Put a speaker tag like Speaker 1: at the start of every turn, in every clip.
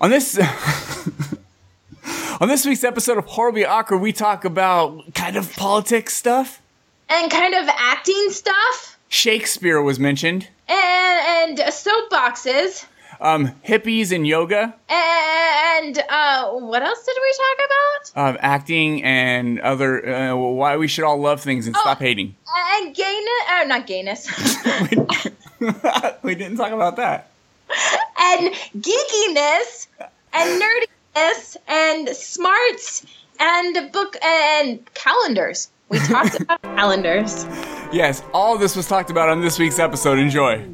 Speaker 1: On this on this week's episode of Horribly Awkward, we talk about kind of politics stuff.
Speaker 2: And kind of acting stuff.
Speaker 1: Shakespeare was mentioned.
Speaker 2: And, and soapboxes.
Speaker 1: Um, hippies and yoga.
Speaker 2: And uh, what else did we talk about?
Speaker 1: Um, acting and other uh, why we should all love things and
Speaker 2: Oh.
Speaker 1: stop hating.
Speaker 2: And gayness. Oh, not gayness.
Speaker 1: we didn't talk about that.
Speaker 2: and geekiness. And nerdiness. And smarts. And book. And calendars. We talked about calendars.
Speaker 1: Yes, all of this was talked about on this week's episode. Enjoy.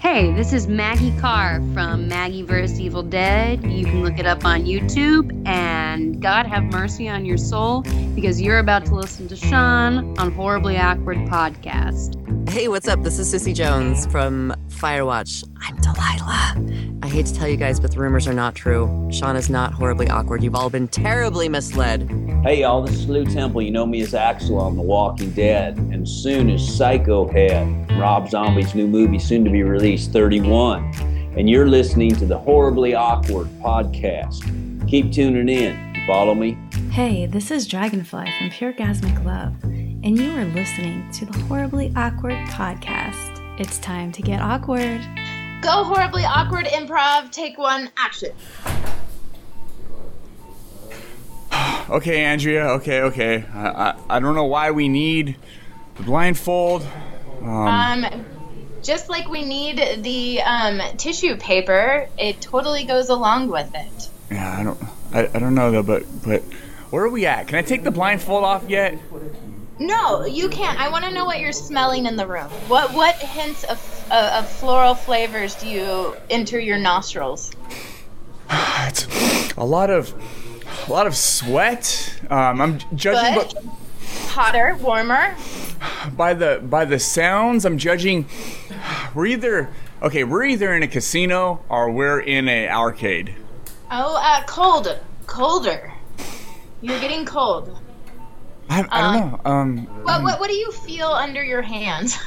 Speaker 3: Hey, this is Maggie Carr from Maggie vs. Evil Dead. You can look it up on YouTube. And God have mercy on your soul because you're about to listen to Sean on Horribly Awkward Podcast.
Speaker 4: Hey, what's up? This is Cissy Jones from Firewatch. I'm Delilah. I hate to tell you guys, but the rumors are not true. Sean is not horribly awkward. You've all been terribly misled.
Speaker 5: Hey y'all, this is Lew Temple. You know me as Axel on The Walking Dead, and soon as Psycho Head, Rob Zombie's new movie, soon to be released, 31. And you're listening to the Horribly Awkward podcast. Keep tuning in. You follow me?
Speaker 6: Hey, this is Dragonfly from Pure Gasmic Love, and you are listening to the Horribly Awkward Podcast. It's time to get awkward.
Speaker 2: Go horribly awkward improv. Take one. Action.
Speaker 1: Okay, Andrea. Okay, okay. I, I, I don't know why we need the blindfold.
Speaker 2: Um, just like we need the um, tissue paper, it totally goes along with it.
Speaker 1: Yeah, I don't. I, I don't know though, but but where are we at? Can I take the blindfold off yet?
Speaker 2: No, you can't. I want to know what you're smelling in the room. What what hints of, of, of floral flavors do you enter your nostrils?
Speaker 1: It's a lot of a lot of sweat. Um, I'm judging
Speaker 2: Good.
Speaker 1: bu-
Speaker 2: Hotter, warmer.
Speaker 1: by the by the sounds. I'm judging. We're either okay. We're either in a casino or we're in a arcade.
Speaker 2: Oh, uh, cold, colder. You're getting cold.
Speaker 1: I, I don't know. Um,
Speaker 2: What what what do you feel under your hands?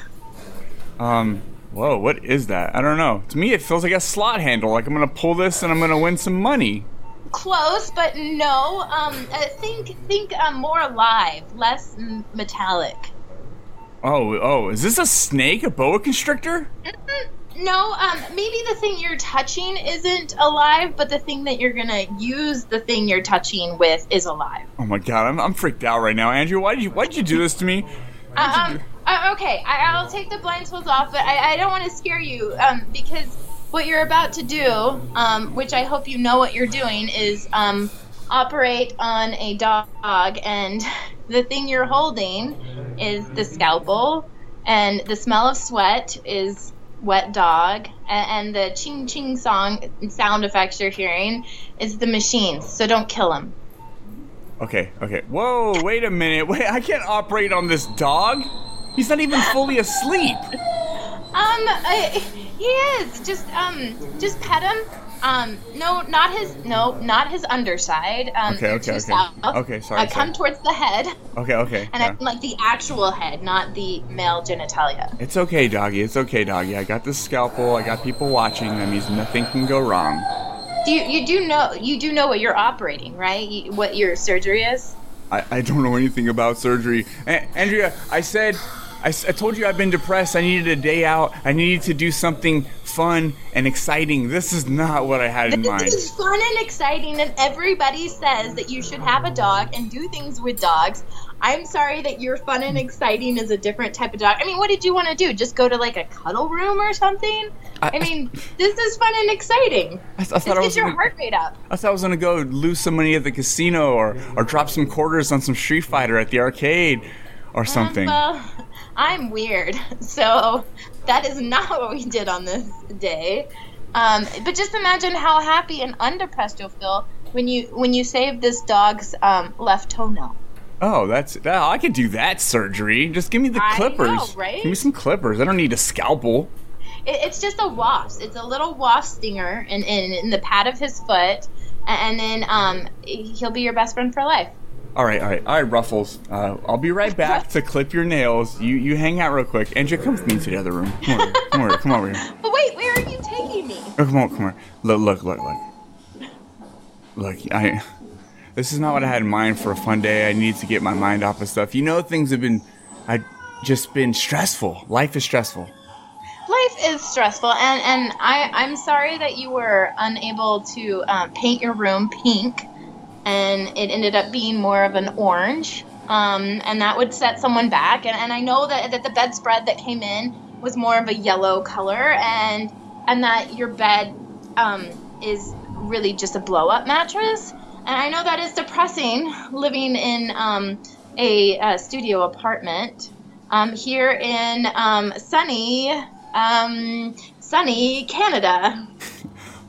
Speaker 1: um. Whoa, what is that? I don't know. To me, it feels like a slot handle. Like I'm gonna pull this and I'm gonna win some money.
Speaker 2: Close, but no. Um, uh, think think um, more alive, less m- metallic.
Speaker 1: Oh, oh, is this a snake? A boa constrictor?
Speaker 2: No, um, maybe the thing you're touching isn't alive, but the thing that you're gonna use the thing you're touching with is alive.
Speaker 1: Oh my god, I'm, I'm freaked out right now, Andrew. Why did you why did you do this to me?
Speaker 2: Um, uh, okay, I, I'll take the blindfolds off, but I, I don't want to scare you, um, because what you're about to do, um, which I hope you know what you're doing, is um, operate on a dog, and the thing you're holding is the scalpel, and the smell of sweat is wet dog, and, and the ching ching song sound effects you're hearing is the machines. So don't kill him.
Speaker 1: Okay, okay. Whoa, wait a minute. Wait, I can't operate on this dog. He's not even fully asleep.
Speaker 2: Um, uh, he is. Just um, just pet him. Um, no, not his. No, not his underside. Um,
Speaker 1: Okay, okay, okay.
Speaker 2: south.
Speaker 1: Okay, sorry,
Speaker 2: I come towards the head,
Speaker 1: Okay, okay.
Speaker 2: and
Speaker 1: yeah.
Speaker 2: I like the actual head, not the male genitalia.
Speaker 1: It's okay, doggy. It's okay, doggy. I got this scalpel. I got people watching. That means nothing can go wrong.
Speaker 2: Do you, you do know you do know what you're operating, right? You, what your surgery is?
Speaker 1: I, I don't know anything about surgery. A- Andrea, I said, I, I told you I've been depressed. I needed a day out. I needed to do something fun and exciting. This is not what I had in mind.
Speaker 2: This is fun and exciting, and everybody says that you should have a dog and do things with dogs. I'm sorry that your fun and exciting is a different type of dog. I mean, what did you want to do? Just go to like a cuddle room or something?
Speaker 1: I-
Speaker 2: I, mean, this is fun and exciting.
Speaker 1: I, th- I
Speaker 2: This
Speaker 1: thought I was
Speaker 2: gets your
Speaker 1: gonna,
Speaker 2: heart rate up.
Speaker 1: I thought I was gonna go lose some money at the casino or or drop some quarters on some Street Fighter at the arcade or uh, something.
Speaker 2: Well, I'm weird, so that is not what we did on this day. Um, but just imagine how happy and undepressed you'll feel when you when you save this dog's um, left toenail.
Speaker 1: Oh, that's that, I could do that surgery. Just give me the
Speaker 2: I
Speaker 1: clippers.
Speaker 2: know, right?
Speaker 1: Give me some clippers. I don't need a scalpel.
Speaker 2: It, it's just a wasp. It's a little wasp stinger in, in, in the pad of his foot, and then um, he'll be your best friend for life.
Speaker 1: All right, all right, all right, Ruffles. Uh, I'll be right back to clip your nails. You you hang out real quick. Andrea, come with me to the other room. Come over, come over, come over here.
Speaker 2: But wait, where are you taking me?
Speaker 1: Oh, come on, come on. Look, look, look, look. Look, I. This is not what I had in mind for a fun day. I need to get my mind off of stuff. You know, things have been, I just been stressful. Life is stressful.
Speaker 2: Life is stressful, and and I I'm sorry that you were unable to um, paint your room pink, and it ended up being more of an orange. Um, and that would set someone back. And, and I know that, that the bedspread that came in was more of a yellow color, and and that your bed um, is really just a blow up mattress. And I know that is depressing living in um, a, uh studio apartment um, here in um, sunny, um, sunny Canada.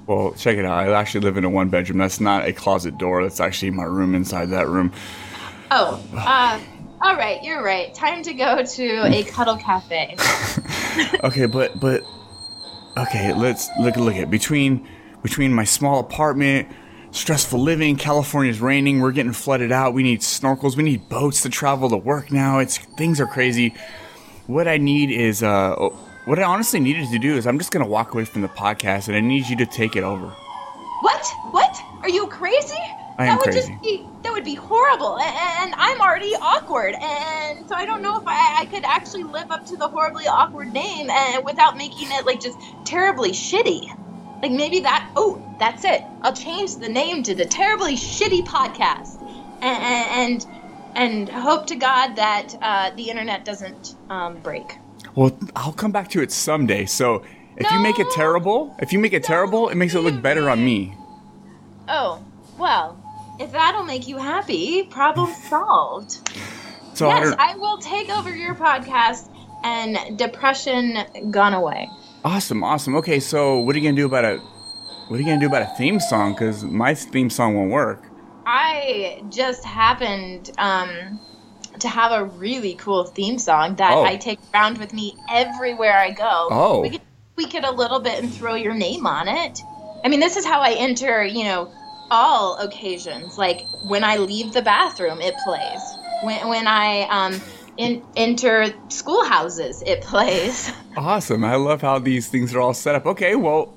Speaker 1: Well, check it out. I actually live in a one bedroom. That's not a closet door. That's actually my room inside that room.
Speaker 2: Oh, uh, all right, you're right. Time to go to a cuddle cafe.
Speaker 1: okay, but but okay, let's look look at between between my small apartment, stressful living, California's raining, we're getting flooded out. We need snorkels, we need boats to travel to work now. It's things are crazy. What I need is uh what I honestly needed to do is I'm just gonna walk away from the podcast and I need you to take it over.
Speaker 2: What? What? Are you crazy?
Speaker 1: I am
Speaker 2: that would
Speaker 1: crazy.
Speaker 2: just be that would be horrible, and I'm already awkward, and so I don't know if I, I could actually live up to the horribly awkward name and without making it like just terribly shitty. Like maybe that. Oh, that's it. I'll change the name to the terribly shitty podcast, and and, and hope to God that uh, the internet doesn't um, break.
Speaker 1: Well, I'll come back to it someday. So if you make it terrible, if you make it terrible, it makes it look better on me.
Speaker 2: Oh, well, if that'll make you happy, problem solved.
Speaker 1: So
Speaker 2: yes,
Speaker 1: don't.
Speaker 2: I will take over your podcast and depression gone away.
Speaker 1: Awesome, awesome. Okay, so what are you gonna do about a what are you gonna do about a theme song? Because my theme song won't work.
Speaker 2: I just happened um, to have a really cool theme song that
Speaker 1: Oh.
Speaker 2: I take around with me everywhere I go.
Speaker 1: Oh.
Speaker 2: We could tweak it a little bit and throw your name on it. I mean, this is how I enter, you know, all occasions. Like when I leave the bathroom, it plays. When, when I um, in, enter schoolhouses, it plays.
Speaker 1: Awesome. I love how these things are all set up. Okay, well,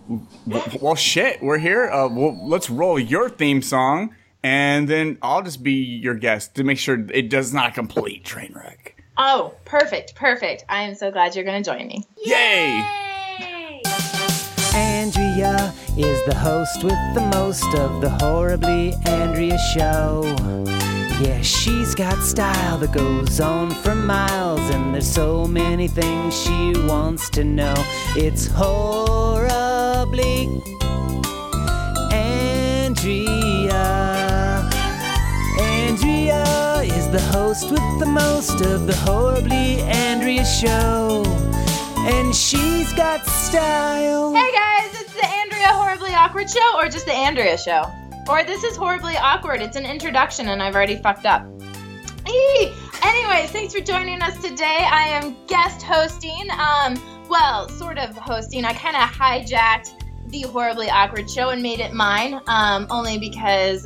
Speaker 1: well, shit, we're here. Uh, well, let's roll your theme song, and then I'll just be your guest to make sure it does not complete train wreck.
Speaker 2: Oh, perfect, perfect. I am so glad you're going to join me.
Speaker 1: Yay!
Speaker 7: Andrea is the host with the most of the Horribly Andrea show. Yeah, she's got style that goes on for miles, and there's so many things she wants to know. It's horribly Andrea. Andrea is the host with the most of the Horribly Andrea show. And she's got style.
Speaker 2: Hey guys, it's the Andrea Horribly Awkward Show, or just the Andrea Show. Or this is Horribly Awkward. It's an introduction, and I've already fucked up. Eee! Anyways, thanks for joining us today. I am guest hosting. Um, well, sort of hosting. I kind of hijacked the Horribly Awkward Show and made it mine, um, only because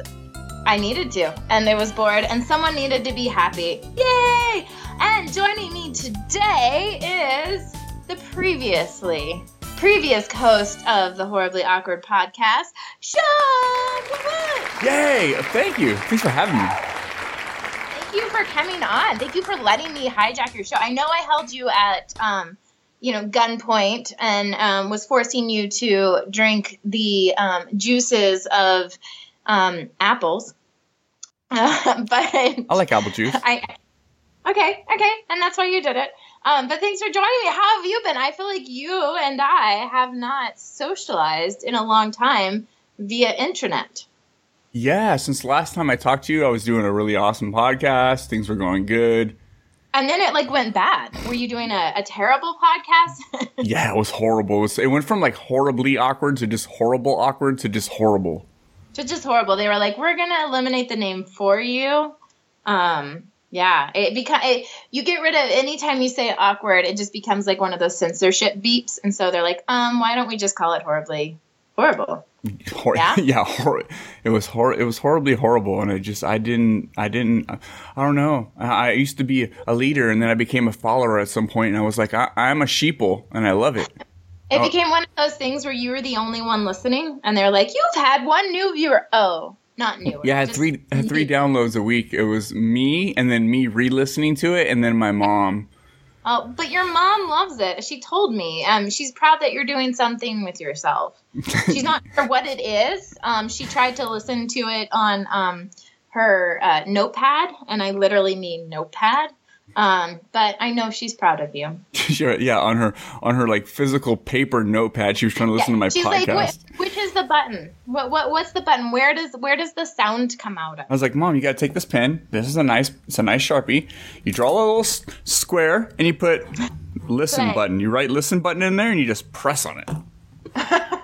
Speaker 2: I needed to, and I was bored, and someone needed to be happy. Yay! And joining me today is the previously previous host of the Horribly Awkward podcast, Sean.
Speaker 1: Yay! Thank you. Thanks for having me.
Speaker 2: Thank you for coming on. Thank you for letting me hijack your show. I know I held you at, um, you know, gunpoint and um, was forcing you to drink the um, juices of um, apples. Uh, but
Speaker 1: I like apple juice.
Speaker 2: I okay, okay, and that's why you did it. Um, but thanks for joining me. How have you been? I feel like you and I have not socialized in a long time via intranet.
Speaker 1: Yeah, since last time I talked to you, I was doing a really awesome podcast. Things were going good.
Speaker 2: And then it like went bad. Were you doing a, a terrible podcast?
Speaker 1: Yeah, it was horrible. It, was, it went from like horribly awkward to just horrible awkward to just horrible.
Speaker 2: To just horrible. They were like, "We're gonna eliminate the name for you." Um, yeah, it beca- it, you get rid of anytime you say awkward, it just becomes like one of those censorship beeps, and so they're like, "Um, why don't we just call it horribly horrible.
Speaker 1: Hor-
Speaker 2: Yeah?
Speaker 1: yeah, hor- it was hor- it was horribly horrible, and I just I didn't I didn't I don't know. I, I used to be a leader, and then I became a follower at some point, and I was like I, I'm a sheeple, and I love it.
Speaker 2: It became one of those things where you were the only one listening, and they're like, "You've had one new viewer." Oh, not new.
Speaker 1: Yeah, I had three I had three downloads a week. It was me, and then me re-listening to it, and then my mom.
Speaker 2: Oh, but your mom loves it. She told me. Um, she's proud that you're doing something with yourself. She's not sure what it is. Um, she tried to listen to it on um her uh, notepad, and I literally mean notepad. Um, but I know she's proud of you.
Speaker 1: Sure, yeah, on her on her like physical paper notepad, she was trying to listen to my
Speaker 2: she's
Speaker 1: podcast.
Speaker 2: like, which is the button? What what what's the button? Where does where does the sound come out of?
Speaker 1: I was like, "Mom, you gotta take this pen. This is a nice, it's a nice sharpie. You draw a little s- square, and you put listen button. You write listen button in there, and you just press on it.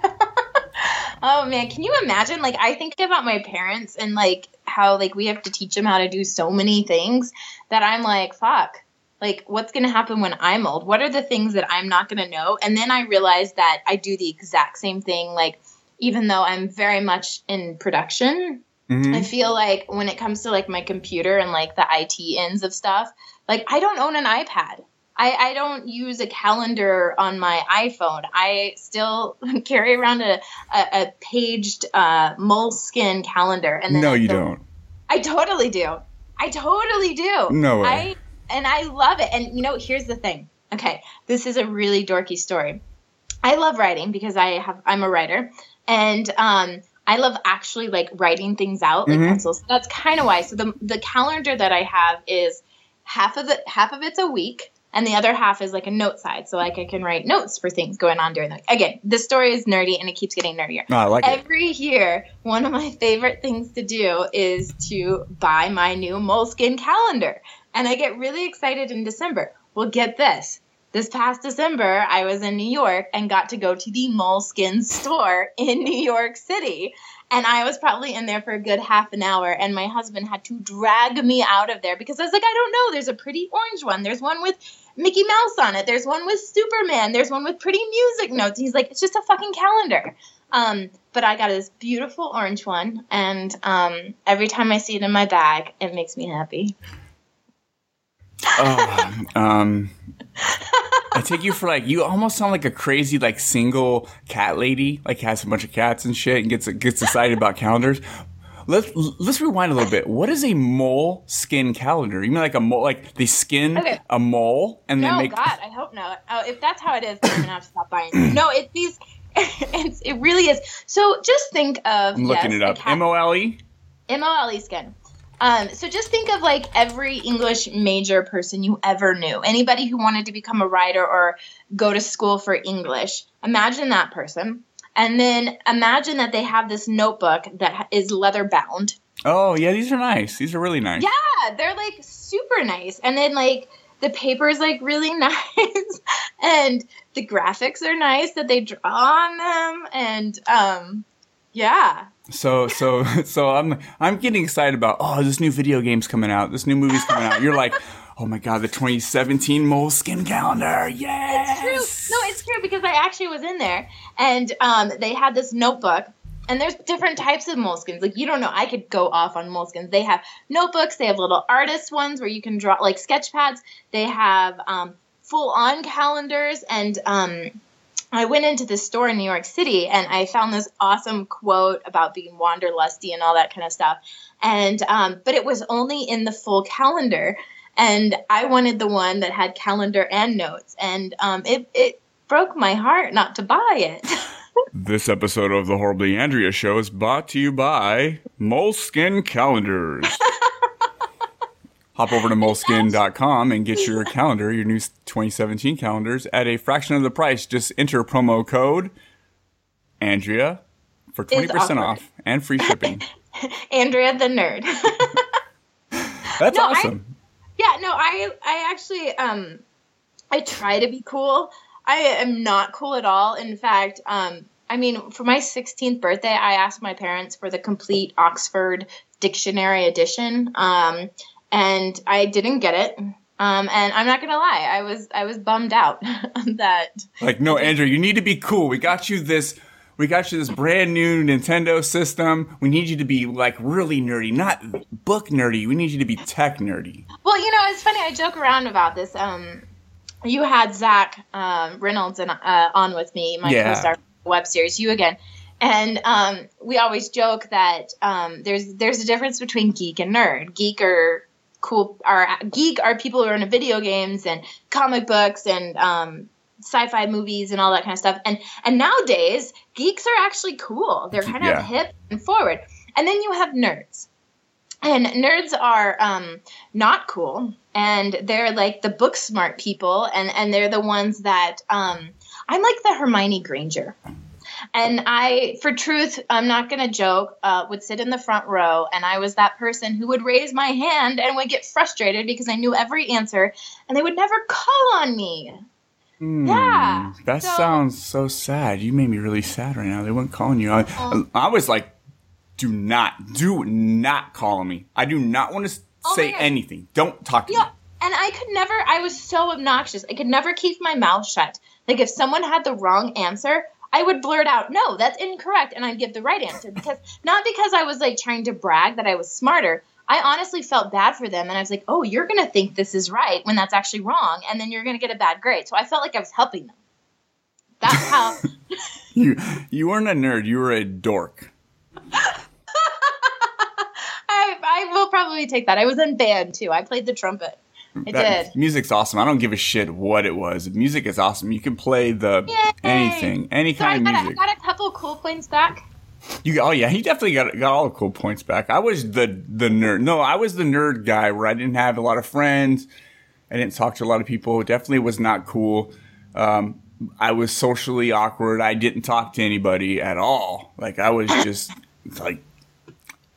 Speaker 2: Oh man, can you imagine? Like, I think about my parents and like how like we have to teach them how to do so many things that I'm like, fuck. Like, what's gonna happen when I'm old? What are the things that I'm not gonna know? And then I realize that I do the exact same thing. Like, even though I'm very much in production, mm-hmm. I feel like when it comes to like my computer and like the IT ends of stuff, like I don't own an iPad. I, I don't use a calendar on my iPhone. I still carry around a, a, a paged uh, Moleskine calendar. And
Speaker 1: No, you
Speaker 2: don't-. I totally do. I totally do.
Speaker 1: No way.
Speaker 2: I and I love it. And you know, here's the thing. Okay, this is a really dorky story. I love writing because I have I'm a writer, and um, I love actually like writing things out like pencils. That's kind of why. So the the calendar that I have is half of the half of it's a week. And the other half is like a note side, so like I can write notes for things going on during the. Again, this story is nerdy and it keeps getting nerdier.
Speaker 1: No, I like it.
Speaker 2: every year one of my favorite things to do is to buy my new Moleskine calendar. And i get really excited in december. Well get this. This past december i was in new york and got to go to the Moleskine store in new york city. And i was probably in there for a good half an hour. And my husband had to drag me out of there because i was like i don't know. There's a pretty orange one. There's one with Mickey Mouse on it. There's one with Superman. There's one with pretty music notes. He's like, it's just a fucking calendar. Um, but I got this beautiful orange one, and um, every time I see it in my bag, it makes me happy.
Speaker 1: Oh, um, I take you for like you almost sound like a crazy like single cat lady, like has a bunch of cats and shit, and gets gets excited about calendars. Let's let's rewind a little bit. What is a mole skin calendar? You mean like a mole? Like they skin
Speaker 2: Okay.
Speaker 1: a mole and
Speaker 2: No,
Speaker 1: they make Oh
Speaker 2: God, I hope not. Oh, if that's how it is, then I'm gonna have to stop buying. No, it's these. It's, it really is. So just think of.
Speaker 1: I'm looking
Speaker 2: yes,
Speaker 1: it up. M O L E.
Speaker 2: M-O-L-E skin. Um, so just think of like every English major person you ever knew. Anybody who wanted to become a writer or go to school for English. Imagine that person. And then imagine that they have this notebook that is leather bound.
Speaker 1: Oh yeah, these are nice. These are really nice.
Speaker 2: Yeah, they're like super nice. And then like the paper is like really nice and the graphics are nice that they draw on them and um yeah.
Speaker 1: So so so I'm I'm getting excited about oh this new video game's coming out. This new movie's coming out. You're like oh my god the 2017 Moleskine calendar. Yes.
Speaker 2: true. No, it's true because I actually was in there and um, they had this notebook. And there's different types of Moleskines. Like you don't know, I could go off on Moleskines. They have notebooks. They have little artist ones where you can draw, like sketch pads. They have um, full-on calendars. And um, I went into this store in New York City and I found this awesome quote about being wanderlusty and all that kind of stuff. And um, but it was only in the full calendar, and I wanted the one that had calendar and notes, and um, it it broke my heart not to buy it.
Speaker 1: This episode of the Horribly Andrea Show is brought to you by Moleskine Calendars. Hop over to moleskine.com and get your calendar, your new 2017 calendars, at a fraction of the price. Just enter promo code Andrea for 20% off and free shipping.
Speaker 2: Andrea the nerd.
Speaker 1: That's
Speaker 2: No, I-
Speaker 1: awesome.
Speaker 2: yeah, no, I I actually um I try to be cool. I am not cool at all. In fact, um I mean, for my 16th birthday, I asked my parents for the complete Oxford Dictionary edition, um, and I didn't get it. Um, and I'm not gonna lie, I was I was bummed out that
Speaker 1: Like, no, Andrew, you need to be cool. We got you this We got you this brand new Nintendo system. We need you to be like really nerdy, not book nerdy. We need you to be tech nerdy.
Speaker 2: Well, you know, it's funny. I joke around about this. Um, you had Zach um, Reynolds and uh, on with me, my
Speaker 1: Yeah.
Speaker 2: co-star web series. You again, and um, we always joke that um, there's there's a difference between geek and nerd. Geek are cool. Are geek are people who are into video games and comic books and um, sci-fi movies and all that kind of stuff. And and nowadays, geeks are actually cool. They're kind
Speaker 1: Yeah.
Speaker 2: of hip and forward. And then you have nerds. And nerds are um, not cool, and they're like the book smart people, and and they're the ones that um, I'm like the Hermione Granger. And I, for truth, I'm not gonna joke. Uh, would sit in the front row, and I was that person who would raise my hand and would get frustrated because I knew every answer, and they would never call on me.
Speaker 1: Hmm,
Speaker 2: Yeah,
Speaker 1: That
Speaker 2: so-
Speaker 1: sounds so sad. You made me really sad right now. They weren't calling you. I, I was like, do not, do not call me. I do not want to
Speaker 2: Oh
Speaker 1: say anything. Don't talk to
Speaker 2: Yeah,
Speaker 1: me.
Speaker 2: and I could never. I was so obnoxious. I could never keep my mouth shut. Like if someone had the wrong answer, I would blurt out, "No, that's incorrect," and I'd give the right answer because not because I was like trying to brag that I was smarter. I honestly felt bad for them, and I was like, "Oh, you're gonna think this is right when that's actually wrong, and then you're gonna get a bad grade." So I felt like I was helping them. That's how.
Speaker 1: You, you weren't a nerd. You were a dork.
Speaker 2: I, I will probably take that. I was in band too. I played the trumpet. I
Speaker 1: That-
Speaker 2: did.
Speaker 1: Music's awesome. I don't give a shit what it was. Music is awesome. You can play the
Speaker 2: Yay.
Speaker 1: anything, any
Speaker 2: So I
Speaker 1: kind of
Speaker 2: got, a, got a couple cool points back.
Speaker 1: You oh yeah, he definitely got got all the cool points back. I was the the nerd. No, I was the nerd guy where I didn't have a lot of friends. I didn't talk to a lot of people. Definitely was not cool. Um, I was socially awkward. I didn't talk to anybody at all. Like I was just like,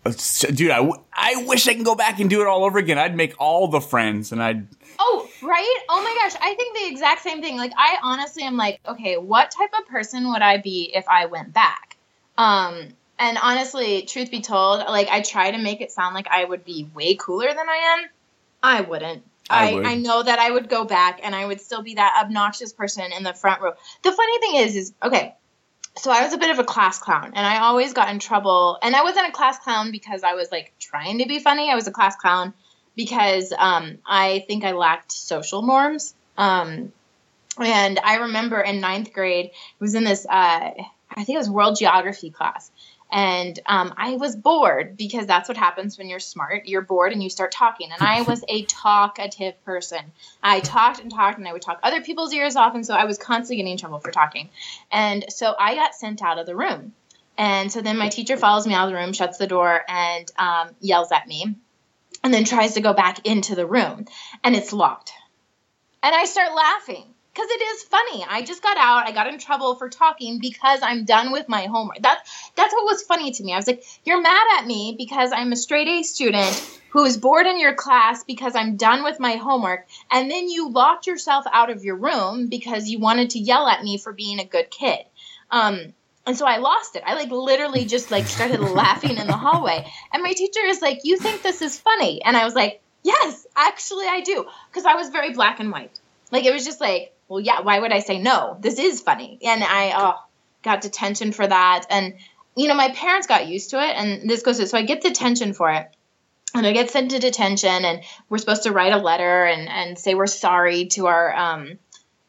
Speaker 1: dude. I, w- I wish I can go back and do it all over again. I'd make all the friends and I'd
Speaker 2: Oh, right? Oh my gosh, I think the exact same thing. Like I honestly am like, okay, what type of person would I be if I went back? Um and honestly, truth be told, like I try to make it sound like I would be way cooler than I am. I wouldn't.
Speaker 1: I
Speaker 2: I. I know that I would go back and I would still be that obnoxious person in the front row. The funny thing is, is okay, so I was a bit of a class clown and I always got in trouble. And I wasn't a class clown because I was like trying to be funny. I was a class clown because um, I think I lacked social norms. Um, and I remember in ninth grade, it was in this, uh, I think it was world geography class. And um, I was bored because that's what happens when you're smart. You're bored and you start talking. And I was a talkative person. I talked and talked, and I would talk other people's ears off. And so I was constantly getting in trouble for talking. And so I got sent out of the room. And so then my teacher follows me out of the room, shuts the door, and um, yells at me, and then tries to go back into the room, and it's locked. And I start laughing because it is funny. I just got out. I got in trouble for talking because I'm done with my homework. That's that's what was funny to me. I was like, "You're mad at me because I'm a straight A student who is bored in your class because I'm done with my homework, and then you locked yourself out of your room because you wanted to yell at me for being a good kid." Um, and so I lost it. I like literally just like started laughing in the hallway. And my teacher is like, "You think this is funny?" And I was like, "Yes, actually I do." Cuz I was very black and white. Like it was just like, "Well, yeah, why would I say no? This is funny." And I oh, got detention for that. And you know, my parents got used to it and this goes so I get detention for it. And I get sent to detention and we're supposed to write a letter and and say we're sorry to our um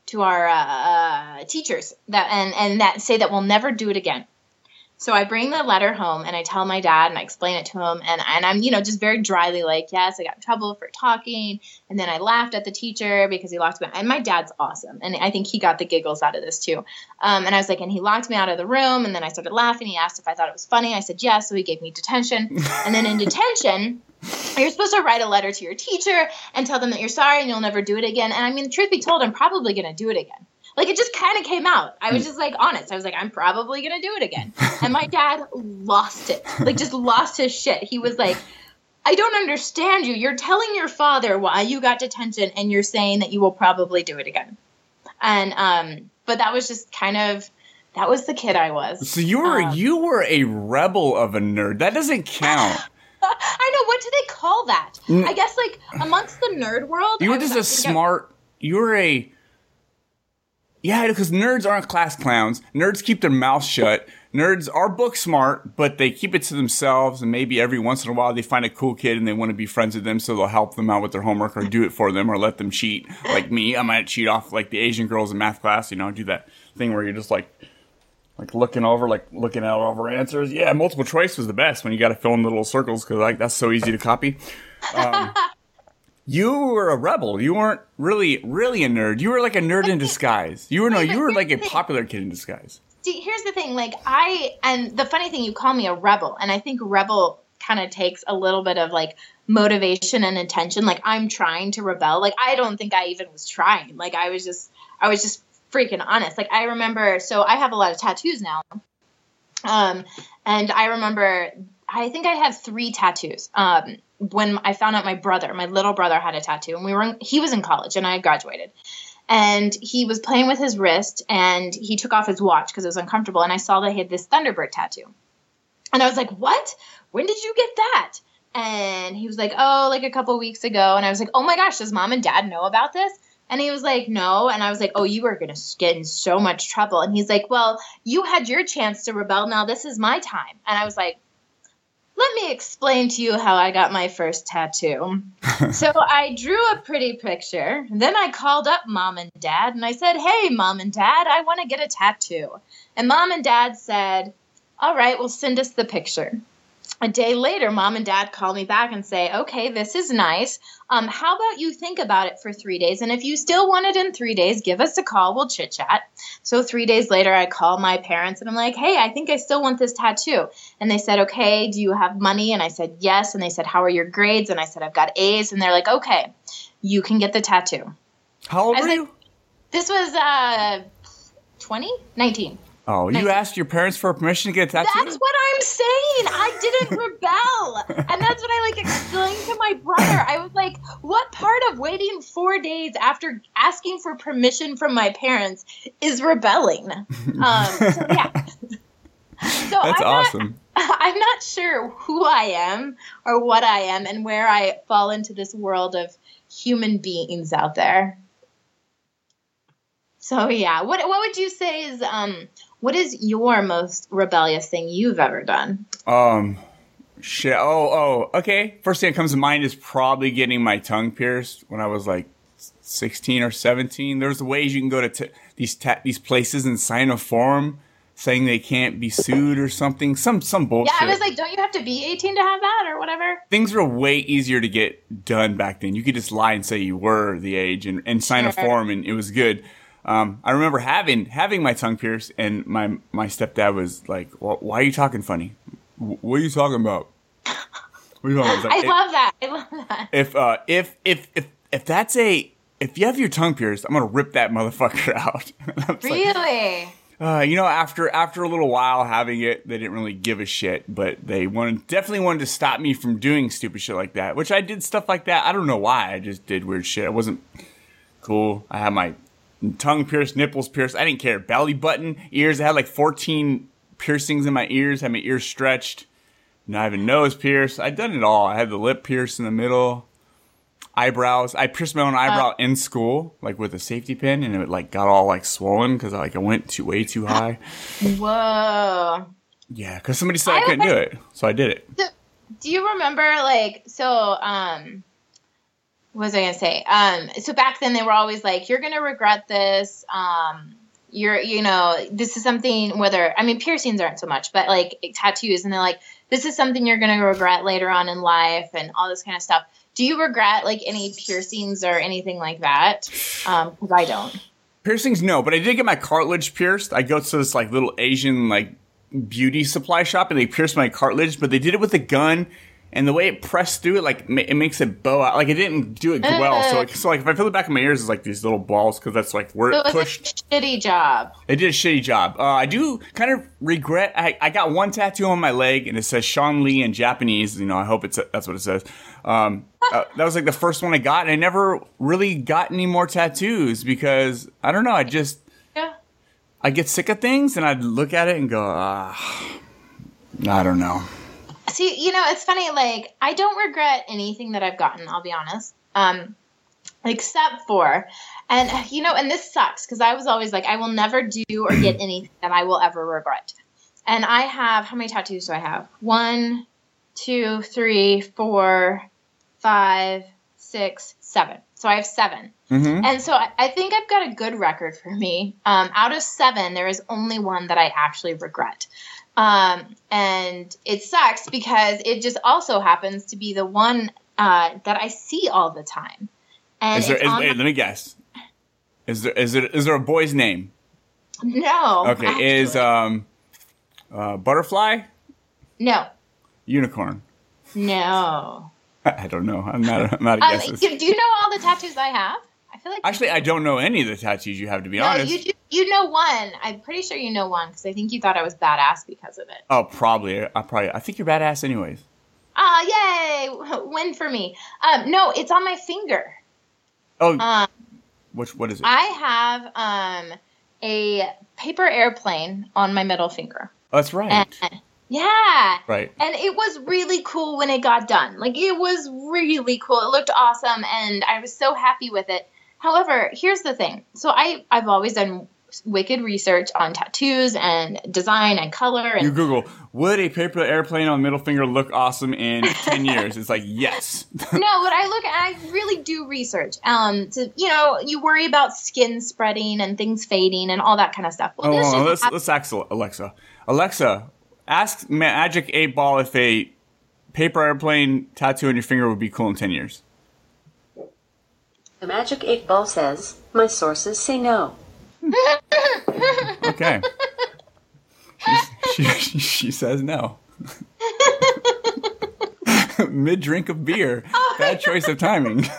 Speaker 2: to our uh, uh, teachers that and and that say that we'll never do it again. So I bring the letter home and I tell my dad and I explain it to him and and I'm you know just very dryly like yes I got in trouble for talking and then I laughed at the teacher because he locked me and my dad's awesome and I think he got the giggles out of this too. Um, and I was like and he locked me out of the room and then I started laughing. He asked if I thought it was funny. I said yes. So he gave me detention and then in detention. You're supposed to write a letter to your teacher and tell them that you're sorry and you'll never do it again. And I mean, truth be told, I'm probably going to do it again. Like it just kind of came out. I was just like honest. I was like, I'm probably going to do it again. And my dad lost it. Like just lost his shit. He was like, I don't understand you. You're telling your father why you got detention and you're saying that you will probably do it again. And um but that was just kind of that was the kid I was.
Speaker 1: So you were
Speaker 2: Um,
Speaker 1: you were a rebel of a nerd. That doesn't count.
Speaker 2: I know what do they call that?
Speaker 1: Mm.
Speaker 2: I guess like amongst the nerd world.
Speaker 1: You were just a smart. You were a. Yeah, because nerds aren't class clowns. Nerds keep their mouth shut. nerds are book smart, but they keep it to themselves, and maybe every once in a while they find a cool kid and they want to be friends with them, so they'll help them out with their homework or do it for them or let them cheat. Like me, I might cheat off like the Asian girls in math class, you know, do that thing where you're just like like looking over, like looking out over answers. Yeah, multiple choice was the best when you got to fill in the little circles because like that's so easy to copy. Um, you were a rebel. You weren't really, really a nerd. You were like a nerd in disguise. You were no, you were like a popular kid in disguise.
Speaker 2: See, here's the thing. Like I, and the funny thing, you call me a rebel, and I think rebel kind of takes a little bit of like motivation and intention. Like I'm trying to rebel. Like I don't think I even was trying. Like I was just, I was just freaking honest. Like I remember, so I have a lot of tattoos now. Um, and I remember, I think I have three tattoos. Um, when I found out my brother, my little brother had a tattoo, and we were, in, he was in college, and I had graduated. And he was playing with his wrist, and he took off his watch because it was uncomfortable. And I saw that he had this Thunderbird tattoo, and I was like, "What? When did you get that?" And he was like, "Oh, like a couple weeks ago." And I was like, "Oh my gosh, does mom and dad know about this?" And he was like, no. And I was like, oh, you are going to get in so much trouble. And he's like, well, you had your chance to rebel. Now this is my time. And I was like, let me explain to you how I got my first tattoo. so I drew a pretty picture. Then I called up mom and dad and I said, hey, mom and dad, I want to get a tattoo. And mom and dad said, all right, well, send us the picture a day later, mom and dad call me back and say, okay, this is nice. Um, how about you think about it for three days? And if you still want it in three days, give us a call. We'll chit chat. So three days later, I call my parents and I'm like, hey, I think I still want this tattoo. And they said, okay, do you have money? And I said, yes. And they said, how are your grades? And I said, I've got A's. And they're like, okay, you can get the tattoo.
Speaker 1: How old were
Speaker 2: was
Speaker 1: you?
Speaker 2: like, this was uh, 20? 19.
Speaker 1: Oh, you asked your parents for permission to get a tattoo?
Speaker 2: That's what I'm saying. I didn't rebel. And that's what I like explained to my brother. I was like, what part of waiting four days after asking for permission from my parents is rebelling? Um, so yeah. So
Speaker 1: That's
Speaker 2: I'm
Speaker 1: awesome.
Speaker 2: Not, I'm not sure who I am or what I am and where I fall into this world of human beings out there. So yeah, what what would you say is um what is your most rebellious thing you've ever done?
Speaker 1: Um, shit. Oh, oh, okay. First thing that comes to mind is probably getting my tongue pierced when I was like 16 or 17. There's ways you can go to t- these ta- these places and sign a form saying they can't be sued or something. Some some bullshit.
Speaker 2: Yeah, I was like, don't you have to be 18 to have that or whatever?
Speaker 1: Things were way easier to get done back then. You could just lie and say you were the age and, and sign a form, and it was good. Um, I remember having having my tongue pierced, and my my stepdad was like, well, "Why are you talking funny? What are you talking about?" What are you talking about?
Speaker 2: I
Speaker 1: like,
Speaker 2: love that. I love that.
Speaker 1: if uh, if if if if that's a if you have your tongue pierced, I'm gonna rip that motherfucker out. I was like,
Speaker 2: Really?
Speaker 1: uh, you know, after after a little while having it, they didn't really give a shit, but they wanted definitely wanted to stop me from doing stupid shit like that. Which I did stuff like that. I don't know why. I just did weird shit. I wasn't cool. I had my tongue pierced, nipples pierced. I didn't care. Belly button, ears. I had like 14 piercings in my ears. Had my ears stretched. Have a nose pierced. I'd done it all. I had the lip pierced in the middle. Eyebrows. I pierced my own eyebrow in school, like with a safety pin, and it like got all like swollen because like I went too way too high.
Speaker 2: Whoa.
Speaker 1: Yeah, because somebody said I
Speaker 2: I
Speaker 1: couldn't do it, so I did it.
Speaker 2: So, do you remember like so um what was I gonna say? Um so back then they were always like, You're gonna regret this, um you're you know, this is something whether I mean piercings aren't so much, but like tattoos and they're like, This is something you're gonna regret later on in life and all this kind of stuff. Do you regret like any piercings or anything like that? Um, 'cause I don't.
Speaker 1: Piercings, no, but I did get my cartilage pierced. I go to this like little Asian like beauty supply shop, and they pierced my cartilage, but they did it with a gun. And the way it pressed through it, like it makes it bow out. Like it didn't do it well. So, like, so like if I feel the back of my ears, is like these little balls because that's like where
Speaker 2: So
Speaker 1: it
Speaker 2: it
Speaker 1: pushed.
Speaker 2: a shitty job.
Speaker 1: They did a shitty job. Uh, I do kind of regret. I, I got one tattoo on my leg, and it says Sean Lee in Japanese. You know, I hope it's that's what it says. Um, uh, that was like the first one I got, and I never really got any more tattoos because I don't know. I just
Speaker 2: Yeah.
Speaker 1: I get sick of things, and I'd look at it and go, ah, I don't know.
Speaker 2: See, you know, it's funny. Like, I don't regret anything that I've gotten. I'll be honest. Um, except for, and you know, and this sucks because I was always like, I will never do or get anything that I will ever regret. and I have how many tattoos do I have? One, two, three, four, five, six, seven. So I have 7
Speaker 1: Mhm.
Speaker 2: And so I, I think I've got a good record for me. Um, out of seven, there is only one that I actually regret. Um, and it sucks because it just also happens to be the one uh, that I see all the time. And
Speaker 1: Is there? wait,
Speaker 2: my-
Speaker 1: let me guess. Is there? Is it? Is there a boy's name?
Speaker 2: no.
Speaker 1: Okay. Is um, uh, butterfly,
Speaker 2: no,
Speaker 1: unicorn?
Speaker 2: no.
Speaker 1: I don't know. I'm not. A, I'm not a
Speaker 2: Um,
Speaker 1: guesses.
Speaker 2: do, do you know all the tattoos I have? Feel like
Speaker 1: Actually, I don't know any of the tattoos you have. To be
Speaker 2: no,
Speaker 1: honest.
Speaker 2: you do, you know one. I'm pretty sure you know one because I think you thought I was badass because of it.
Speaker 1: Oh, probably. I probably. I think you're badass, anyways.
Speaker 2: Ah, yay! Win for me. Um, no, it's on my finger.
Speaker 1: Oh,
Speaker 2: Um,
Speaker 1: which? What is it?
Speaker 2: I have um a paper airplane on my middle finger.
Speaker 1: oh, that's right.
Speaker 2: And, yeah.
Speaker 1: right.
Speaker 2: And it was really cool when it got done. Like it was really cool. It looked awesome and I was so happy with it. However, here's the thing. So I I've always done wicked research on tattoos and design and color and
Speaker 1: You Google, would a paper airplane on middle finger look awesome in 10 years? It's like, yes.
Speaker 2: no, but I look I really do research. Um to you know, you worry about skin spreading and things fading and all that kind of stuff. Well,
Speaker 1: oh, on, let's, let's ask Alexa. Alexa, ask Magic 8 Ball if a paper airplane tattoo on your finger would be cool in 10 years.
Speaker 8: The Magic 8 Ball says, My sources say no.
Speaker 1: Okay. she, she, she says no. Mid drink of beer. Bad choice of timing.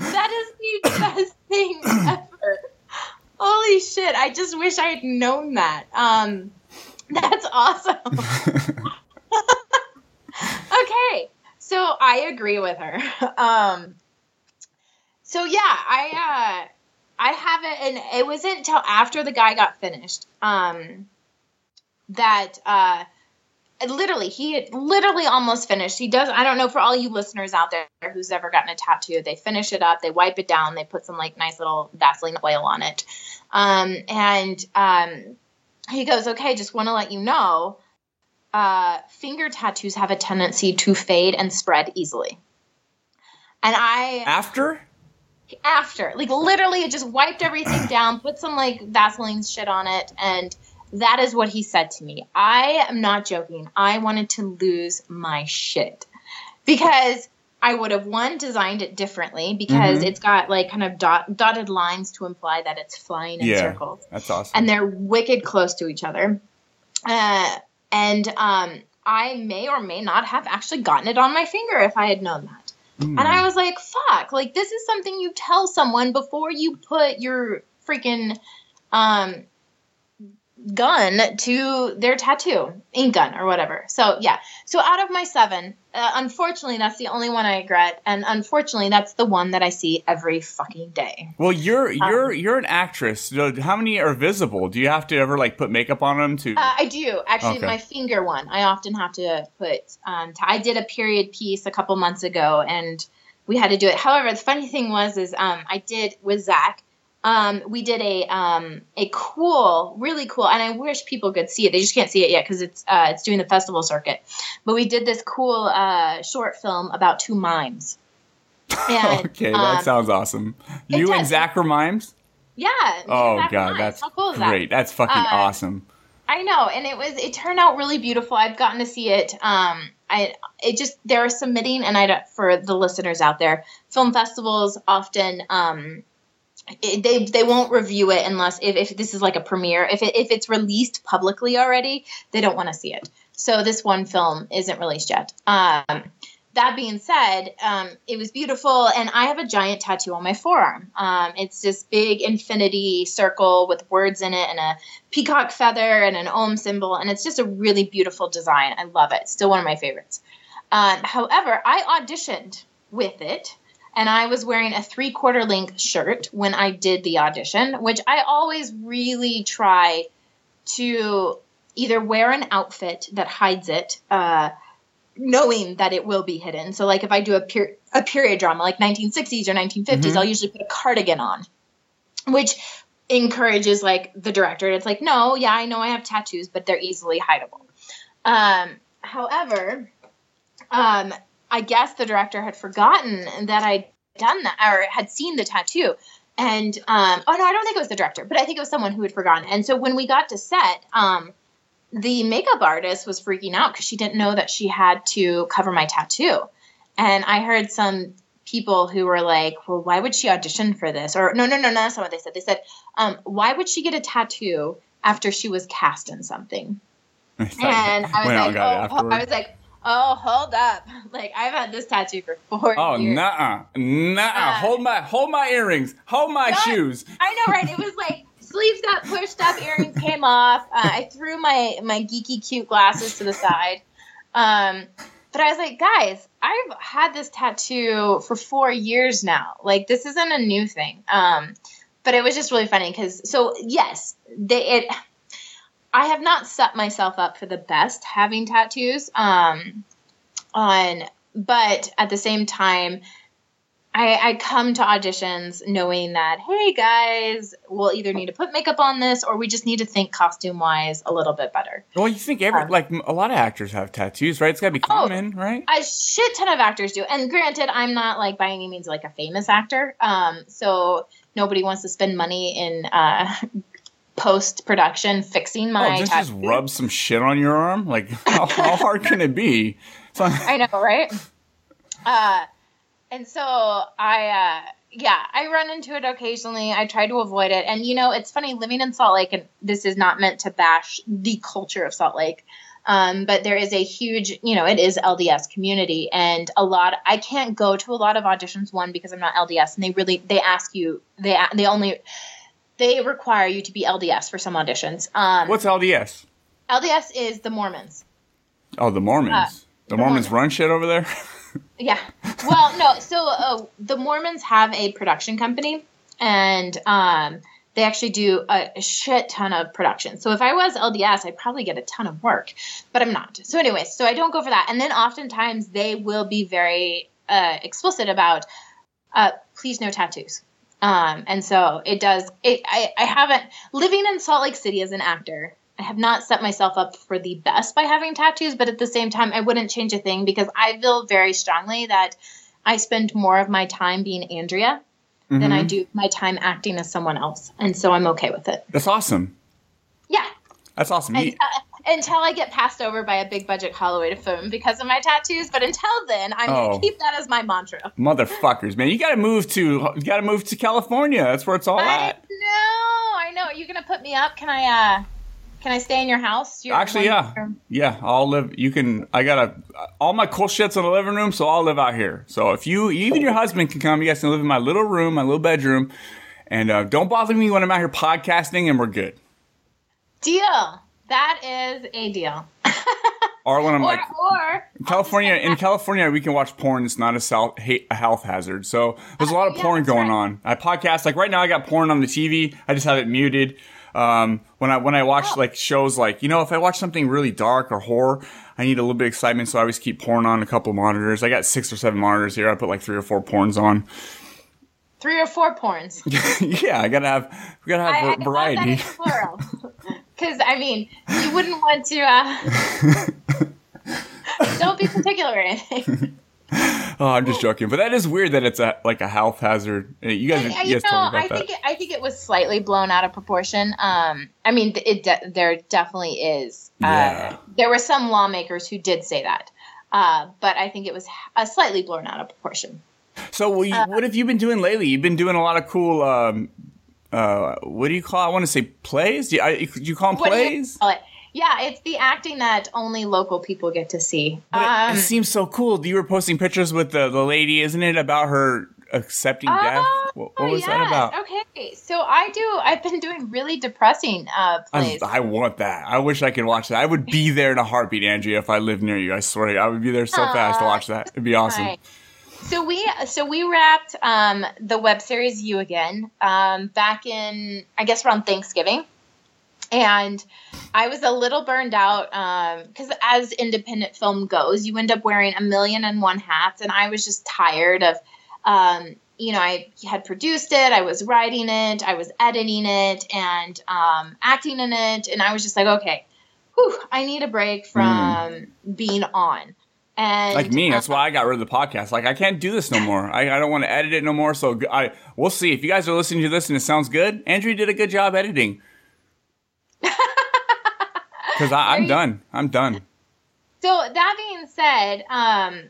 Speaker 2: That is the best thing ever. Holy shit! I just wish I had known that. Um, that's awesome. So I agree with her. Um, so yeah, I uh, I have it, and it wasn't until after the guy got finished um, that uh, literally he literally almost finished he does i don't know for all you listeners out there who's ever gotten a tattoo they finish it up they wipe it down they put some like nice little vaseline oil on it um, and um, he goes okay just want to let you know uh, finger tattoos have a tendency to fade and spread easily and i
Speaker 1: After?
Speaker 2: after like literally it just wiped everything down put some like vaseline shit on it and that is what he said to me i am not joking i wanted to lose my shit because i would have one designed it differently because
Speaker 1: Mhm.
Speaker 2: it's got like kind of dot, dotted lines to imply that it's flying in
Speaker 1: Yeah.
Speaker 2: circles
Speaker 1: That's awesome.
Speaker 2: and they're wicked close to each other. Uh, and um, I may or may not have actually gotten it on my finger if I had known that.
Speaker 1: Hmm.
Speaker 2: And I was like, fuck, like this is something you tell someone before you put your freaking um, gun to their tattoo, ink gun or whatever. So yeah. So out of my seven, uh, unfortunately, that's the only one I regret, and unfortunately, that's the one that I see every fucking day.
Speaker 1: Well, you're
Speaker 2: Um,
Speaker 1: you're you're an actress. How many are visible? Do you have to ever like put makeup on them to?
Speaker 2: Uh, I do actually.
Speaker 1: Okay.
Speaker 2: My finger one, I often have to put. Um, t- I did a period piece a couple months ago, and we had to do it. However, the funny thing was, is um, I did with Zach. Um, we did a um, a cool, really cool, and I wish people could see it. They just can't see it yet because it's uh, it's doing the festival circuit. But we did this cool uh, short film about two mimes. And,
Speaker 1: okay, that
Speaker 2: um,
Speaker 1: sounds awesome. You and. Zach were mimes.
Speaker 2: Yeah.
Speaker 1: Oh
Speaker 2: Zach
Speaker 1: god,
Speaker 2: mimes.
Speaker 1: that's
Speaker 2: How cool is that?
Speaker 1: great. That's fucking
Speaker 2: Uh,
Speaker 1: awesome.
Speaker 2: I know, and it was it turned out really beautiful. I've gotten to see it. Um, I it just they're submitting, and I for the listeners out there, film festivals often um, it, they they won't review it unless if, if this is like a premiere. If it, if it's released publicly already, they don't want to see it. So this one film isn't released yet. Um, that being said, um, it was beautiful, and I have a giant tattoo on my forearm. Um, it's this big infinity circle with words in it and a peacock feather and an Om symbol, and it's just a really beautiful design. I love it. Still one of my favorites. Um, however, I auditioned with it, and I was wearing a three quarter length shirt when I did the audition, which I always really try to either wear an outfit that hides it. Uh, knowing that it will be hidden. So like if I do a per- a period drama like 1960s or 1950s,
Speaker 1: Mhm.
Speaker 2: I'll usually put a cardigan on. Which encourages like the director. It's like, no, yeah, I know I have tattoos, but they're easily hideable. Um, however, um, I guess the director had forgotten that I'd done that or had seen the tattoo. And um, oh no, I don't think it was the director, but I think it was someone who had forgotten. And so when we got to set, um, the makeup artist was freaking out because she didn't know that she had to cover my tattoo. And I heard some people who were like, "Well, why would she audition for this?" Or no, no, no, no, that's not what they said. They said, um, "Why would she get a tattoo after she was cast in something?" And I was like,
Speaker 1: and got it
Speaker 2: oh. I was like, oh, hold up. Like I've had this tattoo for four
Speaker 1: Oh,
Speaker 2: years.
Speaker 1: nah, nah.
Speaker 2: Uh,
Speaker 1: hold my, hold my earrings. Hold my shoes.
Speaker 2: I know, right? It was like sleeves got pushed up, earrings came off. Uh, I threw my my geeky cute glasses to the side. Um, but I was like, guys, I've had this tattoo for four years now. Like this isn't a new thing. Um, but it was just really funny because so yes, they it. I have not set myself up for the best having tattoos. Um, on, but at the same time, I, I come to auditions knowing that, hey guys, we'll either need to put makeup on this or we just need to think costume wise a little bit better.
Speaker 1: Well, you think every like m- a lot of actors have tattoos, right? It's gotta be common, right?
Speaker 2: A shit ton of actors do. And granted, I'm not like by any means like a famous actor. Um, so nobody wants to spend money in uh, post production fixing my
Speaker 1: oh, just, just rub some shit on your arm. Like, how, how hard can it be? Like-
Speaker 2: I know, right? Uh, and so I, uh, yeah, I run into it occasionally. I try to avoid it. And, you know, it's funny living in Salt Lake, and this is not meant to bash the culture of Salt Lake. Um, but there is a huge, you know, it is LDS community, and a lot. I can't go to a lot of auditions. One because I'm not LDS, and they really they ask you they they only they require you to be LDS for some auditions. Um,
Speaker 1: What's LDS?
Speaker 2: LDS is the Mormons.
Speaker 1: Oh, the Mormons.
Speaker 2: Uh,
Speaker 1: the
Speaker 2: the
Speaker 1: Mormons
Speaker 2: Mormons.
Speaker 1: run shit over there.
Speaker 2: Yeah. Well, no. So uh, the Mormons have a production company, and um, they actually do a, a shit ton of production. So if I was LDS, I'd probably get a ton of work, but I'm not. So anyway, so I don't go for that. And then oftentimes they will be very uh, explicit about, uh, please no tattoos. Um, and so it does. It. I, I haven't living in Salt Lake City as an actor. I have not set myself up for the best by having tattoos, but at the same time, I wouldn't change a thing because I feel very strongly that I spend more of my time being Andrea than
Speaker 1: Mm-hmm.
Speaker 2: I do my time acting as someone else, and so I'm okay with it.
Speaker 1: That's awesome.
Speaker 2: Yeah,
Speaker 1: That's awesome.
Speaker 2: uh, until I get passed over by a big budget Hollywood film because of my tattoos. But until then, I'm
Speaker 1: Oh.
Speaker 2: gonna keep that as my mantra.
Speaker 1: motherfuckers, man. You gotta move to you gotta move to California. That's where it's all
Speaker 2: I
Speaker 1: at.
Speaker 2: No, I know. Are you gonna put me up? Can I? uh Can I stay in your house?
Speaker 1: Actually, yeah,
Speaker 2: one-bedroom-
Speaker 1: yeah. I'll live. You can. I got a all my cool shits in the living room, so I'll live out here. So if you, even your husband can come, you guys can live in my little room, my little bedroom, and uh, don't bother me when I'm out here podcasting, and we're good.
Speaker 2: Deal. That is a deal.
Speaker 1: Or when I'm
Speaker 2: Or,
Speaker 1: like
Speaker 2: or
Speaker 1: California, in California, we can watch porn. It's not a, self, a health hazard. So there's a lot of
Speaker 2: Yeah,
Speaker 1: porn going
Speaker 2: right.
Speaker 1: on. I podcast like right now. I got porn on the TV. I just have it muted. Um, when I when I watch
Speaker 2: Oh.
Speaker 1: like shows, like you know, if I watch something really dark or horror, I need a little bit of excitement. So I always keep porn on a couple monitors. I got six or seven monitors here. I put like three or four porns on.
Speaker 2: three or four porns.
Speaker 1: yeah, I gotta have we gotta have
Speaker 2: I, I
Speaker 1: var- variety.
Speaker 2: that in plural. Because I mean, you wouldn't want to. Uh, don't be particular or anything.
Speaker 1: Oh, I'm just joking, but that is weird that it's a like a health hazard. Uh, You guys,
Speaker 2: I,
Speaker 1: you
Speaker 2: you
Speaker 1: guys
Speaker 2: know, I
Speaker 1: that.
Speaker 2: think it, I think it was slightly blown out of proportion. Um, I mean, it de- there definitely is. Uh,
Speaker 1: Yeah.
Speaker 2: There were some lawmakers who did say that, uh, but I think it was slightly blown out of proportion.
Speaker 1: So, well, you, what have you been doing lately? You've been doing a lot of cool. Um, uh, what do you call? I want to say plays. Do you, I, do you call them
Speaker 2: What
Speaker 1: plays?
Speaker 2: call it? Yeah, it's the acting that only local people get to see.
Speaker 1: But it-
Speaker 2: Um,
Speaker 1: it, seems so cool. You were posting pictures with the, the lady, isn't it? About her accepting death. What, what
Speaker 2: Oh,
Speaker 1: was that about?
Speaker 2: Okay, so I do. I've been doing really depressing uh,
Speaker 1: I,
Speaker 2: plays.
Speaker 1: I want that. I wish I could watch that. I would be there in a heartbeat, Andrea, if I lived near you. I swear, to you, I would be there so fast to watch that. It'd be awesome.
Speaker 2: Right. So we so we wrapped um, the web series You Again um, back in I guess around Thanksgiving, and I was a little burned out because as independent film goes, you end up wearing a million and one hats, and I was just tired of. Um, you know, I had produced it, I was writing it, I was editing it, and um, acting in it, and I was just like, okay, whew, I need a break from being on. And
Speaker 1: like me, that's
Speaker 2: uh,
Speaker 1: why I got rid of the podcast. Like I can't do this no more. I, I don't want to edit it no more. So I we'll see if you guys are listening to this and it sounds good. Andrew did a good job editing. Because I'm done. I'm done.
Speaker 2: So that being said, um,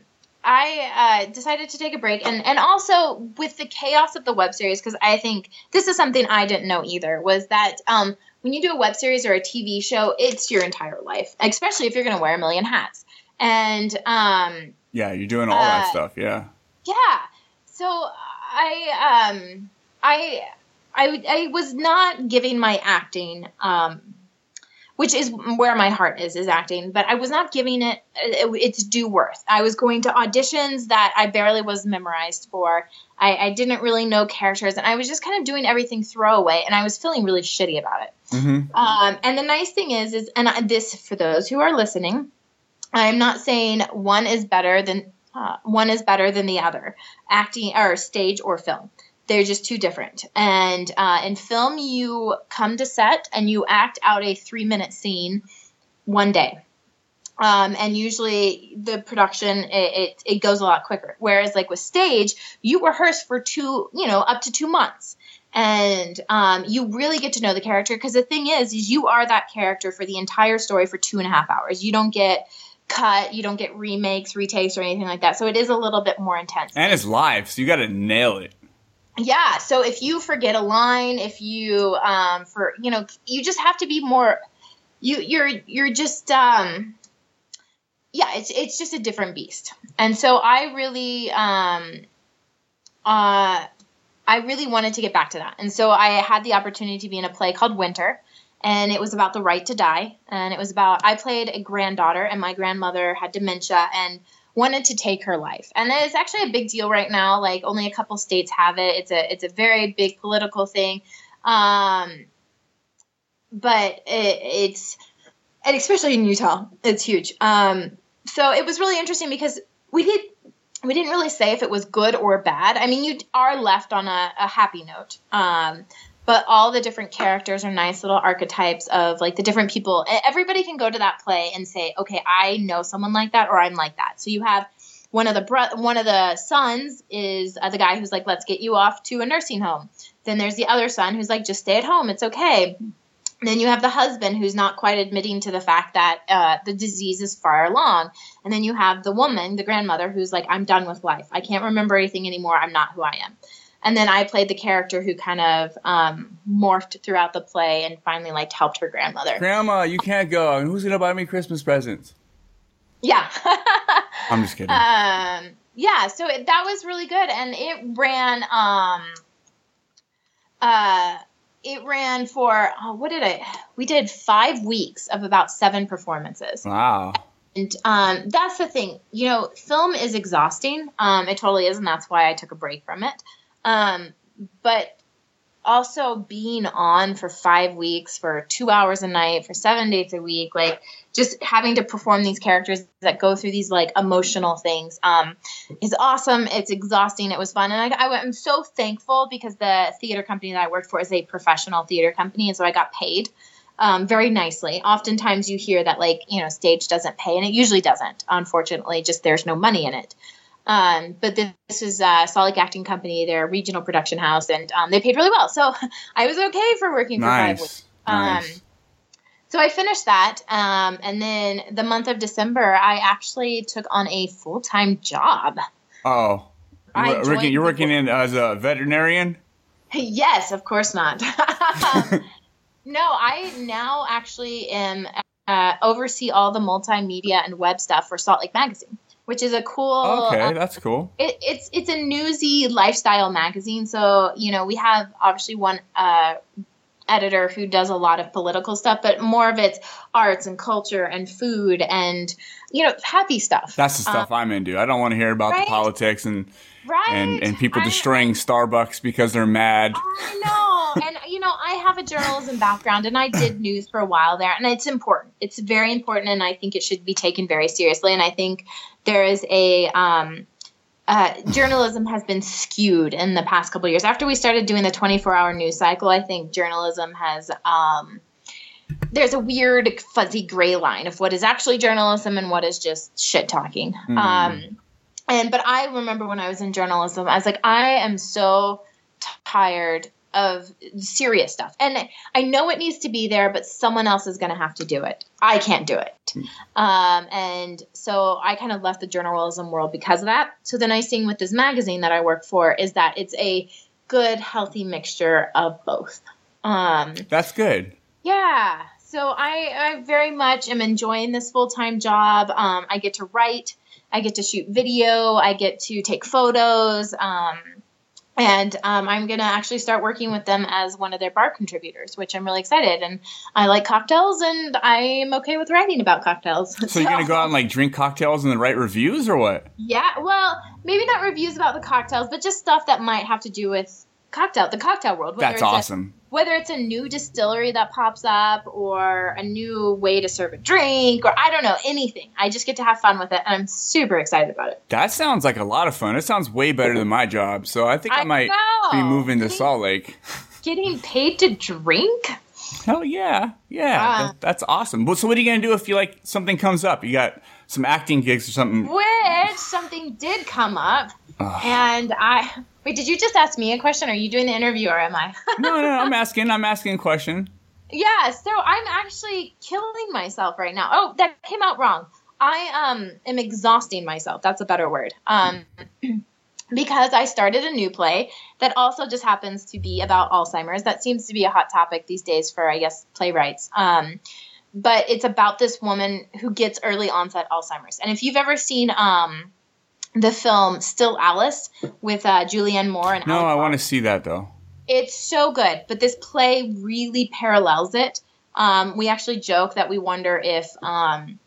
Speaker 2: I uh, decided to take a break, and and also with the chaos of the web series, because I think this is something I didn't know either, was that um, when you do a web series or a TV show, it's your entire life, especially if you're going to wear a million hats. And um,
Speaker 1: Yeah, you're doing all that
Speaker 2: Uh,
Speaker 1: stuff. Yeah.
Speaker 2: yeah, so I um, I I I was not giving my acting um, which is where my heart is is acting but i was not giving it its due worth i was going to auditions that i barely was memorized for I, I didn't really know characters and i was just kind of doing everything throwaway and i was feeling really shitty about it
Speaker 1: Mm-hmm.
Speaker 2: um, and the nice thing is is and I- this for those who are listening i'm not saying one is better than uh, one is better than the other acting or stage or film they're just too different. And uh, in film, you come to set and you act out a three minute scene one day. Um, and usually the production it, it, it goes a lot quicker. Whereas like with stage, you rehearse for two, you know, up to two months, and um, you really get to know the character. Because the thing is, is you are that character for the entire story for two and a half hours. You don't get cut, you don't get remakes, retakes, or anything like that. So it is a little bit more intense.
Speaker 1: And it's live, so you got to nail it.
Speaker 2: Yeah. So if you forget a line, if you um for you know, you just have to be more you you're you're just um yeah, it's it's just a different beast. And so I really um uh I really wanted to get back to that. And so I had the opportunity to be in a play called Winter and it was about the right to die and it was about I played a granddaughter and my grandmother had dementia and wanted to take her life. And it's actually a big deal right now. Like only a couple states have it. It's a it's a very big political thing. Um, but it, it's and especially in Utah, it's huge. Um, so it was really interesting because we did we didn't really say if it was good or bad. I mean, you are left on a, a happy note. Um, but all the different characters are nice little archetypes of like the different people. Everybody can go to that play and say, okay, I know someone like that or I'm like that. So you have one of the bro- one of the sons is uh, the guy who's like, let's get you off to a nursing home. Then there's the other son who's like, just stay at home. It's okay. Then you have the husband who's not quite admitting to the fact that uh, the disease is far along. And then you have the woman, the grandmother, who's like, I'm done with life. I can't remember anything anymore. I'm not who I am. And then I played the character who kind of um, morphed throughout the play and finally like helped her grandmother.
Speaker 1: Grandma, you can't go. And who's gonna buy me Christmas presents?
Speaker 2: Yeah.
Speaker 1: I'm just kidding.
Speaker 2: um, yeah. So it, that was really good, and it ran. Um, uh, it ran for oh, what did I? We did five weeks of about seven performances.
Speaker 1: wow.
Speaker 2: And um, that's the thing, you know, film is exhausting. Um, it totally is, and that's why I took a break from it. Um, but also being on for five weeks, for two hours a night, for seven days a week, like just having to perform these characters that go through these like emotional things um, is awesome. It's exhausting. It was fun, and I, I, I'm so thankful because the theater company that I worked for is a professional theater company, and so I got paid um, very nicely. Oftentimes you hear that like you know stage doesn't pay, and it usually doesn't. Unfortunately, just there's no money in it. Um, but this, this is uh, Salt Lake Acting Company. They're a regional production house, and um, they paid really well. So I was okay for working for five weeks.
Speaker 1: Nice. Nice.
Speaker 2: Um, so I finished that, um, and then the month of December, I actually took on a full time job.
Speaker 1: oh. You're, working, you're
Speaker 2: the-
Speaker 1: working in as a veterinarian?
Speaker 2: yes, of course not. Um, no, I now actually am uh, oversee all the multimedia and web stuff for Salt Lake Magazine, which is a cool.
Speaker 1: Okay,
Speaker 2: uh,
Speaker 1: that's cool.
Speaker 2: it, it's it's a newsy lifestyle magazine. So you know we have obviously one uh, editor who does a lot of political stuff, but more of it's arts and culture and food and you know happy stuff.
Speaker 1: That's the stuff I'm into. I don't want to hear about
Speaker 2: right?
Speaker 1: the politics and
Speaker 2: right
Speaker 1: and, and people
Speaker 2: I-
Speaker 1: destroying Starbucks because they're mad.
Speaker 2: I know. and you know, I have a journalism background and I did news for a while there and it's important. It's very important and I think it should be taken very seriously and I think there is a um uh, journalism has been skewed in the past couple years. After we started doing the 24 hour news cycle, I think journalism has. Um, there's a weird fuzzy gray line of what is actually journalism and what is just shit talking. Um, and but I remember when I was in journalism, I was like, I am so tired of serious stuff, and I know it needs to be there, but someone else is going to have to do it. I can't do it. Um, and so I kind of left the journalism world because of that. So the nice thing with this magazine that I work for is that it's a good, healthy mixture of both. Um,
Speaker 1: That's good.
Speaker 2: yeah. So I, I very much am enjoying this full time job. Um, I get to write, I get to shoot video, I get to take photos. Um, and um, I'm going to actually start working with them as one of their bar contributors, which I'm really excited. And I like cocktails and I am okay with writing about cocktails.
Speaker 1: So you're gonna go out and like drink cocktails and then write reviews or what?
Speaker 2: Yeah, well, maybe not reviews about the cocktails, but just stuff that might have to do with cocktail, the cocktail world. whether
Speaker 1: That's
Speaker 2: it's a-
Speaker 1: awesome.
Speaker 2: whether it's a new distillery that pops up or a new way to serve a drink or I don't know, anything. I just get to have fun with it and I'm super excited about it.
Speaker 1: That sounds like a lot of fun. It sounds way better than my job. So I think I,
Speaker 2: I
Speaker 1: might
Speaker 2: know.
Speaker 1: be moving to
Speaker 2: Getting-
Speaker 1: Salt Lake.
Speaker 2: Getting paid to drink?
Speaker 1: Hell yeah, yeah,
Speaker 2: Ah.
Speaker 1: that, that's awesome. So what are you gonna do if you like something comes up? You got some acting gigs or something?
Speaker 2: Which something did come up. And I wait, did you just ask me a question? Are you doing the interview or am I?
Speaker 1: No, no, I'm asking. I'm asking a question.
Speaker 2: Yeah, so I'm actually killing myself right now. Oh, that came out wrong. I um am exhausting myself. That's a better word. Um because I started a new play that also just happens to be about Alzheimer's. That seems to be a hot topic these days for I guess playwrights. Um but it's about this woman who gets early onset Alzheimer's. And if you've ever seen um the film Still Alice with uh, Julianne Moore and
Speaker 1: No,
Speaker 2: Alec
Speaker 1: I want to see that though.
Speaker 2: it's so good, but this play really parallels it. Um, we actually joke that we wonder if um,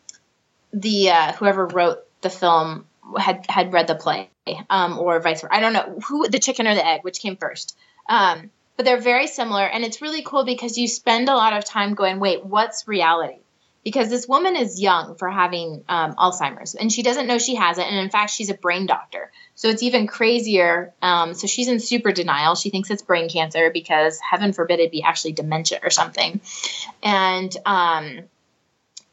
Speaker 2: the uh, whoever wrote the film had had read the play, um, or vice versa. I don't know who the chicken or the egg, which came first. Um, but they're very similar, and it's really cool because you spend a lot of time going, "Wait, what's reality?" Because this woman is young for having um, Alzheimer's, and she doesn't know she has it. And in fact, she's a brain doctor, so it's even crazier. Um, so she's in super denial. She thinks it's brain cancer because, heaven forbid, it be actually dementia or something. And um,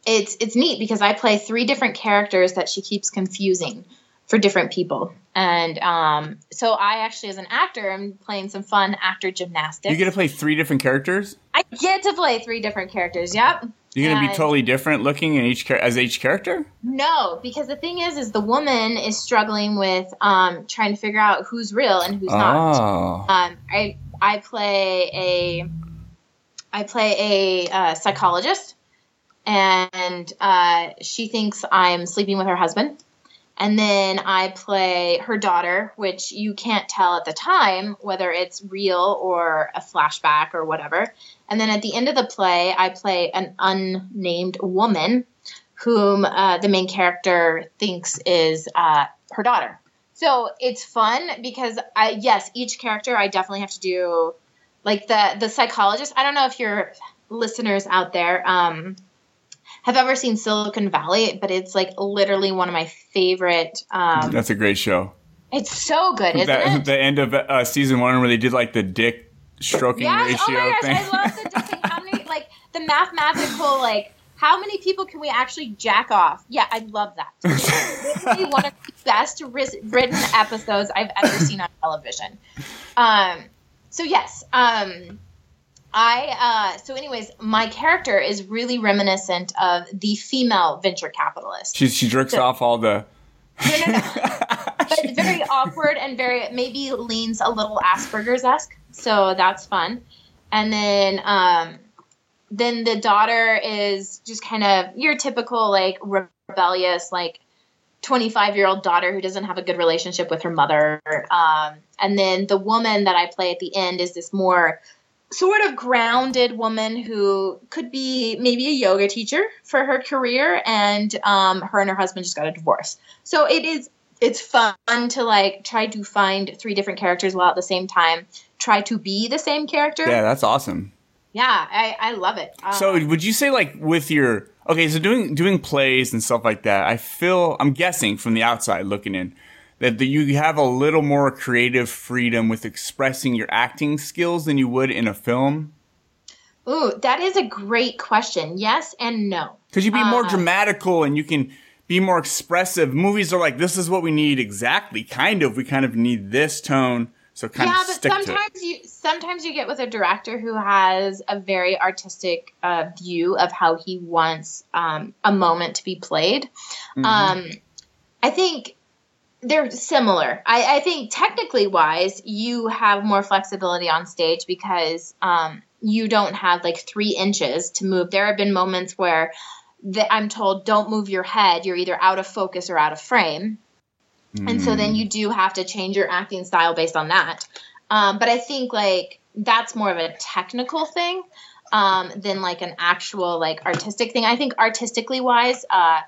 Speaker 2: it's it's neat because I play three different characters that she keeps confusing for different people. And um, so I actually, as an actor, am playing some fun actor gymnastics.
Speaker 1: You get to play three different characters.
Speaker 2: I get to play three different characters. Yep.
Speaker 1: You're gonna be totally different looking in each as each character.
Speaker 2: No, because the thing is, is the woman is struggling with um, trying to figure out who's real and who's not.
Speaker 1: Oh,
Speaker 2: Um, I I play a I play a uh, psychologist, and uh, she thinks I'm sleeping with her husband. And then I play her daughter, which you can't tell at the time whether it's real or a flashback or whatever. And then at the end of the play, I play an unnamed woman whom uh, the main character thinks is uh, her daughter. So it's fun because I yes, each character I definitely have to do like the the psychologist. I don't know if your listeners out there um, have ever seen Silicon Valley, but it's like literally one of my favorite. Um,
Speaker 1: that's a great show.
Speaker 2: it's so good, isn't
Speaker 1: That,
Speaker 2: it?
Speaker 1: the end of uh, season one where they did like the dick stroking
Speaker 2: Yes.
Speaker 1: ratio
Speaker 2: Oh my gosh,
Speaker 1: thing.
Speaker 2: I love the how many like the mathematical like how many people can we actually jack off? Yeah, I love that. Literally one of the best written episodes I've ever seen on television. Um, so yes, um, I uh, so anyways, my character is really reminiscent of the female venture capitalist.
Speaker 1: she she jerks off all the.
Speaker 2: No, no, no. but very awkward and very maybe leans a little Asperger's esque. So that's fun. And then um, then the daughter is just kind of your typical like rebellious like 25 year old daughter who doesn't have a good relationship with her mother. Um, and then the woman that I play at the end is this more sort of grounded woman who could be maybe a yoga teacher for her career and um, her and her husband just got a divorce so it is it's fun to like try to find three different characters while at the same time try to be the same character
Speaker 1: Yeah, that's awesome.
Speaker 2: yeah i, I love it Um,
Speaker 1: So would you say like with your okay, so doing doing plays and stuff like that, I feel I'm guessing from the outside looking in that the, you have a little more creative freedom with expressing your acting skills than you would in a film?
Speaker 2: Ooh, that is a great question. Yes and no.
Speaker 1: Because you'd be more
Speaker 2: Uh,
Speaker 1: dramatical and you can be more expressive. Movies are like, this is what we need exactly. Kind of. We kind of need this tone. So kind
Speaker 2: yeah,
Speaker 1: of
Speaker 2: but
Speaker 1: stick to it.
Speaker 2: sometimes you sometimes you get with a director who has a very artistic uh, view of how he wants um, a moment to be played.
Speaker 1: Mm-hmm.
Speaker 2: Um, I think they're similar. I, I think technically wise, you have more flexibility on stage because um, you don't have like three inches to move. There have been moments where the, I'm told, don't move your head. You're either out of focus or out of frame. And so
Speaker 1: Mm.
Speaker 2: then you do have to change your acting style based on that. Um, but I think like that's more of a technical thing um, than like an actual like artistic thing. I think artistically wise, uh,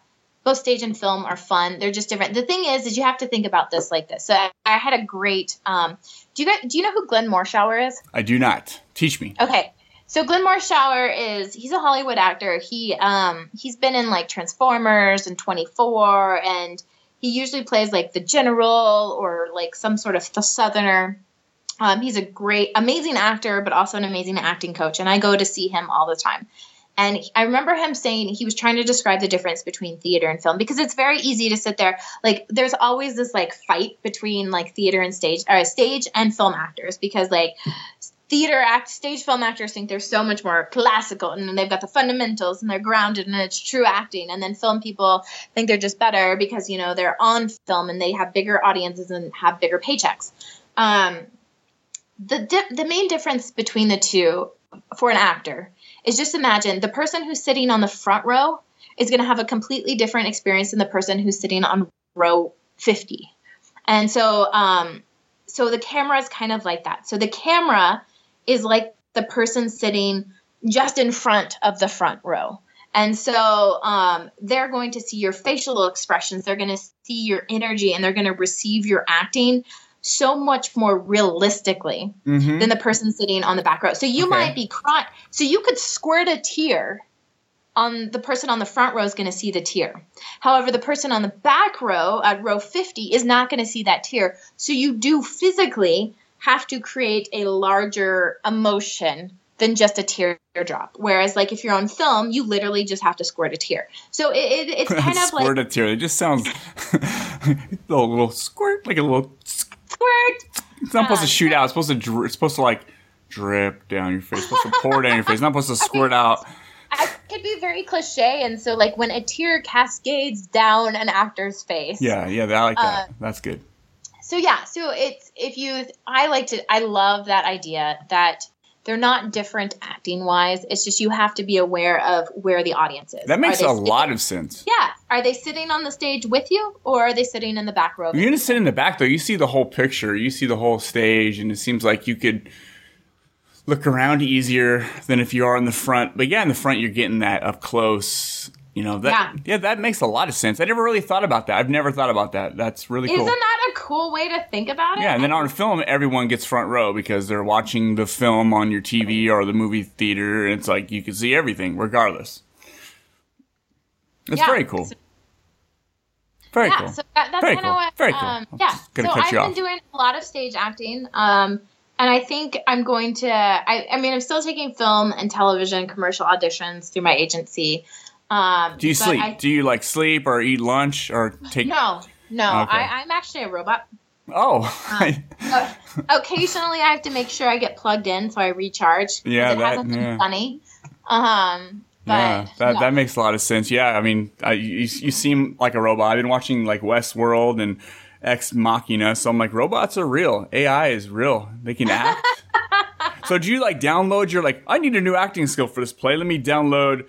Speaker 2: both stage and film are fun. They're just different. The thing is, is you have to think about this like this. So I, I had a great. Um, do you guys, do you know who Glenn Morshower is?
Speaker 1: I do not. Teach me.
Speaker 2: Okay. So Glenn Morshower is he's a Hollywood actor. He um he's been in like Transformers and 24 and he usually plays like the general or like some sort of the southerner. Um, he's a great amazing actor but also an amazing acting coach and I go to see him all the time. And I remember him saying he was trying to describe the difference between theater and film because it's very easy to sit there like there's always this like fight between like theater and stage or stage and film actors because like theater act stage film actors think they're so much more classical and they've got the fundamentals and they're grounded and it's true acting and then film people think they're just better because you know they're on film and they have bigger audiences and have bigger paychecks. Um, the di- the main difference between the two for an actor is just imagine the person who's sitting on the front row is going to have a completely different experience than the person who's sitting on row 50 and so um, so the camera is kind of like that. So the camera is like the person sitting just in front of the front row. And so um, they're going to see your facial expressions, they're going to see your energy, and they're going to receive your acting so much more realistically
Speaker 1: Mm-hmm.
Speaker 2: than the person sitting on the back row. So you
Speaker 1: Okay.
Speaker 2: might be crying. So you could squirt a tear on the person on the front row is going to see the tear. However, the person on the back row at row 50 is not going to see that tear. So you do physically have to create a larger emotion than just a teardrop. Whereas, like if you're on film, you literally just have to squirt a tear. So it, it, it's kind of
Speaker 1: squirt
Speaker 2: like
Speaker 1: a tear. It just sounds a little, little squirt, like a little.
Speaker 2: squirt.
Speaker 1: It's not supposed to shoot out. It's supposed to. Dri- it's supposed to like drip down your face. It's supposed to pour down your face. It's not supposed to squirt out.
Speaker 2: I could be very cliche, and so like when a tear cascades down an actor's face.
Speaker 1: Yeah, yeah. I like that.
Speaker 2: Uh,
Speaker 1: That's good.
Speaker 2: So yeah, so it's if you I like to I love that idea that they're not different acting wise. It's just you have to be aware of where the audience is.
Speaker 1: That makes a
Speaker 2: they
Speaker 1: lot of sense.
Speaker 2: Yeah. Are they sitting on the stage with you or are they sitting in the back row?
Speaker 1: You're gonna sit in the back though, you see the whole picture. You see the whole stage, and it seems like you could look around easier than if you are in the front. But yeah, in the front, you're getting that up close. You know that.
Speaker 2: Yeah.
Speaker 1: Yeah, that makes a lot of sense. I never really thought about that. I've never thought about that. That's really cool.
Speaker 2: Isn't that a cool way to think about it?
Speaker 1: Yeah, and then on film, everyone gets front row because they're watching the film on your TV or the movie theater, and it's like you can see everything regardless. It's
Speaker 2: Yeah.
Speaker 1: very cool. Very
Speaker 2: yeah,
Speaker 1: cool.
Speaker 2: so that, that's
Speaker 1: Very
Speaker 2: kind
Speaker 1: cool.
Speaker 2: of what.
Speaker 1: Very cool.
Speaker 2: Um, yeah, so I've been
Speaker 1: off.
Speaker 2: doing a lot of stage acting, um, and I think I'm going to. I, I mean, I'm still taking film and television commercial auditions through my agency. Um,
Speaker 1: Do you sleep?
Speaker 2: I-
Speaker 1: Do you like sleep or eat lunch or take?
Speaker 2: no, no.
Speaker 1: Okay.
Speaker 2: I, I'm actually a robot.
Speaker 1: Oh,
Speaker 2: Uh, occasionally, I have to make sure I get plugged in so I recharge.
Speaker 1: Yeah,
Speaker 2: it
Speaker 1: that-
Speaker 2: hasn't been
Speaker 1: yeah.
Speaker 2: funny. Um, but
Speaker 1: yeah, that that makes a lot of sense. Yeah, I mean, I, you you seem like a robot. I've been watching like Westworld and Ex Machina, so I'm like, robots are real. AI is real. They can act. so do you like download? You're like, I need a new acting skill for this play. Let me download.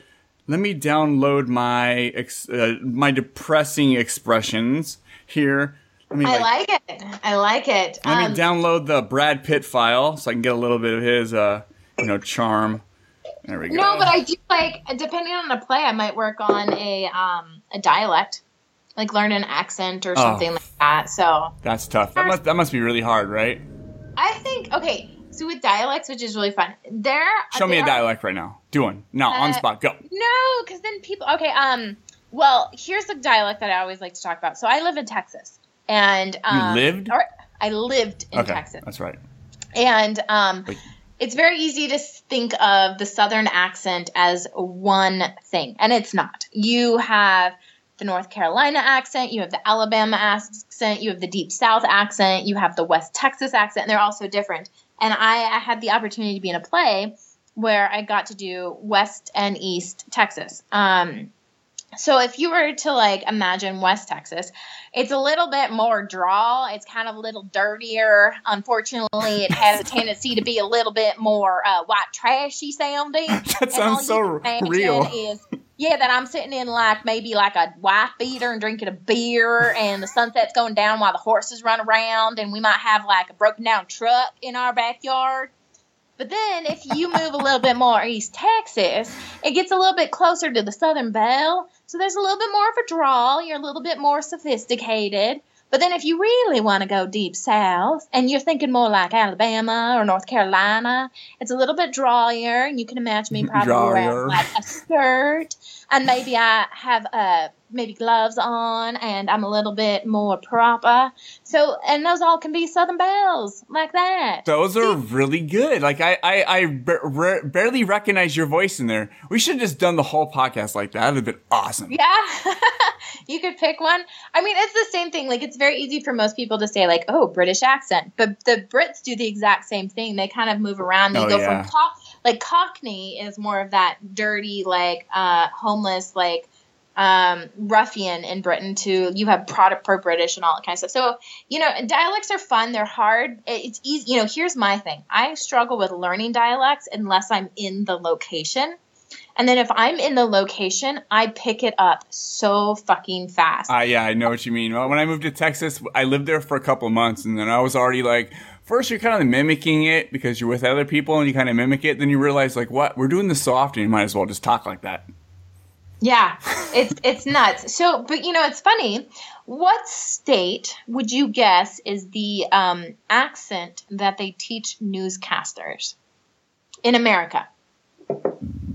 Speaker 1: Let me download my ex, uh, my depressing expressions here. Let me
Speaker 2: I like it. I like it.
Speaker 1: let
Speaker 2: Um,
Speaker 1: me download the Brad Pitt file so I can get a little bit of his, uh, you know, charm. There we go.
Speaker 2: No, but I do like depending on the play, I might work on a um a dialect, like learn an accent or
Speaker 1: Oh.
Speaker 2: something like that. So
Speaker 1: That's tough. That must that must be really hard, right?
Speaker 2: I think okay. So with dialects, which is really fun, there.
Speaker 1: Show me a dialect right now. Do one. No, on
Speaker 2: Uh,
Speaker 1: spot. Go.
Speaker 2: No, because then people. Okay. Um. Well, here's the dialect that I always like to talk about. So I live in Texas. and um,
Speaker 1: lived?
Speaker 2: or- I lived in
Speaker 1: okay,
Speaker 2: Texas,
Speaker 1: that's right.
Speaker 2: and um,
Speaker 1: Wait.
Speaker 2: it's very easy to think of the Southern accent as one thing, and it's not. You have the North Carolina accent, you have the Alabama accent, you have the Deep South accent, you have the West Texas accent, and they're all so different. And I, I had the opportunity to be in a play where I got to do West and East Texas. Um, so if you were to like imagine West Texas, it's a little bit more drawl. It's kind of a little dirtier. Unfortunately, it has a tendency to be a little bit more uh, white trashy sounding.
Speaker 1: That
Speaker 2: And
Speaker 1: sounds so
Speaker 2: you can imagine
Speaker 1: real.
Speaker 2: Is yeah, that I'm sitting in like maybe like a wife beater and drinking a beer, and the sunset's going down while the horses run around, and we might have like a broken down truck in our backyard. But then if you move a little bit more east Texas, it gets a little bit closer to the Southern Belle. So there's a little bit more of a drawl. You're a little bit more sophisticated. But then if you really want to go deep south and you're thinking more like Alabama or North Carolina, it's a little bit drier. And you can imagine me probably wearing like a skirt and maybe I have uh maybe gloves on and I'm a little bit more proper. So and those all can be Southern belles like that.
Speaker 1: Those are really good. Like I, I, I ba- barely recognize your voice in there. We should have just done the whole podcast like that. That'd have been awesome.
Speaker 2: Yeah. you could pick one. I mean, it's the same thing. Like, it's very easy for most people to say, like, oh, British accent. But the Brits do the exact same thing. They kind of move around. They
Speaker 1: Oh,
Speaker 2: go
Speaker 1: yeah.
Speaker 2: from, co- like, Cockney is more of that dirty, like, uh, homeless, like, um, ruffian in Britain to you have product pro British and all that kind of stuff. So, you know, dialects are fun. They're hard. It's easy. You know, here's my thing. I struggle with learning dialects unless I'm in the location. And then if I'm in the location, I pick it up so fucking fast.
Speaker 1: Uh, yeah, I know what you mean. Well, when I moved to Texas, I lived there for a couple months, and then I was already like, first you're kind of mimicking it because you're with other people and you kind of mimic it. Then you realize, like, what? We're doing this so often, you might as well just talk like that.
Speaker 2: Yeah, it's it's nuts. So, but you know, it's funny. What state would you guess is the um, accent that they teach newscasters in America?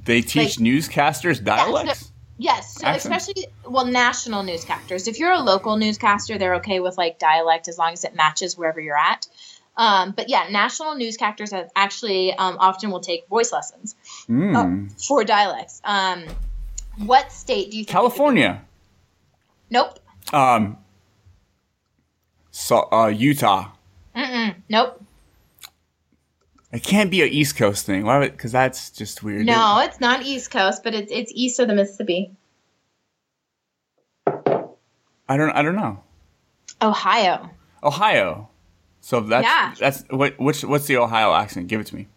Speaker 1: They teach
Speaker 2: Like-
Speaker 1: newscasters dialects.
Speaker 2: Yes, so
Speaker 1: Accent.
Speaker 2: especially well, national newscasters. If you're a local newscaster, they're okay with like dialect as long as it matches wherever you're at. Um, but yeah, national newscasters actually um, often will take voice lessons
Speaker 1: Hmm.
Speaker 2: uh, for dialects. Um, what state do you think? it could be?
Speaker 1: California.
Speaker 2: Nope.
Speaker 1: Um. So, uh, Utah.
Speaker 2: Mm-mm. Nope.
Speaker 1: It can't be a East Coast thing. Why? Because that's just weird.
Speaker 2: No, it's not East Coast, but it's it's east of the Mississippi.
Speaker 1: I don't. I don't know.
Speaker 2: Ohio.
Speaker 1: Ohio. So that's
Speaker 2: Yeah.
Speaker 1: that's what. Which what's the Ohio accent? Give it to me.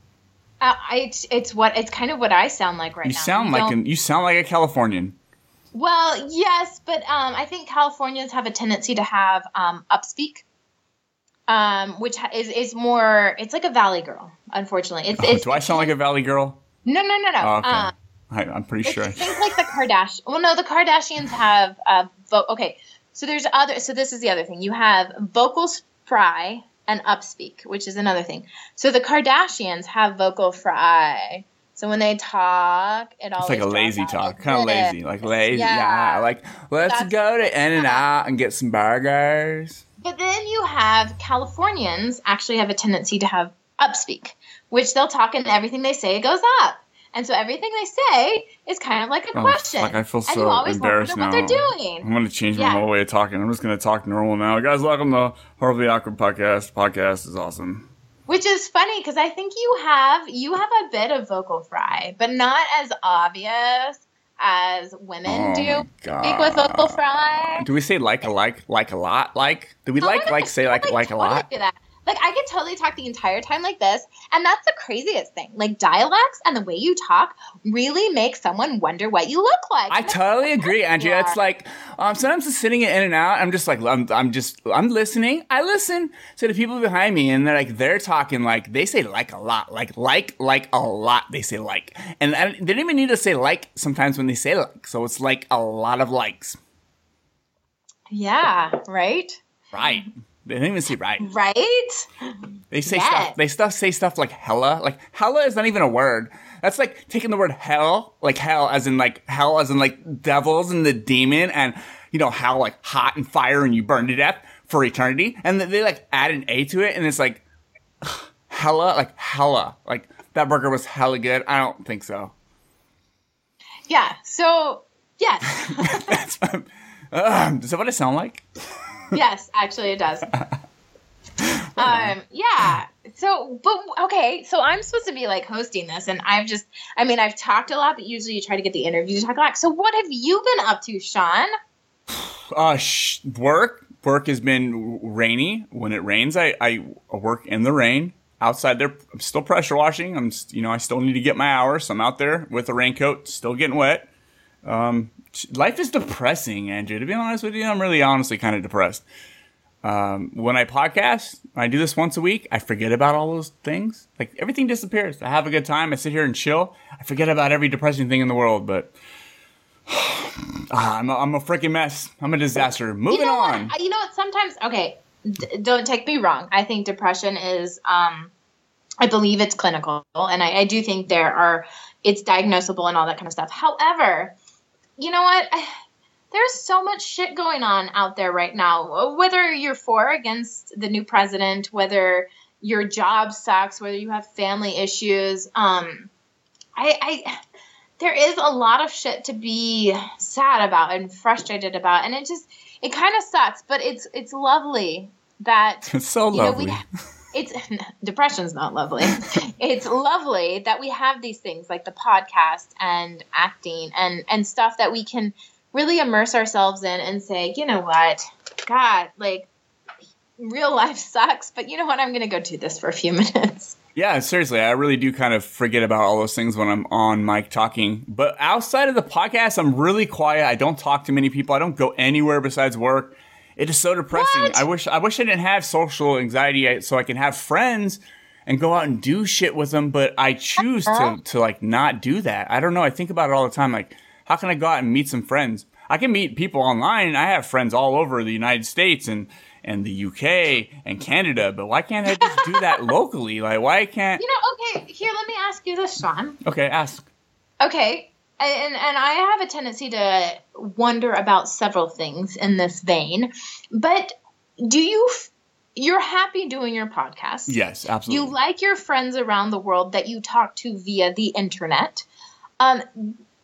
Speaker 2: Uh, it's, it's what it's kind of what I sound like right
Speaker 1: You
Speaker 2: now.
Speaker 1: sound like an. You sound like a Californian.
Speaker 2: Well, yes, but um, I think Californians have a tendency to have um, upspeak, um, which is is more. It's like a valley girl. Unfortunately, it's.
Speaker 1: Oh,
Speaker 2: it's
Speaker 1: do I sound like a Valley girl?
Speaker 2: No, no, no, no.
Speaker 1: Oh, okay.
Speaker 2: Um,
Speaker 1: I, I'm pretty sure.
Speaker 2: things like the Kardashians. Well, no, the Kardashians have uh, vo- okay. So there's other. So this is the other thing. You have vocals fry and upspeak, which is another thing. So the Kardashians have vocal fry. So when they talk, it
Speaker 1: all
Speaker 2: It's
Speaker 1: like a lazy talk, kind of lazy, like lazy. Yeah,
Speaker 2: Yeah.
Speaker 1: like let's
Speaker 2: That's-
Speaker 1: go to In-N-Out and get some burgers.
Speaker 2: But then you have Californians actually have a tendency to have upspeak, which they'll talk and everything they say goes up. And so everything they say is kind of like a
Speaker 1: Oh,
Speaker 2: question.
Speaker 1: fuck, I feel so
Speaker 2: always
Speaker 1: embarrassed
Speaker 2: wonder what
Speaker 1: now.
Speaker 2: they're doing.
Speaker 1: I'm gonna change my
Speaker 2: Yeah.
Speaker 1: whole way of talking. I'm just gonna talk normal now. Guys, welcome to Horribly Awkward Podcast. Podcast is awesome.
Speaker 2: Which is funny because I think you have you have a bit of vocal fry, but not as obvious as women
Speaker 1: Oh
Speaker 2: do. Speak with vocal fry.
Speaker 1: Do we say like a like like a lot? Like do we like like say like like a
Speaker 2: totally
Speaker 1: lot?
Speaker 2: Like I could totally talk the entire time like this, and that's the craziest thing. Like dialects and the way you talk really make someone wonder what you look like.
Speaker 1: I totally agree, Andrea. It's like um, sometimes just sitting in and out. I'm just like I'm, I'm just I'm listening. I listen to the people behind me, and they're like they're talking like they say like a lot, like like like a lot. They say like, and I, they don't even need to say like sometimes when they say like. So it's like a lot of likes,
Speaker 2: yeah, right,
Speaker 1: right? They don't even say right.
Speaker 2: right.
Speaker 1: They say
Speaker 2: Yes.
Speaker 1: stuff. They stuff say stuff like hella. Like hella is not even a word. That's like taking the word hell, like hell, as in like hell, as in like devils and the demon, and you know how like hot and fire, and you burn to death. for eternity, and they, like add an A to it, and it's like hella, like hella, like that burger was hella good. I don't think so.
Speaker 2: Yeah. So yes,
Speaker 1: That's um, is that what it sound like?
Speaker 2: yes, actually it does. um, yeah. So, but okay. So I'm supposed to be like hosting this, and I've just, I mean, I've talked a lot, but usually you try to get the interview to talk a lot. So what have you been up to, Sean?
Speaker 1: Uh, sh- work. Work has been rainy. When it rains, I, I work in the rain outside there. I'm still pressure washing. I'm, you know, I still need to get my hours. So I'm out there with a raincoat, still getting wet. Um, life is depressing, Andrew. To be honest with you, I'm really honestly kind of depressed. Um, when I podcast, I do this once a week. I forget about all those things. Like everything disappears. I have a good time. I sit here and chill. I forget about every depressing thing in the world. But ah, I'm a, I'm a freaking mess. I'm a disaster. Moving
Speaker 2: you know
Speaker 1: on.
Speaker 2: What? You know what? Sometimes, okay, d- don't take me wrong. I think depression is, um, I believe it's clinical, and I, I do think there are, it's diagnosable and all that kind of stuff. However, you know what? There's so much shit going on out there right now. Whether you're for or against the new president, whether your job sucks, whether you have family issues, um, I, I there is a lot of shit to be sad about and frustrated about, and it just it kind of sucks. But it's it's lovely that
Speaker 1: It's so
Speaker 2: you know,
Speaker 1: lovely.
Speaker 2: we, it's depression's not lovely. it's lovely that we have these things like the podcast and acting and and stuff that we can really immerse ourselves in and say, you know what, God, like real life sucks, but you know what, I'm going to go do this for a few minutes.
Speaker 1: Yeah, seriously, I really do kind of forget about all those things when I'm on mic talking. But outside of the podcast, I'm really quiet. I don't talk to many people. I don't go anywhere besides work. It is so depressing.
Speaker 2: What?
Speaker 1: I wish I wish I didn't have social anxiety so I can have friends and go out and do shit with them, but I choose to uh-huh. to like not do that. I don't know. I think about it all the time like how can I go out and meet some friends? I can meet people online. I have friends all over the United States and and the UK and Canada, but why can't I just do that locally? Like why can't
Speaker 2: You know, okay, here, let me ask you this, Sean.
Speaker 1: Okay, ask.
Speaker 2: Okay, and and I have a tendency to wonder about several things in this vein, but do you f- you're happy doing your podcast?
Speaker 1: Yes, absolutely.
Speaker 2: You like your friends around the world that you talk to via the internet. Um,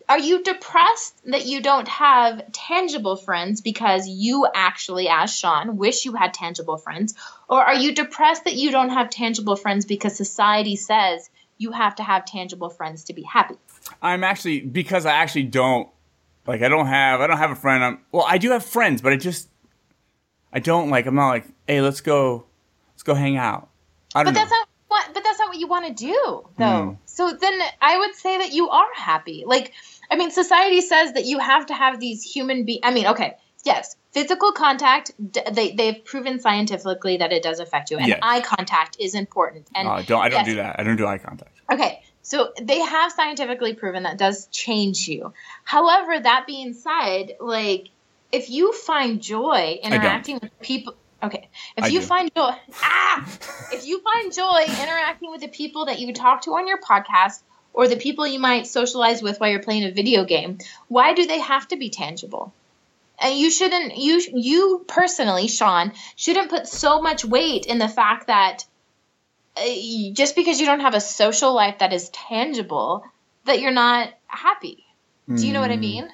Speaker 2: are you depressed that you don't have tangible friends because you actually, as Sean, wish you had tangible friends? Or are you depressed that you don't have tangible friends because society says you have to have tangible friends to be happy?
Speaker 1: I'm actually because I actually don't like I don't have I don't have a friend. I'm well, I do have friends, but I just I don't like I'm not like, hey, let's go let's go hang out. I don't
Speaker 2: But
Speaker 1: know.
Speaker 2: that's not what. But that's not what you want to do, though.
Speaker 1: Mm.
Speaker 2: So then I would say that you are happy. Like, I mean, society says that you have to have these human be. I mean, okay, yes, physical contact. They they've proven scientifically that it does affect you, and
Speaker 1: Yes.
Speaker 2: eye contact is important. And
Speaker 1: I don't I don't
Speaker 2: yes,
Speaker 1: do that. I don't do eye contact.
Speaker 2: Okay, so they have scientifically proven that does change you. However, that being said, like if you find joy interacting with people, okay, if
Speaker 1: I
Speaker 2: you
Speaker 1: do.
Speaker 2: find joy, ah, if you find joy interacting with the people that you talk to on your podcast or the people you might socialize with while you're playing a video game, why do they have to be tangible? And you shouldn't you you personally, Sean, shouldn't put so much weight in the fact that just because you don't have a social life that is tangible that you're not happy. Do you know what I mean?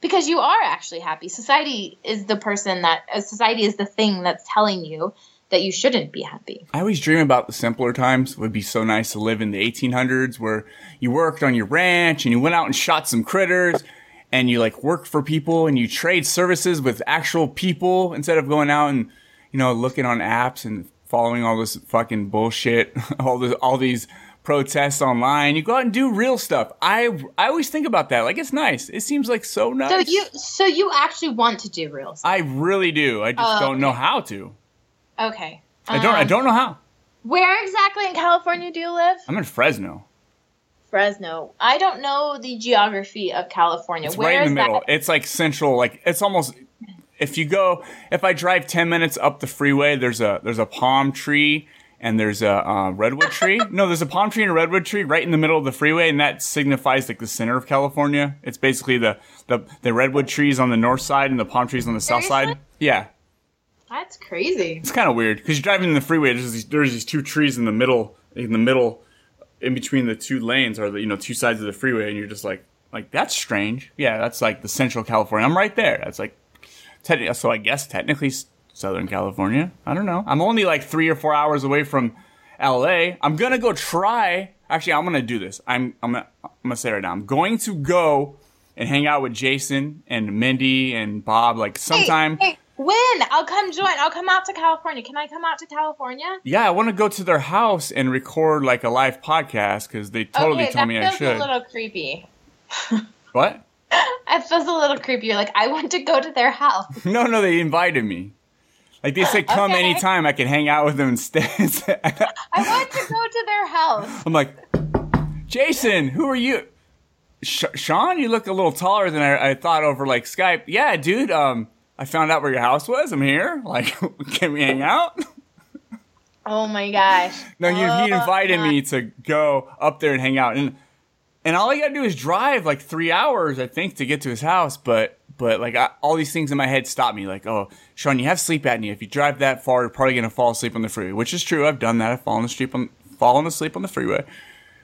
Speaker 2: Because you are actually happy. Society is the person that uh, society is the thing that's telling you that you shouldn't be happy.
Speaker 1: I always dream about the simpler times. It would be so nice to live in the 1800s where you worked on your ranch and you went out and shot some critters and you like work for people and you trade services with actual people instead of going out and, you know, looking on apps and following all this fucking bullshit, all this, all these protests online. You go out and do real stuff. I, I always think about that. Like, it's nice. It seems like so nice.
Speaker 2: So you so you actually want to do real stuff.
Speaker 1: I really do. I just
Speaker 2: Oh,
Speaker 1: don't know how to.
Speaker 2: Okay.
Speaker 1: I don't, I
Speaker 2: Um,
Speaker 1: don't know how.
Speaker 2: Where exactly in California do you live?
Speaker 1: I'm in Fresno.
Speaker 2: Fresno. I don't know the geography of California.
Speaker 1: It's
Speaker 2: Where
Speaker 1: right in
Speaker 2: is
Speaker 1: the middle.
Speaker 2: that?
Speaker 1: It's like central. Like it's almost. If you go, if I drive ten minutes up the freeway, there's a there's a palm tree and there's a uh, redwood tree. no, there's a palm tree and a redwood tree right in the middle of the freeway, and that signifies like the center of California. It's basically the the the redwood trees on the north side and the palm trees on the south side. Yeah,
Speaker 2: That's crazy.
Speaker 1: It's kind of weird because you're driving in the freeway. There's these, there's these two trees in the middle, in the middle, in between the two lanes, or the you know two sides of the freeway, and you're just like, like that's strange. Yeah, that's like the Central California. I'm right there. That's like, te- so I guess technically Southern California. I don't know. I'm only like three or four hours away from L.A. I'm gonna go try. Actually, I'm gonna do this. I'm I'm gonna, I'm gonna say it right now. I'm going to go and hang out with Jason and Mindy and Bob like sometime.
Speaker 2: Hey, hey, when? I'll come join. I'll come out to California. Can I come out to California?
Speaker 1: Yeah, I want to go to their house and record like a live podcast because they totally
Speaker 2: okay,
Speaker 1: told me I
Speaker 2: feels
Speaker 1: should.
Speaker 2: a little creepy.
Speaker 1: What?
Speaker 2: It feels a little creepy. You're like, I want to go to their house.
Speaker 1: No, no, they invited me. Like they said, come
Speaker 2: Okay.
Speaker 1: anytime. I can hang out with them instead.
Speaker 2: I want to go to their house.
Speaker 1: I'm like, Jason, who are you? Sh- Sean, you look a little taller than I, I thought over like Skype. Yeah, dude. Um, I found out where your house was. I'm here. Like, can we hang out?
Speaker 2: Oh my gosh.
Speaker 1: No, he, he
Speaker 2: Oh,
Speaker 1: invited
Speaker 2: my-
Speaker 1: me to go up there and hang out, and and all I gotta do is drive like three hours, I think, to get to his house. But but like I, all these things in my head stop me. Like, oh, Sean, you have sleep apnea. If you drive that far, you're probably gonna fall asleep on the freeway, which is true. I've done that. I've fallen asleep on fallen asleep on the freeway.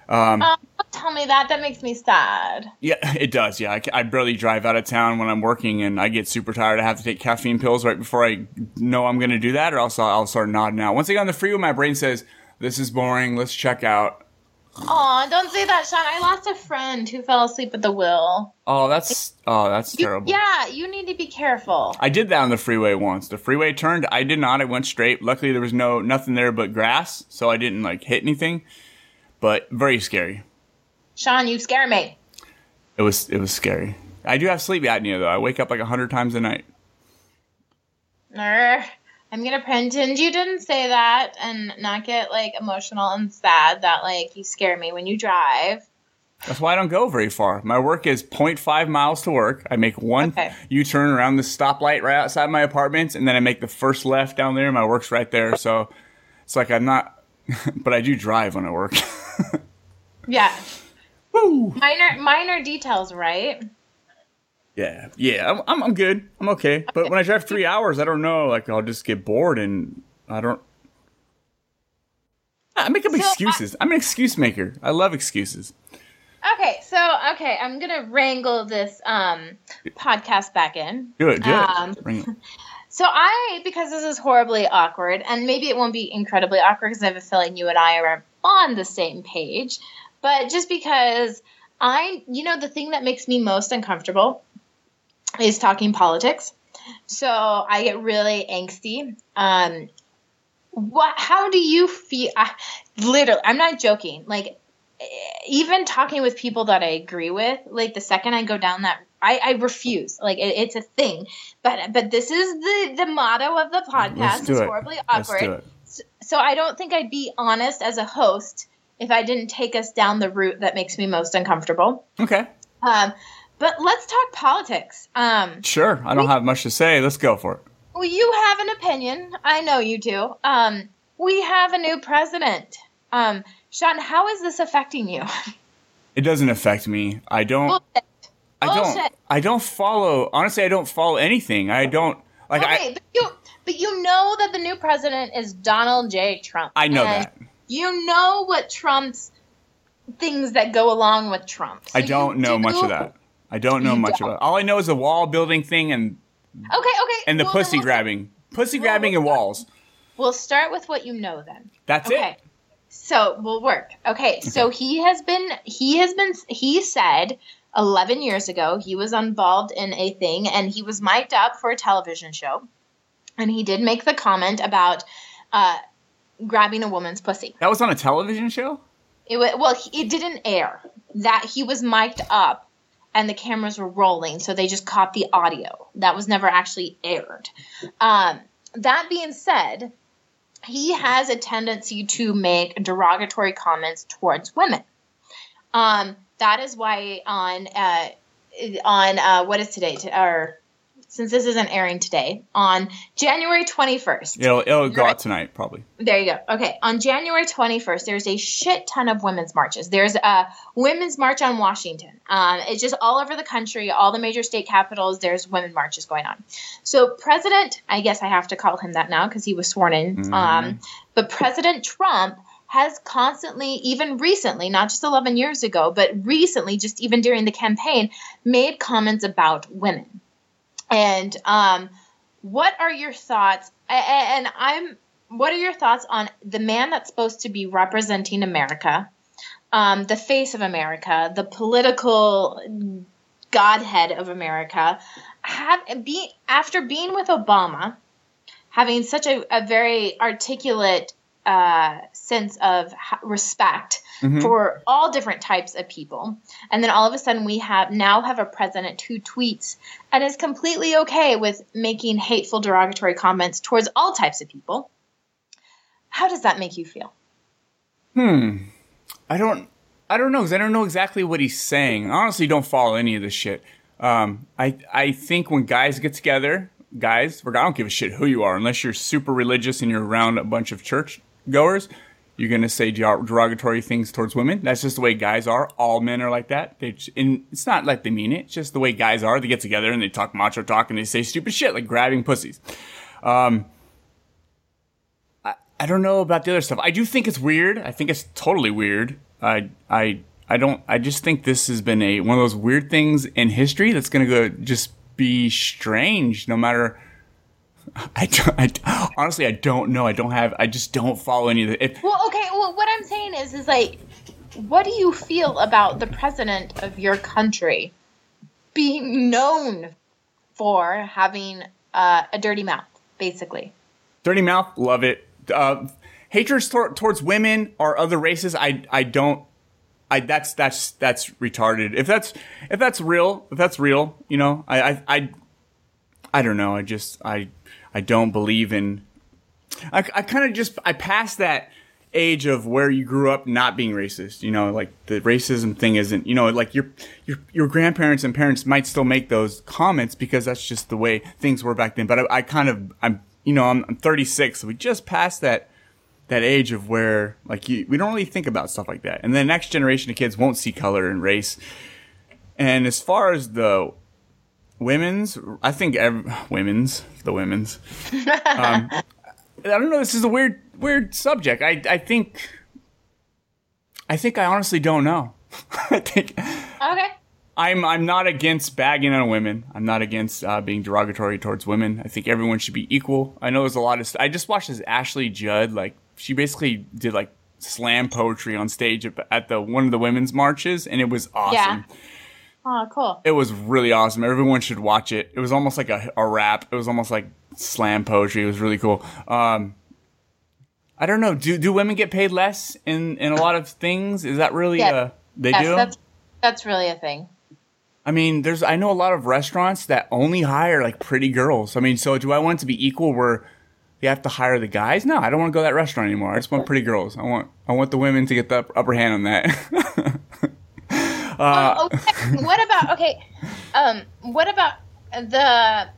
Speaker 2: Um, oh, don't tell me that. That makes me sad.
Speaker 1: Yeah, it does. Yeah, I, I barely drive out of town when I'm working, and I get super tired. I have to take caffeine pills right before I know I'm going to do that, or else I'll, I'll start nodding out. Once I get on the freeway, my brain says, "This is boring. Let's check out."
Speaker 2: Aw, don't say that, Sean. I lost a friend who fell asleep at the wheel.
Speaker 1: Oh, that's oh, that's
Speaker 2: You-
Speaker 1: terrible.
Speaker 2: yeah, you need to be careful.
Speaker 1: I did that on the freeway once. The freeway turned. I did not. I went straight. Luckily, there was no nothing there but grass, so I didn't like hit anything. But very scary.
Speaker 2: Sean, you scare me.
Speaker 1: It was it was scary. I do have sleep apnea though. I wake up like a hundred times a night.
Speaker 2: Err. I'm gonna pretend you didn't say that and not get like emotional and sad that like you scare me when you drive.
Speaker 1: That's why I don't go very far. My work is 0.5 miles to work. I make one
Speaker 2: Okay.
Speaker 1: U-turn around the stoplight right outside my apartment, and then I make the first left down there. My work's right there, so it's like I'm not. but I do drive when I work.
Speaker 2: Yeah. Minor minor details, right?
Speaker 1: Yeah, yeah, I'm, I'm I'm good. I'm okay. But when I drive three hours, I don't know. Like I'll just get bored, and I don't. I make up
Speaker 2: So, I-
Speaker 1: excuses. I'm an excuse maker. I love excuses.
Speaker 2: Okay, so okay, I'm gonna wrangle this um podcast back in.
Speaker 1: Do it. Do
Speaker 2: Um,
Speaker 1: it.
Speaker 2: So I, because this is horribly awkward, and maybe it won't be incredibly awkward because I have a feeling you and I are on the same page, but just because I, you know, the thing that makes me most uncomfortable is talking politics. So I get really angsty. Um, what? How do you feel? I, literally, I'm not joking. Like, eh, even talking with people that I agree with, like the second I go down that, I, I refuse. Like it, it's a thing. But but this is the the motto of the podcast.
Speaker 1: Let's do
Speaker 2: it's
Speaker 1: it.
Speaker 2: horribly
Speaker 1: Let's
Speaker 2: awkward.
Speaker 1: do it.
Speaker 2: So, so I don't think I'd be honest as a host if I didn't take us down the route that makes me most uncomfortable.
Speaker 1: Okay.
Speaker 2: Um, but let's talk politics. Um,
Speaker 1: Sure. I don't have much to say. Let's go for it.
Speaker 2: well, you have an opinion. I know you do. Um, we have a new president. Um, Sean, how is this affecting you?
Speaker 1: It doesn't affect me. I don't.
Speaker 2: Bullshit.
Speaker 1: I don't.
Speaker 2: Bullshit.
Speaker 1: I don't follow. Honestly, I don't follow anything. I don't like.
Speaker 2: okay,
Speaker 1: I
Speaker 2: but you but you know that the new president is Donald J. Trump.
Speaker 1: I know that.
Speaker 2: You know what Trump's things that go along with Trump. So
Speaker 1: I don't
Speaker 2: you
Speaker 1: know much of that. I don't know
Speaker 2: You
Speaker 1: much
Speaker 2: don't.
Speaker 1: about. All I know is the wall building thing and
Speaker 2: Okay, okay.
Speaker 1: and the
Speaker 2: well,
Speaker 1: pussy
Speaker 2: we'll-
Speaker 1: grabbing, pussy
Speaker 2: well,
Speaker 1: grabbing and walls.
Speaker 2: We'll start with what you know then.
Speaker 1: That's
Speaker 2: Okay.
Speaker 1: it.
Speaker 2: So we'll work. Okay, so he has been he has been he said 11 years ago he was involved in a thing and he was mic'd up for a television show and he did make the comment about uh, grabbing a woman's pussy.
Speaker 1: That was on a television show.
Speaker 2: It was, well he, it didn't air. That he was mic'd up and the cameras were rolling so they just caught the audio. That was never actually aired. Um, that being said, he has a tendency to make derogatory comments towards women. Um, that is why on uh, on uh, what is today? To, or since this isn't airing today, on January 21st.
Speaker 1: It'll it'll go out tonight probably.
Speaker 2: There you go. Okay, on January 21st, there's a shit ton of women's marches. There's a women's march on Washington. Um, it's just all over the country, all the major state capitals. There's women marches going on. So President, I guess I have to call him that now because he was sworn in. Um, but President Trump has constantly, even recently, not just 11 years ago, but recently, just even during the campaign, made comments about women. And um, what are your thoughts? And I'm, what are your thoughts on the man that's supposed to be representing America, um, the face of America, the political godhead of America, have be after being with Obama, having such a, a very articulate uh, sense of ha- respect for all different types of people, and then all of a sudden we have now have a president who tweets and is completely okay with making hateful, derogatory comments towards all types of people. How does that make you feel? Hmm.
Speaker 1: I don't I don't know because I don't know exactly what he's saying. I honestly don't follow any of this shit. Um, I I think when guys get together, guys, I don't give a shit who you are unless you're super religious and you're around a bunch of church goers. You're gonna say derogatory things towards women. That's just the way guys are. All men are like that. They, and it's not like they mean it. It's just the way guys are. They get together and they talk macho talk and they say stupid shit like grabbing pussies. Um, I, I don't know about the other stuff. I do think it's weird. I think it's totally weird. I I I don't. I just think this has been a one of those weird things in history that's gonna go just be strange. No matter. I, don't, I honestly I don't know. I don't have. I just don't follow any of the. If,
Speaker 2: Well, okay. Well, what I'm saying is, is like, what do you feel about the president of your country being known for having uh, a dirty mouth, basically?
Speaker 1: Dirty mouth, love it. Uh, hatred tor- towards women or other races, I I don't. I that's that's that's retarded. If that's if that's real, if that's real, you know, I I I, I don't know. I just I I don't believe in. I I kind of just I passed that age of where you grew up not being racist. You know, like the racism thing isn't. You know, like your your your grandparents and parents might still make those comments because that's just the way things were back then. But I, I kind of I'm you know I'm, I'm 36, so we just passed that that age of where like you, we don't really think about stuff like that. And the next generation of kids won't see color and race. And as far as the women's, I think ev- women's, the women's. Um, I don't know. This is a weird, weird subject. I, I think, I think I honestly don't know. I think
Speaker 2: Okay.
Speaker 1: I'm, I'm not against bagging on women. I'm not against uh, being derogatory towards women. I think everyone should be equal. I know there's a lot of. St- I just watched this Ashley Judd. Like she basically did like slam poetry on stage at, at the one of the women's marches, and it was awesome.
Speaker 2: Yeah. Oh, cool.
Speaker 1: It was really awesome. Everyone should watch it. It was almost like a, a rap. It was almost like slam poetry. It was really cool. Um, I don't know. Do do women get paid less in in a lot of things? Is that really
Speaker 2: Yes.
Speaker 1: uh they
Speaker 2: Yes,
Speaker 1: do?
Speaker 2: that's that's really a thing.
Speaker 1: I mean, there's I know a lot of restaurants that only hire like pretty girls. I mean, so do I want it to be equal where you have to hire the guys? No, I don't want to go to that restaurant anymore. I just want pretty girls. I want I want the women to get the upper hand on that. Uh,
Speaker 2: oh, okay. what about okay? Um, what about the?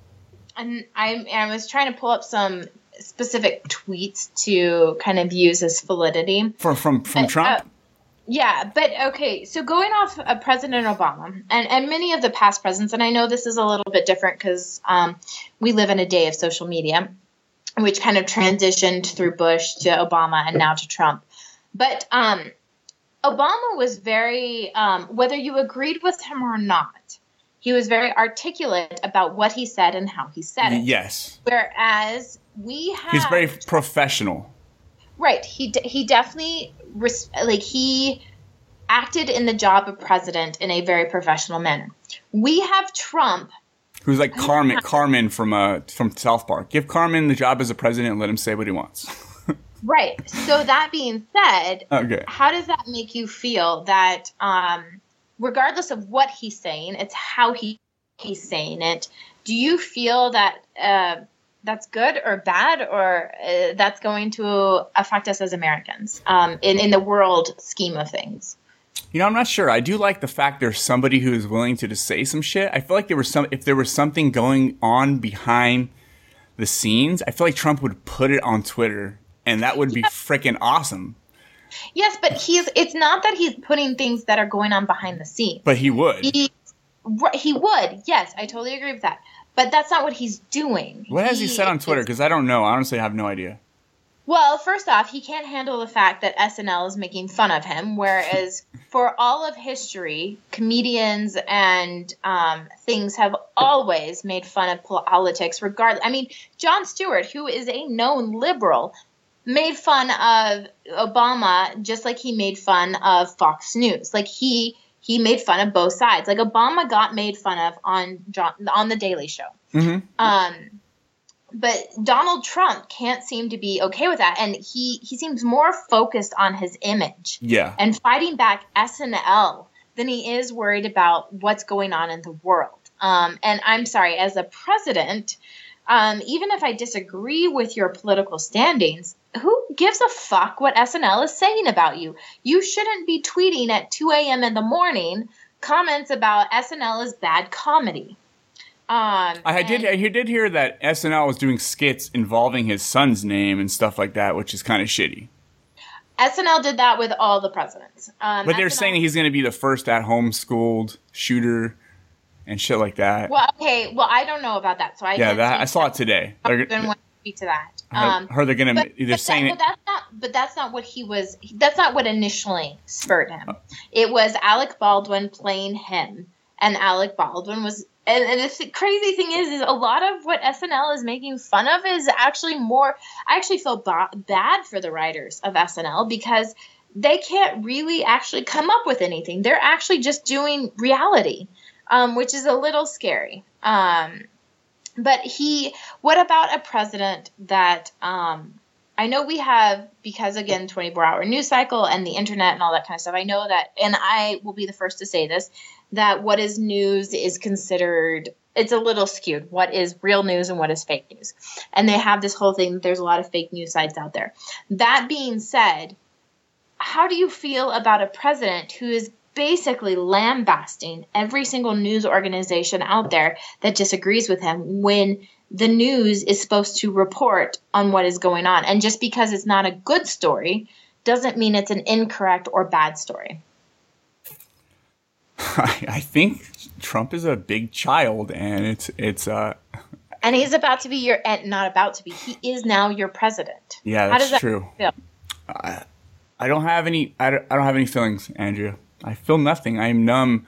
Speaker 2: And I I was trying to pull up some specific tweets to kind of use as validity.
Speaker 1: from from from Trump.
Speaker 2: Uh, yeah, but okay. So going off of President Obama and, and many of the past presidents, and I know this is a little bit different because um, we live in a day of social media, which kind of transitioned through Bush to Obama and now to Trump. But um, Obama was very, um, whether you agreed with him or not, he was very articulate about what he said and how he said it.
Speaker 1: yes,
Speaker 2: Whereas we have
Speaker 1: he's very professional.
Speaker 2: Right. He de- he definitely res- like he acted in the job of president in a very professional manner. We have Trump.
Speaker 1: Who's like Cartman Cartman from uh from South Park. Give Cartman the job as a president and let him say what he wants.
Speaker 2: Right. So that being said,
Speaker 1: okay.
Speaker 2: how does that make you feel that um regardless of what he's saying, it's how he he's saying it. Do you feel that uh that's good or bad or uh, that's going to affect us as Americans um in in the world scheme of things?
Speaker 1: You know, I'm not sure. I do like the fact there's somebody who is willing to just say some shit. I feel like there was some if there was something going on behind the scenes, I feel like Trump would put it on Twitter and that would be freaking awesome.
Speaker 2: Yes, but he's it's not that he's putting things that are going on behind the scenes.
Speaker 1: But he would.
Speaker 2: He he would. Yes, I totally agree with that. But that's not what he's doing.
Speaker 1: What has he said on Twitter? Because I don't know. I honestly have no idea.
Speaker 2: Well, first off, he can't handle the fact that SNL is making fun of him, whereas for all of history, comedians and um, things have always made fun of politics. Regardless, I mean, Jon Stewart, who is a known liberal, made fun of Obama just like he made fun of Fox News. Like he he made fun of both sides. Like Obama got made fun of on Jon, on the Daily Show.
Speaker 1: Mm-hmm.
Speaker 2: Um, but Donald Trump can't seem to be okay with that, and he he seems more focused on his image
Speaker 1: Yeah.
Speaker 2: and fighting back SNL than he is worried about what's going on in the world. Um, and I'm sorry, as a president, um, even if I disagree with your political standings, who gives a fuck what SNL is saying about you? You shouldn't be tweeting at 2 a.m. in the morning comments about SNL is bad comedy. Um,
Speaker 1: I did.
Speaker 2: and-
Speaker 1: I did hear that SNL was doing skits involving his son's name and stuff like that, which is kind of shitty.
Speaker 2: SNL did that with all the presidents. Um,
Speaker 1: But they're
Speaker 2: SNL
Speaker 1: saying he's going to be the first at home schooled shooter and shit like that.
Speaker 2: Well, okay. Well, I don't know about that, so I
Speaker 1: yeah, that I saw it today. They're-
Speaker 2: to speak to that.
Speaker 1: I heard-
Speaker 2: Um,
Speaker 1: they're gonna They're
Speaker 2: but
Speaker 1: saying
Speaker 2: that,
Speaker 1: it.
Speaker 2: but that's not. But that's not what he was. That's not what initially spurred
Speaker 1: Oh.
Speaker 2: him. It was Alec Baldwin playing him, and Alec Baldwin was. And, and the crazy thing is, is a lot of what SNL is making fun of is actually more. I actually feel ba- bad for the writers of SNL because they can't really actually come up with anything. They're actually just doing reality, um, which is a little scary. Um, but he, what about a president that um, I know we have because again, 24 hour news cycle and the internet and all that kind of stuff. I know that, and I will be the first to say this, that what is news is considered. It's a little skewed. What is real news and what is fake news? And they have this whole thing that there's a lot of fake news sites out there. That being said, how do you feel about a president who is basically lambasting every single news organization out there that disagrees with him when the news is supposed to report on what is going on? And just because it's not a good story doesn't mean it's an incorrect or bad story.
Speaker 1: I, I think Trump is a big child, and it's it's uh
Speaker 2: And he's about to be your, and not about to be, he is now your president.
Speaker 1: yeah, that's
Speaker 2: that
Speaker 1: true.
Speaker 2: feel?
Speaker 1: I don't have any. I don't, I don't have any feelings, Andrea. I feel nothing. I'm numb.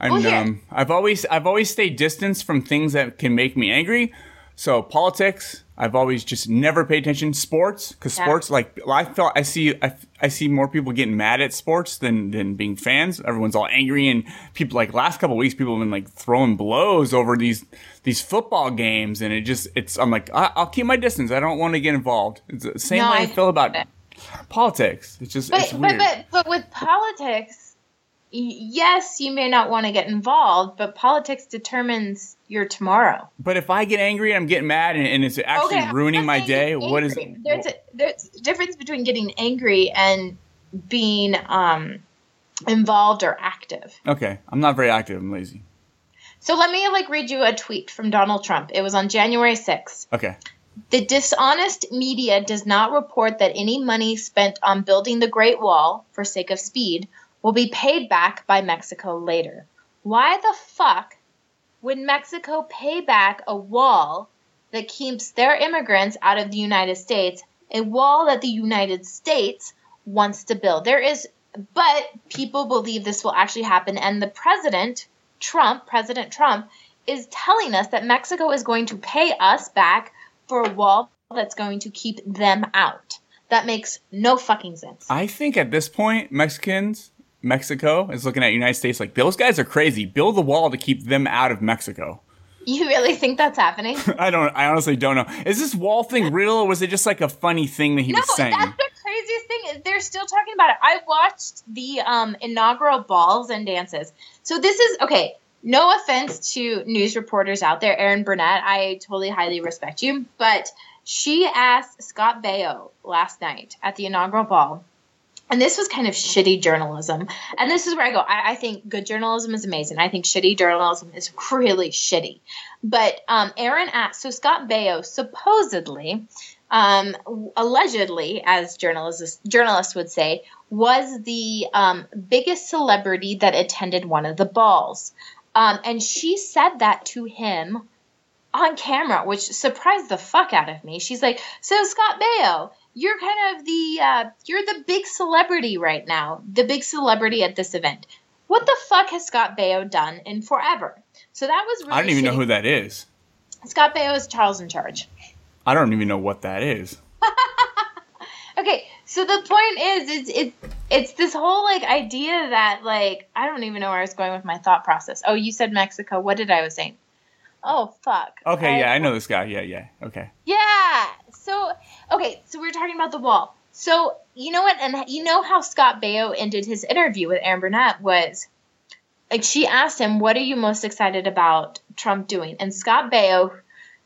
Speaker 1: I'm
Speaker 2: Well, here-
Speaker 1: numb. I've always I've always stayed distanced from things that can make me angry. So politics, I've always just never paid attention. Sports, because
Speaker 2: Yeah.
Speaker 1: sports, like I felt, I see, I, I see more people getting mad at sports than than being fans. Everyone's all angry, and people like last couple of weeks, people have been like throwing blows over these these football games, and it just it's. I'm like, I, I'll keep my distance. I don't want to get involved. It's the same
Speaker 2: No,
Speaker 1: way I,
Speaker 2: I
Speaker 1: feel about
Speaker 2: get
Speaker 1: politics. It's just it's
Speaker 2: But,
Speaker 1: weird.
Speaker 2: but but but with politics, yes, you may not want to get involved, but politics determines your tomorrow.
Speaker 1: But if I get angry, and I'm getting mad, and, and it's actually
Speaker 2: I'm
Speaker 1: ruining my day. What is?
Speaker 2: angry. There's a there's a difference between getting angry and being um involved or active.
Speaker 1: Okay, I'm not very active. I'm lazy.
Speaker 2: So let me like read you a tweet from Donald Trump. It was on January 6th.
Speaker 1: Okay.
Speaker 2: The dishonest media does not report that any money spent on building the Great Wall for sake of speed will be paid back by Mexico later. Why the fuck would Mexico pay back a wall that keeps their immigrants out of the United States, a wall that the United States wants to build? There is, but people believe this will actually happen, and the president, Trump, President Trump, is telling us that Mexico is going to pay us back for a wall that's going to keep them out. That makes no fucking sense.
Speaker 1: I think at this point, Mexicans, Mexico is looking at United States like those guys are crazy. Build the wall to keep them out of Mexico.
Speaker 2: You really think that's happening?
Speaker 1: I don't. I honestly don't know. Is this wall thing real, or was it just like a funny thing that he
Speaker 2: no,
Speaker 1: was saying?
Speaker 2: that's the craziest thing. is They're still talking about it. I watched the um, inaugural balls and dances. So this is okay. No offense to news reporters out there, Erin Burnett. I totally highly respect you, but she asked Scott Baio last night at the inaugural ball and this was kind of shitty journalism. And this is where I go. I, I think good journalism is amazing. I think shitty journalism is really shitty. But um, Erin asked, so Scott Baio supposedly, um, allegedly, as journalists journalists would say, was the um, biggest celebrity that attended one of the balls. Um, and she said that to him on camera, which surprised the fuck out of me. She's like, "So Scott Baio, you're kind of the uh, you're the big celebrity right now, the big celebrity at this event. What the fuck has Scott Baio done in forever?" So that was really
Speaker 1: I don't even know who that is.
Speaker 2: Scott Baio is Charles in charge.
Speaker 1: I don't even know what that is.
Speaker 2: Okay, so the point is, it's it's it's this whole like idea that like I don't even know where I was going with my thought process. Oh, you said Mexico. What did I was saying? Oh fuck.
Speaker 1: Okay, yeah, I know this guy. Yeah, yeah. Okay.
Speaker 2: Yeah. So okay, so we are talking about the wall. So you know what, and you know how Scott Baio ended his interview with Erin Burnett was like she asked him, "What are you most excited about Trump doing?" And Scott Baio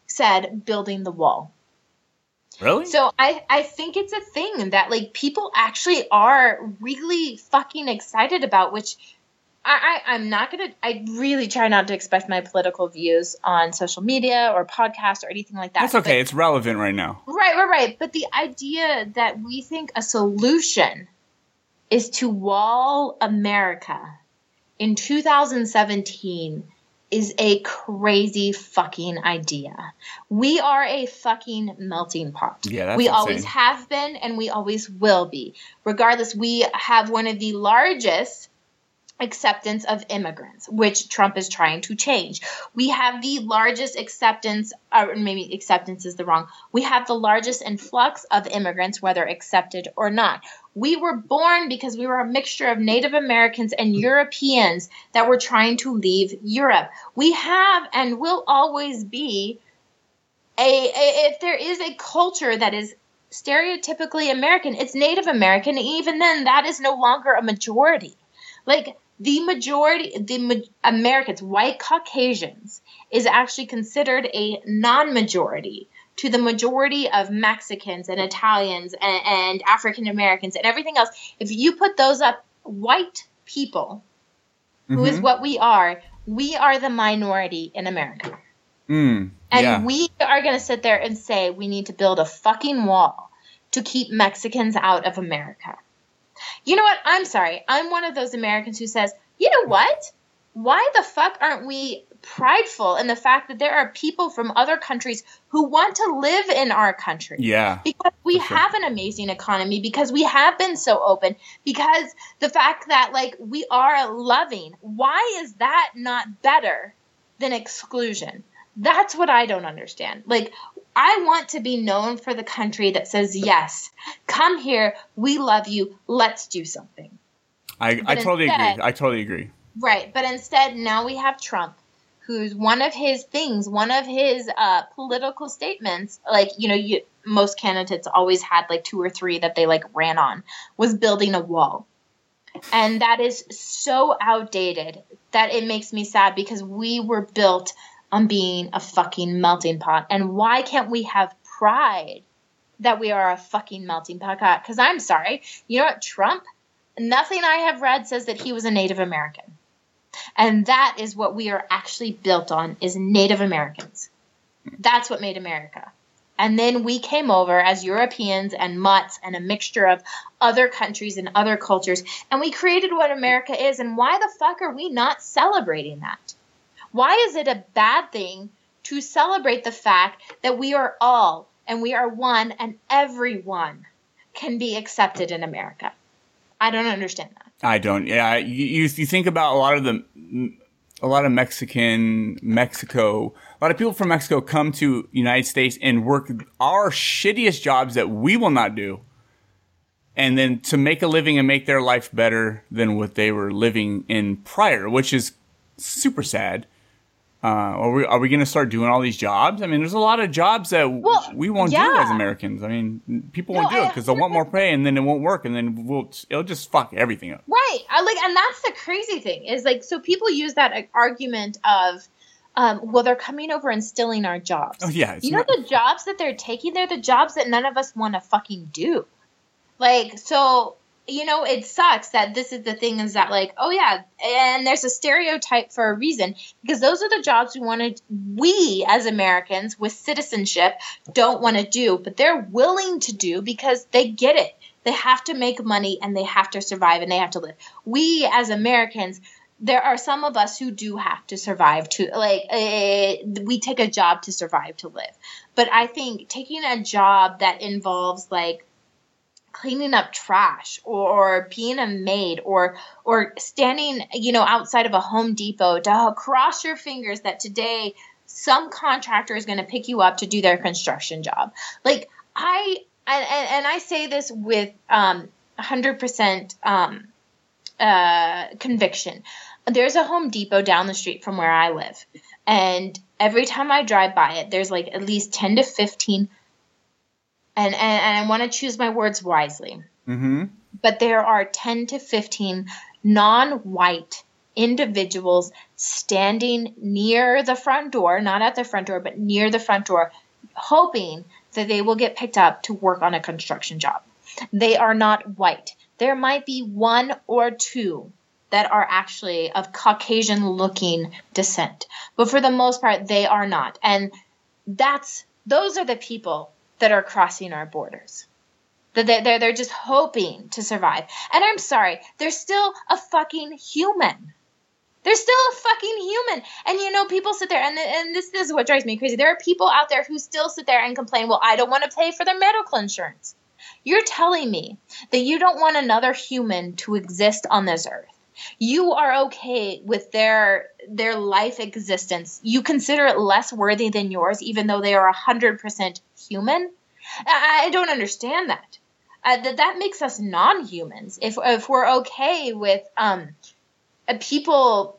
Speaker 2: said, "Building the wall."
Speaker 1: Really?
Speaker 2: So I I think it's a thing that like people actually are really fucking excited about, which I, I I'm not gonna. I really try not to express my political views on social media or podcasts or anything like that.
Speaker 1: That's okay.
Speaker 2: but-
Speaker 1: It's relevant right now.
Speaker 2: Right, right, right. But the idea that we think a solution is to wall America in 2017 is a crazy fucking idea. We are a fucking melting pot.
Speaker 1: Yeah, that's
Speaker 2: we
Speaker 1: insane.
Speaker 2: always have been and we always will be. Regardless, we have one of the largest acceptance of immigrants, which Trump is trying to change. We have the largest acceptance, or maybe acceptance is the wrong, we have the largest influx of immigrants, whether accepted or not. We were born because we were a mixture of Native Americans and Europeans that were trying to leave Europe. We have and will always be a, a if there is a culture that is stereotypically American, it's Native American. Even then, that is no longer a majority. Like the majority, the ma- Americans, white Caucasians, is actually considered a non-majority to the majority of Mexicans and Italians and, and African Americans and everything else. If you put those up, white people, who is
Speaker 1: Mhm.
Speaker 2: what we are, we are the minority in America.
Speaker 1: Mm,
Speaker 2: And
Speaker 1: yeah.
Speaker 2: we are going to sit there and say we need to build a fucking wall to keep Mexicans out of America. You know what? I'm sorry. I'm one of those Americans who says, you know what? Why the fuck aren't we prideful in the fact that there are people from other countries who want to live in our country?
Speaker 1: yeah.
Speaker 2: because we
Speaker 1: sure.
Speaker 2: have an amazing economy because we have been so open because the fact that like we are loving why is that not better than exclusion that's what i don't understand like i want to be known for the country that says yes come here we love you let's do something
Speaker 1: I, I totally
Speaker 2: instead-
Speaker 1: agree. I totally agree.
Speaker 2: Right, but instead now we have Trump, who's one of his things, one of his uh, political statements. Like you know, you, most candidates always had like two or three that they like ran on was building a wall, and that is so outdated that it makes me sad because we were built on being a fucking melting pot. And why can't we have pride that we are a fucking melting pot? Because I'm sorry, you know what, Trump. Nothing I have read says that he was a Native American. And that is what we are actually built on is Native Americans. That's what made America. And then we came over as Europeans and mutts and a mixture of other countries and other cultures and we created what America is and why the fuck are we not celebrating that? Why is it a bad thing to celebrate the fact that we are all and we are one and everyone can be accepted in America? I don't understand that.
Speaker 1: I don't. Yeah, you, you think about a lot of the a lot of Mexican Mexico. A lot of people from Mexico come to United States and work our shittiest jobs that we will not do, and then to make a living and make their life better than what they were living in prior, which is super sad. Uh, are we are we going to start doing all these jobs? I mean, there's a lot of jobs that
Speaker 2: Well,
Speaker 1: we won't do as Americans. I mean, people
Speaker 2: No,
Speaker 1: won't do it because they'll want more pay, and then it won't work, and then we'll it'll just fuck everything up.
Speaker 2: Right. I like, and that's the crazy thing is like, so people use that uh, argument of, um, well, they're coming over and stealing our jobs.
Speaker 1: Oh yeah,
Speaker 2: you know
Speaker 1: not-
Speaker 2: the jobs that they're taking? They're the jobs that none of us want to fucking do. Like, so you know, it sucks that this is the thing is that like, oh yeah, and there's a stereotype for a reason because those are the jobs we wanted we as Americans with citizenship don't want to do, but they're willing to do because they get it. They have to make money and they have to survive and they have to live. We as Americans there are some of us who do have to survive to like uh, we take a job to survive to live but i think taking a job that involves like cleaning up trash or, being a maid or or standing you know outside of a home depot to cross your fingers that today some contractor is going to pick you up to do their construction job like i and, and, i say this with um 100% um uh, conviction. There's a Home Depot down the street from where I live, and every time I drive by it, there's like at least ten to fifteen, and and, and I want to choose my words wisely.
Speaker 1: Mm-hmm.
Speaker 2: But there are ten to fifteen non-white individuals standing near the front door, not at the front door, but near the front door, hoping that they will get picked up to work on a construction job. They are not white there might be one or two that are actually of Caucasian looking descent. But for the most part, they are not. And that's those are the people that are crossing our borders. That they're, they're, just hoping to survive. And I'm sorry, they're still a fucking human. They're still a fucking human. And you know, people sit there, and, and this, this is what drives me crazy. There are people out there who still sit there and complain, well, I don't want to pay for their medical insurance. You're telling me that you don't want another human to exist on this earth. You are okay with their their life existence. You consider it less worthy than yours, even though they are hundred percent human. I, I don't understand that. Uh, that that makes us non-humans. If if we're okay with um, uh, people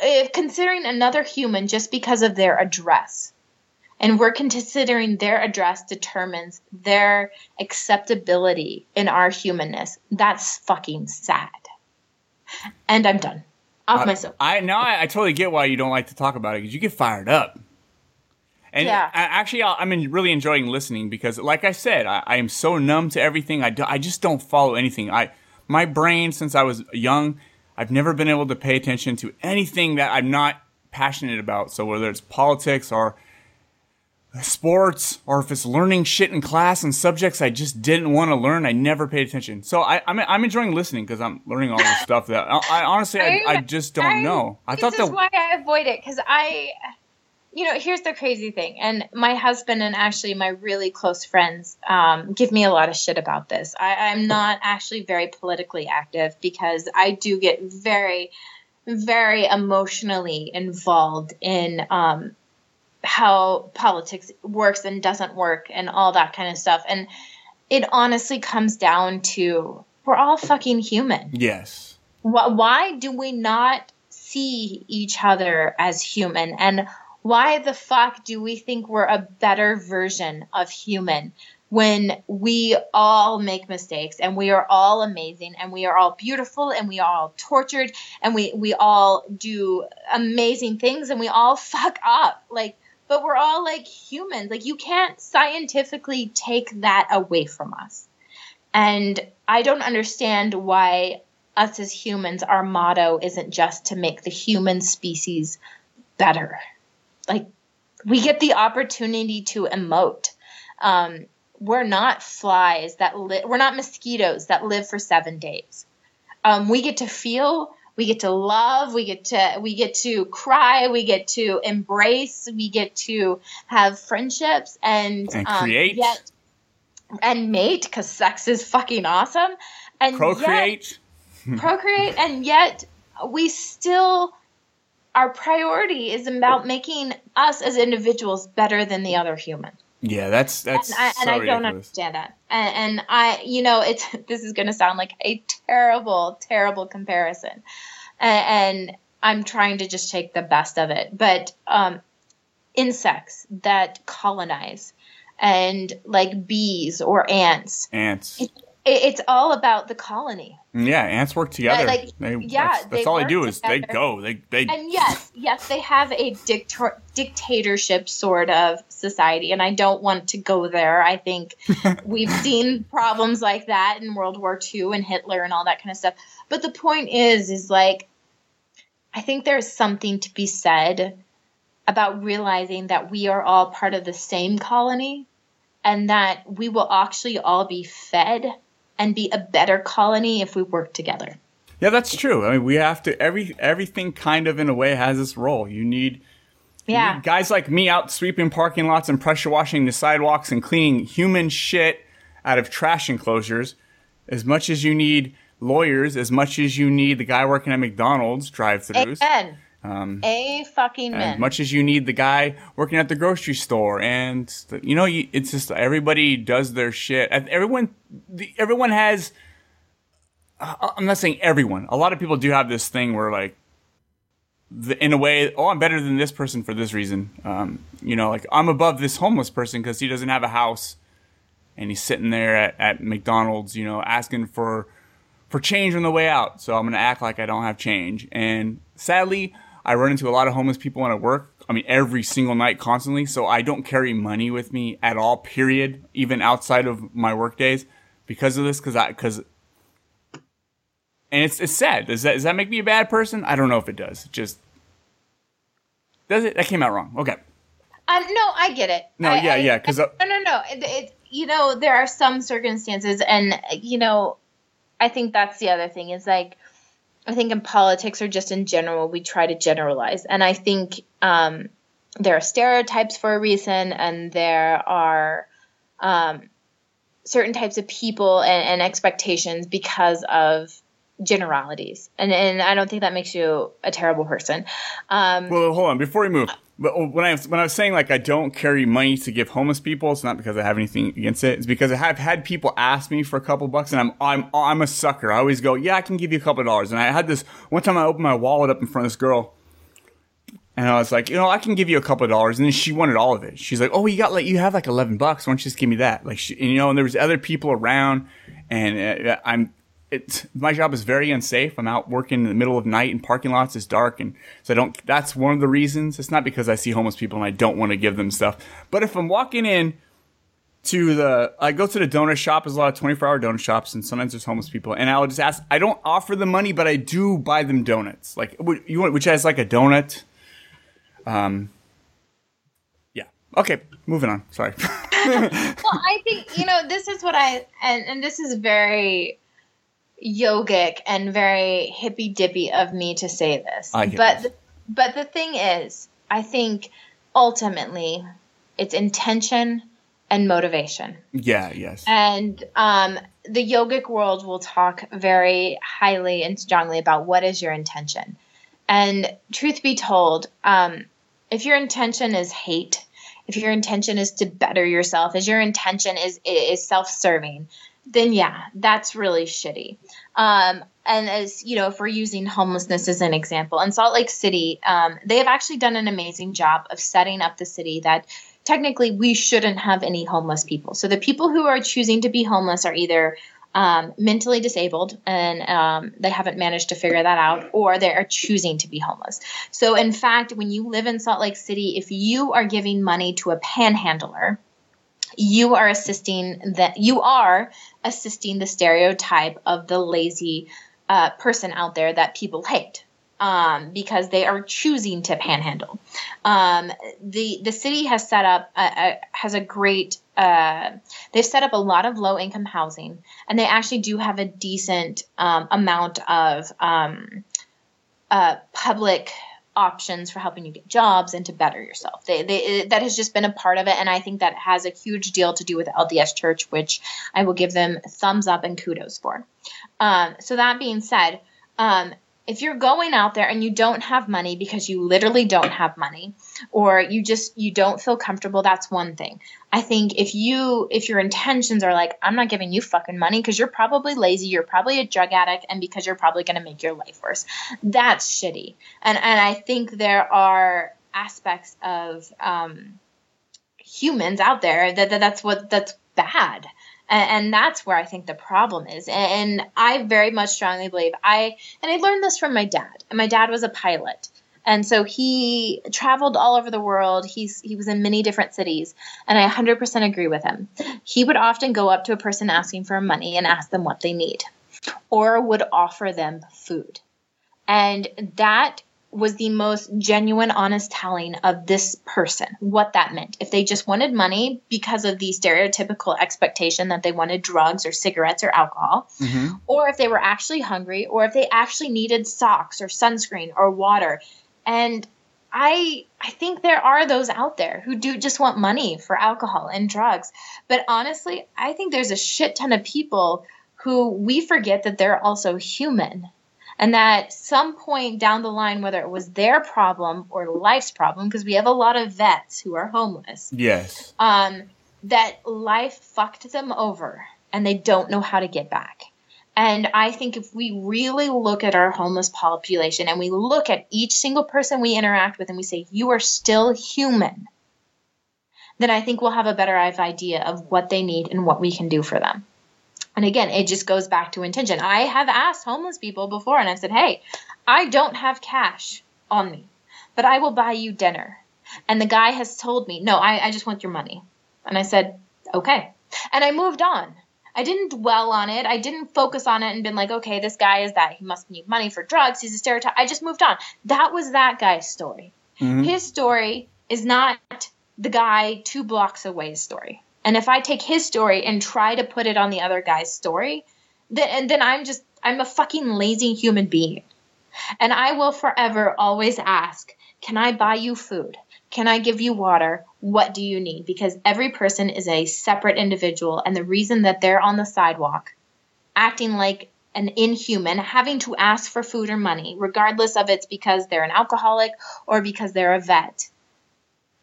Speaker 2: if considering another human just because of their address and we're considering their address determines their acceptability in our humanness. That's fucking sad. And I'm done. Off
Speaker 1: I,
Speaker 2: myself.
Speaker 1: I now I, I, totally get why you don't like to talk about it because you get fired up. And
Speaker 2: yeah.
Speaker 1: I, actually, i am really enjoying listening because, like I said, I, I am so numb to everything. I, do, I just don't follow anything. I my brain, since I was young, I've never been able to pay attention to anything that I'm not passionate about. So whether it's politics or sports or if it's learning shit in class and subjects I just didn't want to learn, I never paid attention. So I, am I'm, I'm enjoying listening because I'm learning all this stuff that I, I honestly I, I, just don't
Speaker 2: I,
Speaker 1: know. I
Speaker 2: this
Speaker 1: thought
Speaker 2: is
Speaker 1: that
Speaker 2: why I avoid it because I, you know, here's the crazy thing, and my husband and actually my really close friends um, give me a lot of shit about this. I, I'm not actually very politically active because I do get very very emotionally involved in um, how politics works and doesn't work and all that kind of stuff. And it honestly comes down to we're all fucking human.
Speaker 1: Yes.
Speaker 2: Why, why do we not see each other as human? And why the fuck do we think we're a better version of human when we all make mistakes and we are all amazing and we are all beautiful and we are all tortured and we, we all do amazing things and we all fuck up? Like, but we're all like humans. Like you can't scientifically take that away from us. And I don't understand why us as humans, our motto isn't just to make the human species better. Like we get the opportunity to emote. Um, we're not flies that live. We're not mosquitoes that live for seven days. Um, we get to feel we get to love we get to we get to cry we get to embrace we get to have friendships and,
Speaker 1: and create um, yet,
Speaker 2: and mate because sex is fucking awesome and
Speaker 1: procreate
Speaker 2: yet, procreate and yet we still our priority is about making us as individuals better than the other human
Speaker 1: yeah, that's that's
Speaker 2: and I,
Speaker 1: so
Speaker 2: and I don't understand that. And, and, I, you know, it's this is going to sound like a terrible, terrible comparison, and, and, I'm trying to just take the best of it. But um, insects that colonize, and like bees or ants,
Speaker 1: ants.
Speaker 2: It, it, it's all about the colony.
Speaker 1: Yeah, ants work together.
Speaker 2: like,
Speaker 1: They-
Speaker 2: yeah,
Speaker 1: that's, that's
Speaker 2: they
Speaker 1: all they do is they go. They they
Speaker 2: And yes, yes, they have a dictor- dictatorship sort of society, and I don't want to go there. I think we've seen problems like that in World War II and Hitler and all that kind of stuff. But the point is, is like, I think there's something to be said about realizing that we are all part of the same colony and that we will actually all be fed and be a better colony if we work together.
Speaker 1: Yeah, that's true. I mean, we have to every everything kind of in a way has its role. You need you
Speaker 2: Yeah.
Speaker 1: need guys like me out sweeping parking lots and pressure washing the sidewalks and cleaning human shit out of trash enclosures as much as you need lawyers, as much as you need the guy working at McDonald's drive-throughs.
Speaker 2: Amen.
Speaker 1: Um,
Speaker 2: A fucking
Speaker 1: as
Speaker 2: man.
Speaker 1: much as you need the guy working at the grocery store and you know you, it's just everybody does their shit everyone the, everyone has I- i'm not saying everyone a lot of people do have this thing where like the, in a way oh i'm better than this person for this reason um, you know like i'm above this homeless person because he doesn't have a house and he's sitting there at, at mcdonald's you know asking for for change on the way out. So I'm going to act like I don't have change. And sadly, I run into a lot of homeless people when I work. I mean, every single night, constantly. So I don't carry money with me at all, period, even outside of my work days because of this. Cause I, cause, and it's, it's sad. Does that, does that make me a bad person? I don't know if it does. It just, does it? That came out wrong. Okay.
Speaker 2: Um, no, I get it.
Speaker 1: No,
Speaker 2: I-
Speaker 1: yeah,
Speaker 2: I-
Speaker 1: yeah, 'cause, uh,
Speaker 2: no, no, no. It, it, you know, there are some circumstances, and you know, I think that's the other thing is like, I think in politics or just in general, we try to generalize, and I think um, there are stereotypes for a reason, and there are um, certain types of people and, and expectations because of generalities, and and I don't think that makes you a terrible person. Um,
Speaker 1: Well, hold on. Before we move, but when I when I was saying like I don't carry money to give homeless people, it's not because I have anything against it. It's because I have had people ask me for a couple bucks, and I'm I'm I'm a sucker. I always go, yeah, I can give you a couple dollars. And I had this one time I opened my wallet up in front of this girl, and I was like, you know, I can give you a couple dollars, and then she wanted all of it. She's like, oh, you got like you have like eleven bucks. Why don't you just give me that? Like, she, and, you know, and there was other people around, and uh, I'm. It's my job is very unsafe. I'm out working in the middle of night in parking lots. It's dark, and so I don't. That's one of the reasons. It's not because I see homeless people and I don't want to give them stuff. But if I'm walking in to the, I go to the donut shop. There's a lot of 24 hour donut shops, and sometimes there's homeless people. And I'll just ask. I don't offer them money, but I do buy them donuts. Like you want, which has like a donut. Um. Yeah. Okay. Moving on. Sorry.
Speaker 2: well, I think you know this is what I and and this is very yogic and very hippy dippy of me to say this. But
Speaker 1: this.
Speaker 2: the, but the thing is, I think ultimately it's intention and motivation.
Speaker 1: yeah. Yes.
Speaker 2: And um, the yogic world will talk very highly and strongly about what is your intention. And truth be told, um, if your intention is hate, if your intention is to better yourself, if your intention is is self serving, then yeah, that's really shitty. Um, and as you know, if we're using homelessness as an example, in Salt Lake City, um, they have actually done an amazing job of setting up the city that technically we shouldn't have any homeless people. So the people who are choosing to be homeless are either um, mentally disabled and um, they haven't managed to figure that out, or they are choosing to be homeless. So in fact, when you live in Salt Lake City, if you are giving money to a panhandler, you are assisting that you are assisting the stereotype of the lazy uh, person out there that people hate um, because they are choosing to panhandle. Um, the the city has set up a, a, has a great uh, they've set up a lot of low income housing, and they actually do have a decent um, amount of um, uh, public options for helping you get jobs and to better yourself. They, they, that has just been a part of it, and I think that has a huge deal to do with LDS Church, which I will give them thumbs up and kudos for. Um, so that being said, um, if you're going out there and you don't have money because you literally don't have money or you just you don't feel comfortable that's one thing. I think if you if your intentions are like i'm not giving you fucking money because you're probably lazy you're probably a drug addict and because you're probably going to make your life worse. That's shitty. And and i think there are aspects of um humans out there that, that that's what that's bad And, and that's where I think the problem is. And I very much strongly believe I, and I learned this from my dad. And my dad was a pilot. And so he traveled all over the world. He's he was in many different cities, and I 100% agree with him. He would often go up to a person asking for money and ask them what they need, or would offer them food. And that was the most genuine, honest telling of this person, what that meant. If they just wanted money because of the stereotypical expectation that they wanted drugs or cigarettes or alcohol,
Speaker 1: Mm-hmm.
Speaker 2: or if they were actually hungry, or if they actually needed socks or sunscreen or water. And I I think there are those out there who do just want money for alcohol and drugs. But honestly, I think there's a shit ton of people who we forget that they're also human. And that some point down the line, whether it was their problem or life's problem, because we have a lot of vets who are homeless,
Speaker 1: Yes.
Speaker 2: um, that life fucked them over and they don't know how to get back. And I think if we really look at our homeless population and we look at each single person we interact with and we say, you are still human, then I think we'll have a better idea of what they need and what we can do for them. And again, it just goes back to intention. I have asked homeless people before and I said, hey, I don't have cash on me, but I will buy you dinner. And the guy has told me, no, I, I just want your money. And I said, okay. And I moved on. I didn't dwell on it. I didn't focus on it and been like, okay, this guy is that. He must need money for drugs. He's a stereotype. I just moved on. That was that guy's story. Mm-hmm. His story is not the guy two blocks away's story. And if I take his story and try to put it on the other guy's story, then and then I'm just I'm a fucking lazy human being. And I will forever always ask, can I buy you food? Can I give you water? What do you need? Because every person is a separate individual and the reason that they're on the sidewalk acting like an inhuman, having to ask for food or money, regardless of it's because they're an alcoholic or because they're a vet.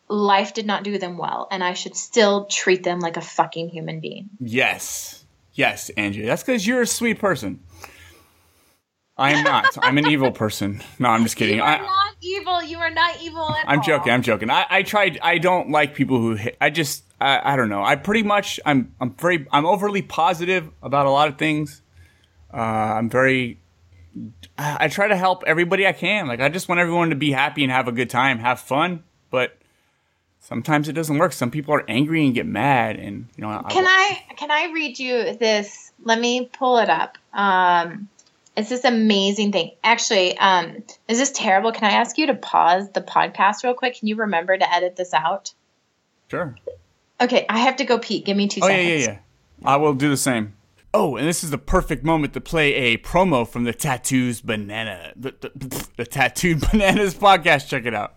Speaker 2: Life did not do them well, and I should still treat them like a fucking human being.
Speaker 1: Yes. Yes, Andrea. That's because you're a sweet person. I am not. I'm an evil person. No, I'm just kidding.
Speaker 2: You are
Speaker 1: I,
Speaker 2: not evil. You are not evil at
Speaker 1: I'm
Speaker 2: all.
Speaker 1: joking. I'm joking. I, I tried. I don't like people who. Hit, I just. I, I don't know. I pretty much. I'm. I'm very. I'm overly positive about a lot of things. Uh, I'm very. I, I try to help everybody I can. Like I just want everyone to be happy and have a good time, have fun. But sometimes it doesn't work. Some people are angry and get mad, and you know.
Speaker 2: Can I can I read you this? Let me pull it up. Um, it's this amazing thing. Actually, um, is this terrible? Can I ask you to pause the podcast real quick? Can you remember to edit this out?
Speaker 1: Sure.
Speaker 2: Okay, I have to go pee. Give me two
Speaker 1: Oh yeah,
Speaker 2: seconds.
Speaker 1: yeah, yeah. I will do the same. Oh, and this is the perfect moment to play a promo from the Tattoos Banana, the, the, the Tattooed Bananas podcast. Check it out.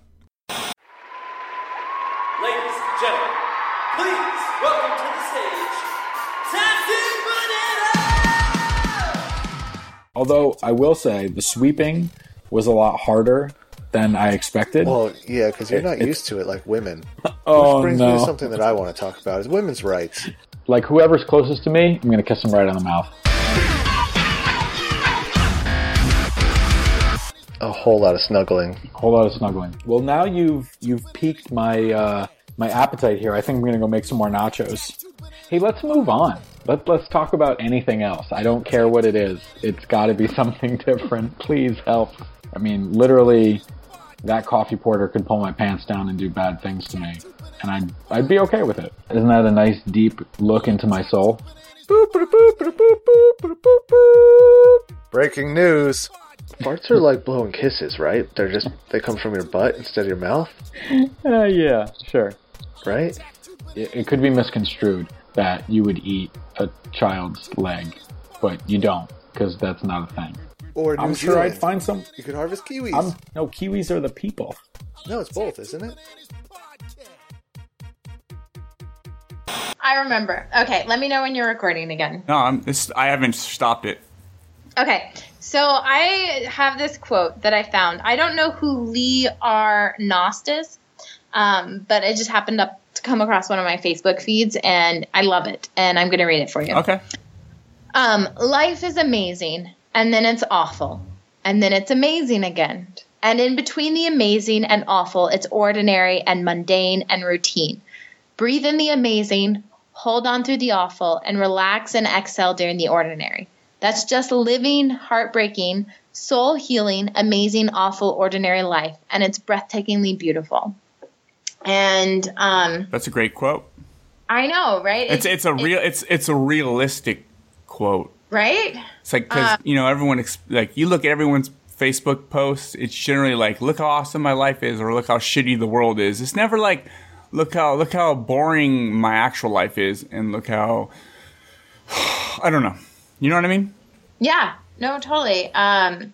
Speaker 9: Ladies and gentlemen, please welcome to the stage, Tattoo Banana!
Speaker 10: Although I will say the sweeping was a lot harder than I expected.
Speaker 11: Well, yeah, because you're not
Speaker 10: It-
Speaker 11: used to it like women.
Speaker 10: oh
Speaker 11: Which brings me to something that I want to talk about is women's rights.
Speaker 10: Like whoever's closest to me, I'm gonna kiss him right on the mouth.
Speaker 11: A whole lot of snuggling.
Speaker 10: A whole lot of snuggling. Well, now you've you've piqued my uh, my appetite here. I think I'm gonna go make some more nachos. Hey, let's move on. Let let's talk about anything else. I don't care what it is. It's got to be something different. Please help. I mean, literally, that coffee porter could pull my pants down and do bad things to me, and I'd I'd be okay with it. Isn't that a nice deep look into my soul?
Speaker 11: Breaking news. Farts are like blowing kisses, right? They're just they come from your butt instead of your mouth,
Speaker 10: Uh, yeah, sure.
Speaker 11: Right?
Speaker 10: It, it could be misconstrued that you would eat a child's leg, but you don't because that's not a thing.
Speaker 11: Or New
Speaker 10: I'm sure I'd find some.
Speaker 11: You could harvest kiwis.
Speaker 10: I'm no kiwis are the people.
Speaker 11: No, it's both, isn't it?
Speaker 2: I remember. Okay, let me know when you're recording again.
Speaker 1: No, I'm. This, I haven't stopped it.
Speaker 2: Okay, so I have this quote that I found. I don't know who Lee R. Knost is, um, but it just happened up to come across one of my Facebook feeds, and I love it. And I'm going to read it for you.
Speaker 1: Okay.
Speaker 2: Um, life is amazing, and then it's awful, and then it's amazing again. And in between the amazing and awful, it's ordinary and mundane and routine. Breathe in the amazing, hold on through the awful, and relax and exhale during the ordinary. That's just living, heartbreaking, soul healing, amazing, awful, ordinary life, and it's breathtakingly beautiful. And um,
Speaker 1: That's a great quote.
Speaker 2: I know, right?
Speaker 1: It's it's a real it's it's a realistic quote.
Speaker 2: right.
Speaker 1: It's like because
Speaker 2: Uh,
Speaker 1: you know everyone like you look at everyone's Facebook posts. It's generally like, look how awesome my life is, or look how shitty the world is. It's never like, look how look how boring my actual life is, and look how I don't know. You know what I mean?
Speaker 2: Yeah, no, totally. Um,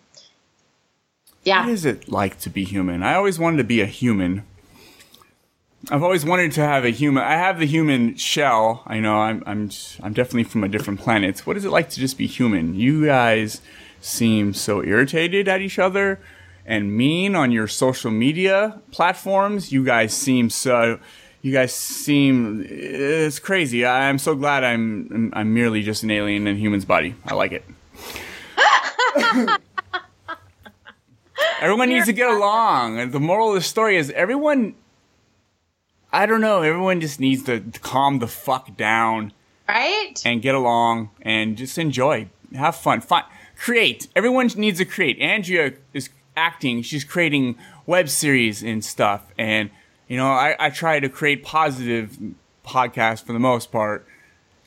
Speaker 2: yeah.
Speaker 1: What is it like to be human? I always wanted to be a human. I've always wanted to have a human. I have the human shell. I know I'm I'm I'm definitely from a different planet. What is it like to just be human? You guys seem so irritated at each other and mean on your social media platforms. You guys seem so you guys seem it's crazy. I'm so glad I'm I'm, merely just an alien in a human's body. I like it. Everyone needs to get along. And the moral of the story is everyone I don't know, everyone just needs to calm the fuck down
Speaker 2: Right?
Speaker 1: and get along and just enjoy. Have fun. Fun. Create. Everyone needs to create. Andrea is acting. She's creating web series and stuff. And, you know, I, I try to create positive podcasts for the most part.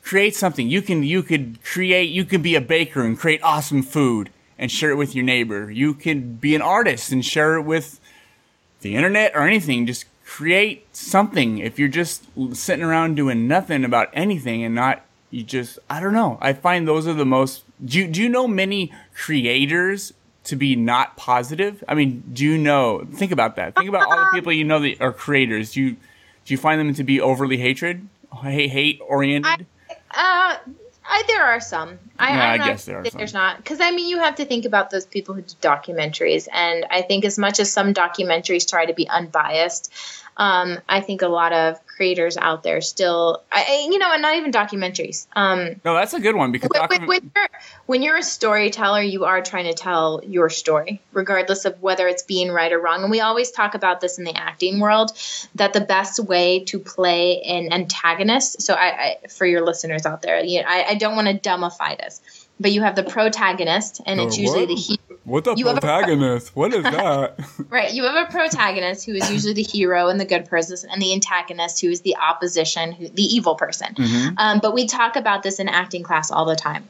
Speaker 1: Create something. You can, you could create, you could be a baker and create awesome food and share it with your neighbor. You could be an artist and share it with the internet or anything. Just create something. If you're just sitting around doing nothing about anything and not, you just, I don't know. I find those are the most, do you, do you know many creators to be not positive? I mean, do you know, think about that. Think about all the people you know that are creators. Do you, do you find them to be overly hatred, hate, hate oriented?
Speaker 2: Uh, I, there are some. I,
Speaker 1: Yeah,
Speaker 2: not
Speaker 1: guess there are.
Speaker 2: There's not because I mean you have to think about those people who do documentaries, and I think as much as some documentaries try to be unbiased, um, I think a lot of creators out there still, I, I- you know, and not even documentaries. Um,
Speaker 1: no, that's a good one because
Speaker 2: when,
Speaker 1: docu-
Speaker 2: when you're, when you're a storyteller, you are trying to tell your story, regardless of whether it's being right or wrong. And we always talk about this in the acting world that the best way to play an antagonist. So, I, I for your listeners out there, you know, I, I don't want to dumbify this, but you have the protagonist, and it's usually
Speaker 1: what?
Speaker 2: the hero.
Speaker 1: What the
Speaker 2: you
Speaker 1: protagonist? what is that?
Speaker 2: Right. You have a protagonist who is usually the hero and the good person, and the antagonist who is the opposition, who, the evil person.
Speaker 1: Mhm.
Speaker 2: Um, but we talk about this in acting class all the time.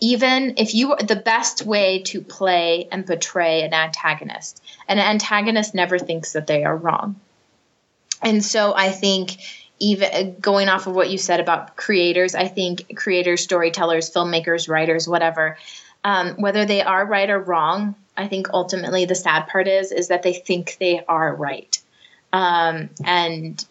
Speaker 2: Even if you, the best way to play and portray an antagonist, an antagonist never thinks that they are wrong. And so I think, even going off of what you said about creators, I think creators, storytellers, filmmakers, writers, whatever, um, whether they are right or wrong, I think ultimately the sad part is is that they think they are right, um, and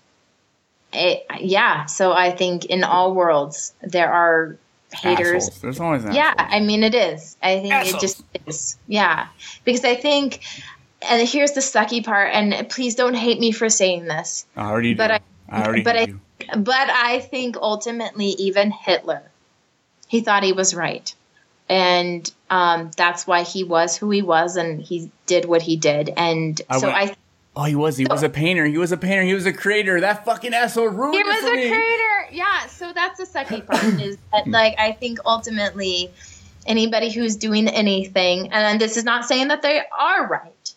Speaker 2: it, yeah. So I think in all worlds there are haters.
Speaker 1: Assholes. There's always an
Speaker 2: Yeah, I mean it is. I think
Speaker 1: Assholes.
Speaker 2: it just is. Yeah, because I think, and here's the sucky part. And please don't hate me for saying this,
Speaker 1: I already do.
Speaker 2: but I,
Speaker 1: I already
Speaker 2: but
Speaker 1: hate
Speaker 2: I, but I think ultimately even Hitler, he thought he was right, and um, that's why he was who he was, and he did what he did. And
Speaker 1: I
Speaker 2: so
Speaker 1: went-
Speaker 2: I,
Speaker 1: Oh, he was. He was a painter. He was a painter. He was a creator. That fucking asshole ruined
Speaker 2: he was a
Speaker 1: me.
Speaker 2: creator. Yeah, so that's the sucky part is that like I think ultimately anybody who's doing anything, and this is not saying that they are right,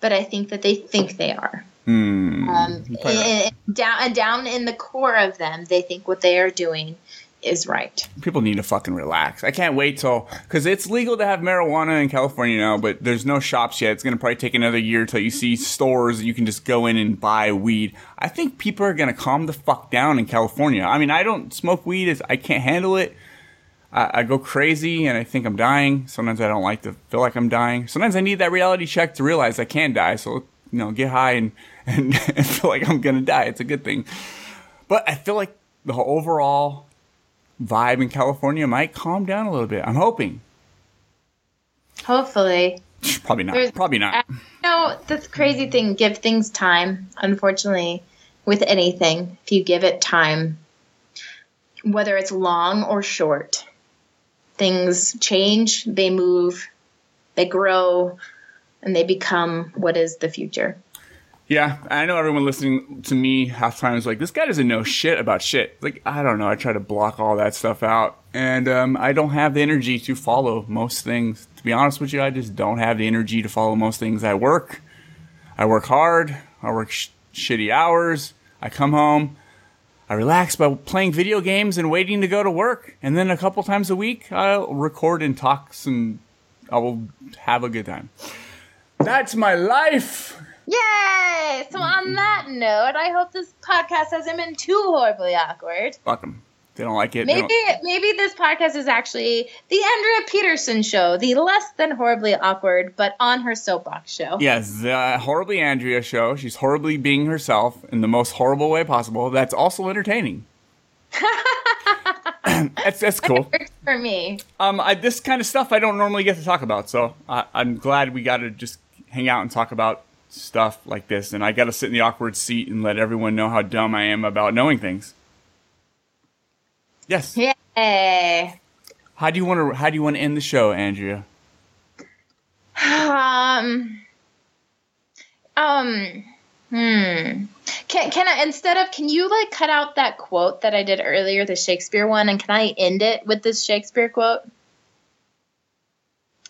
Speaker 2: but I think that they think they are.
Speaker 1: Hmm.
Speaker 2: Um,
Speaker 1: You're probably right.
Speaker 2: and- and down and down in the core of them, they think what they are doing is right.
Speaker 1: People need to fucking relax. I can't wait till because it's legal to have marijuana in California now, but there's no shops yet. It's gonna probably take another year till you see stores that you can just go in and buy weed. I think people are gonna calm the fuck down in California. I mean, I don't smoke weed; it's, I can't handle it. I, I go crazy and I think I'm dying. Sometimes I don't like to feel like I'm dying. Sometimes I need that reality check to realize I can die. So you know, get high and and, and feel like I'm gonna die. It's a good thing. But I feel like the overall vibe in California might calm down a little bit. I'm hoping.
Speaker 2: Hopefully,
Speaker 1: Probably not.
Speaker 2: There's-
Speaker 1: Probably not.
Speaker 2: no, that's the crazy thing. Give things time. Unfortunately, with anything, if you give it time, whether it's long or short, things change, they move, they grow, and they become what is the future.
Speaker 1: Yeah, I know everyone listening to me half time is like, this guy doesn't know shit about shit. Like, I don't know. I try to block all that stuff out. And um, I don't have the energy to follow most things. To be honest with you, I just don't have the energy to follow most things. I work. I work hard. I work sh- shitty hours. I come home. I relax by playing video games and waiting to go to work. And then a couple times a week, I'll record and talk some. I will have a good time. That's my life.
Speaker 2: Yay! So on that note, I hope this podcast hasn't been too horribly awkward.
Speaker 1: Fuck them. They don't like it.
Speaker 2: Maybe maybe this podcast is actually the Andrea Peterson show, the less than horribly awkward, but on her soapbox show.
Speaker 1: Yes, the horribly Andrea show. She's horribly being herself in the most horrible way possible. That's also entertaining. that's that's cool.
Speaker 2: For me.
Speaker 1: Um, I, this kind of stuff I don't normally get to talk about, so I, I'm glad we got to just hang out and talk about stuff like this. And I got to sit in the awkward seat and let everyone know how dumb I am about knowing things. Yes.
Speaker 2: Yay.
Speaker 1: How do you want to? How do you want to end the show, Andrea?
Speaker 2: Um. Um. Hmm. Can can I instead of can you like cut out that quote that I did earlier, the Shakespeare one, and can I end it with this Shakespeare quote?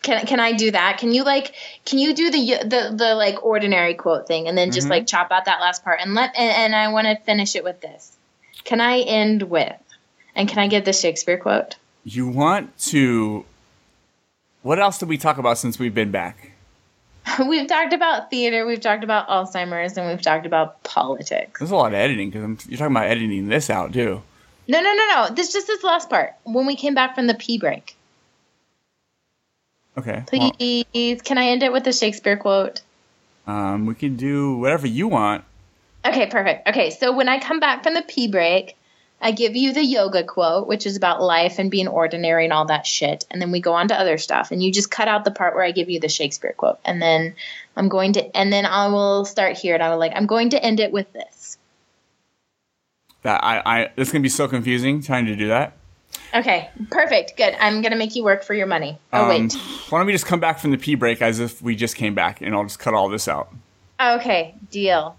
Speaker 2: Can can I do that? Can you like can you do the the the like ordinary quote thing and then just
Speaker 1: Mhm.
Speaker 2: like chop out that last part and let and, and I want to finish it with this. Can I end with? And can I get the Shakespeare quote?
Speaker 1: You want to? What else did we talk about since we've been back?
Speaker 2: We've talked about theater, we've talked about Alzheimer's, and we've talked about politics.
Speaker 1: There's a lot of editing because you're talking about editing this out too.
Speaker 2: No, no, no, no. This just this last part. When we came back from the pee break.
Speaker 1: Okay. well,
Speaker 2: Please, can I end it with a Shakespeare quote?
Speaker 1: um, we can do whatever you want.
Speaker 2: Okay, perfect. Okay, so when I come back from the pee break, I give you the yoga quote, which is about life and being ordinary and all that shit. And then we go on to other stuff. And you just cut out the part where I give you the Shakespeare quote. And then I'm going to, and then I will start here. And I will like, I'm going to end it with this.
Speaker 1: That I, I, it's gonna be so confusing trying to do that.
Speaker 2: Okay, perfect. Good. I'm going to make you work for your money. Oh,
Speaker 1: Um,
Speaker 2: wait.
Speaker 1: Why don't we just come back from the pee break as if we just came back, and I'll just cut all this out.
Speaker 2: Okay, deal.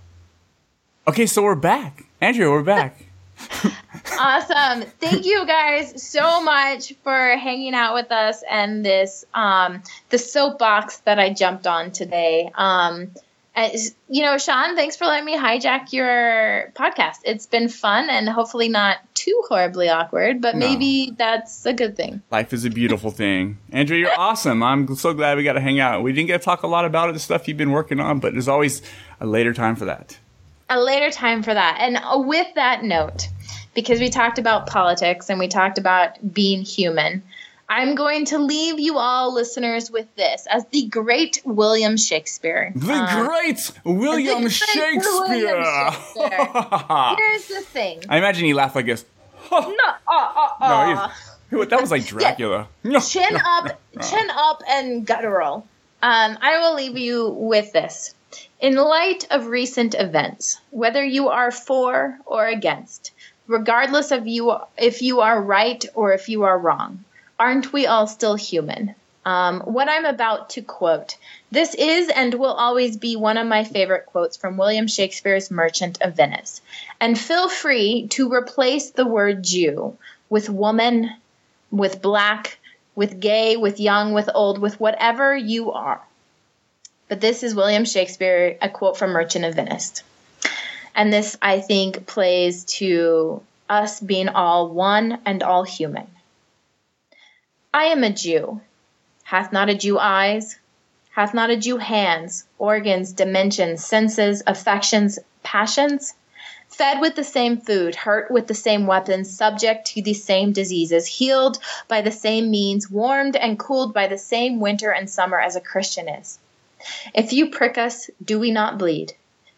Speaker 1: Okay, so we're back, Andrea. We're back.
Speaker 2: awesome. Thank you guys so much for hanging out with us and this um the soapbox that I jumped on today. Um as, you know, Sean, thanks for letting me hijack your podcast. It's been fun and hopefully not too horribly awkward, but
Speaker 1: No.
Speaker 2: maybe that's a good thing.
Speaker 1: Life is a beautiful thing. Andrea, you're awesome. I'm so glad we got to hang out. We didn't get to talk a lot about it, the stuff you've been working on, but there's always a later time for that.
Speaker 2: a later time for that. And uh, with that note, because we talked about politics and we talked about being human, I'm going to leave you all listeners with this as the great William Shakespeare.
Speaker 1: The
Speaker 2: um,
Speaker 1: great William
Speaker 2: the
Speaker 1: Shakespeare.
Speaker 2: William Shakespeare. Here's the thing.
Speaker 1: I imagine he laughed like this.
Speaker 2: No, oh, oh,
Speaker 1: No,
Speaker 2: oh.
Speaker 1: he's, that was like Dracula.
Speaker 2: chin up, chin up, and guttural. Um, I will leave you with this. In light of recent events, whether you are for or against, regardless of you if you are right or if you are wrong, aren't we all still human? Um, what I'm about to quote. This is and will always be one of my favorite quotes from William Shakespeare's Merchant of Venice. And feel free to replace the word Jew with woman, with black, with gay, with young, with old, with whatever you are. But this is William Shakespeare, a quote from Merchant of Venice. And this, I think, plays to us being all one and all human. I am a Jew. Hath not a Jew eyes? Hath not a Jew hands, organs, dimensions, senses, affections, passions? Fed with the same food, hurt with the same weapons, subject to the same diseases, healed by the same means, warmed and cooled by the same winter and summer as a Christian is. If you prick us, do we not bleed?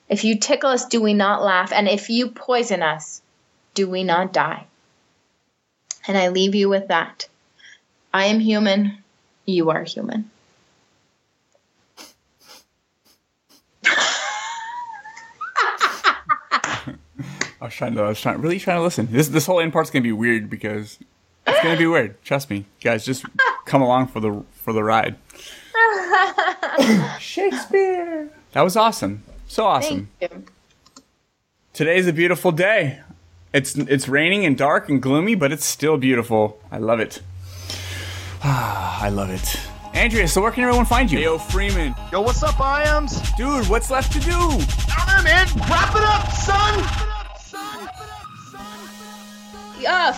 Speaker 2: If you tickle us, do we not laugh? And if you poison us, do we not die? And I leave you with that. I am human, you are human.
Speaker 1: I was trying to, I was trying, really trying to listen. This this whole end part's gonna be weird because it's gonna be weird. Trust me, guys. Just come along for the for the ride. Shakespeare. That was awesome. So awesome.
Speaker 2: Thank you.
Speaker 1: Today's a beautiful day. It's it's raining and dark and gloomy, but it's still beautiful. I love it. Ah, I love it. Andrea, so where can everyone find you? Yo, Freeman.
Speaker 12: Yo, what's up, Iams?
Speaker 1: Dude, what's left to do?
Speaker 12: I don't know, man. Wrap it up, son.
Speaker 2: Ugh.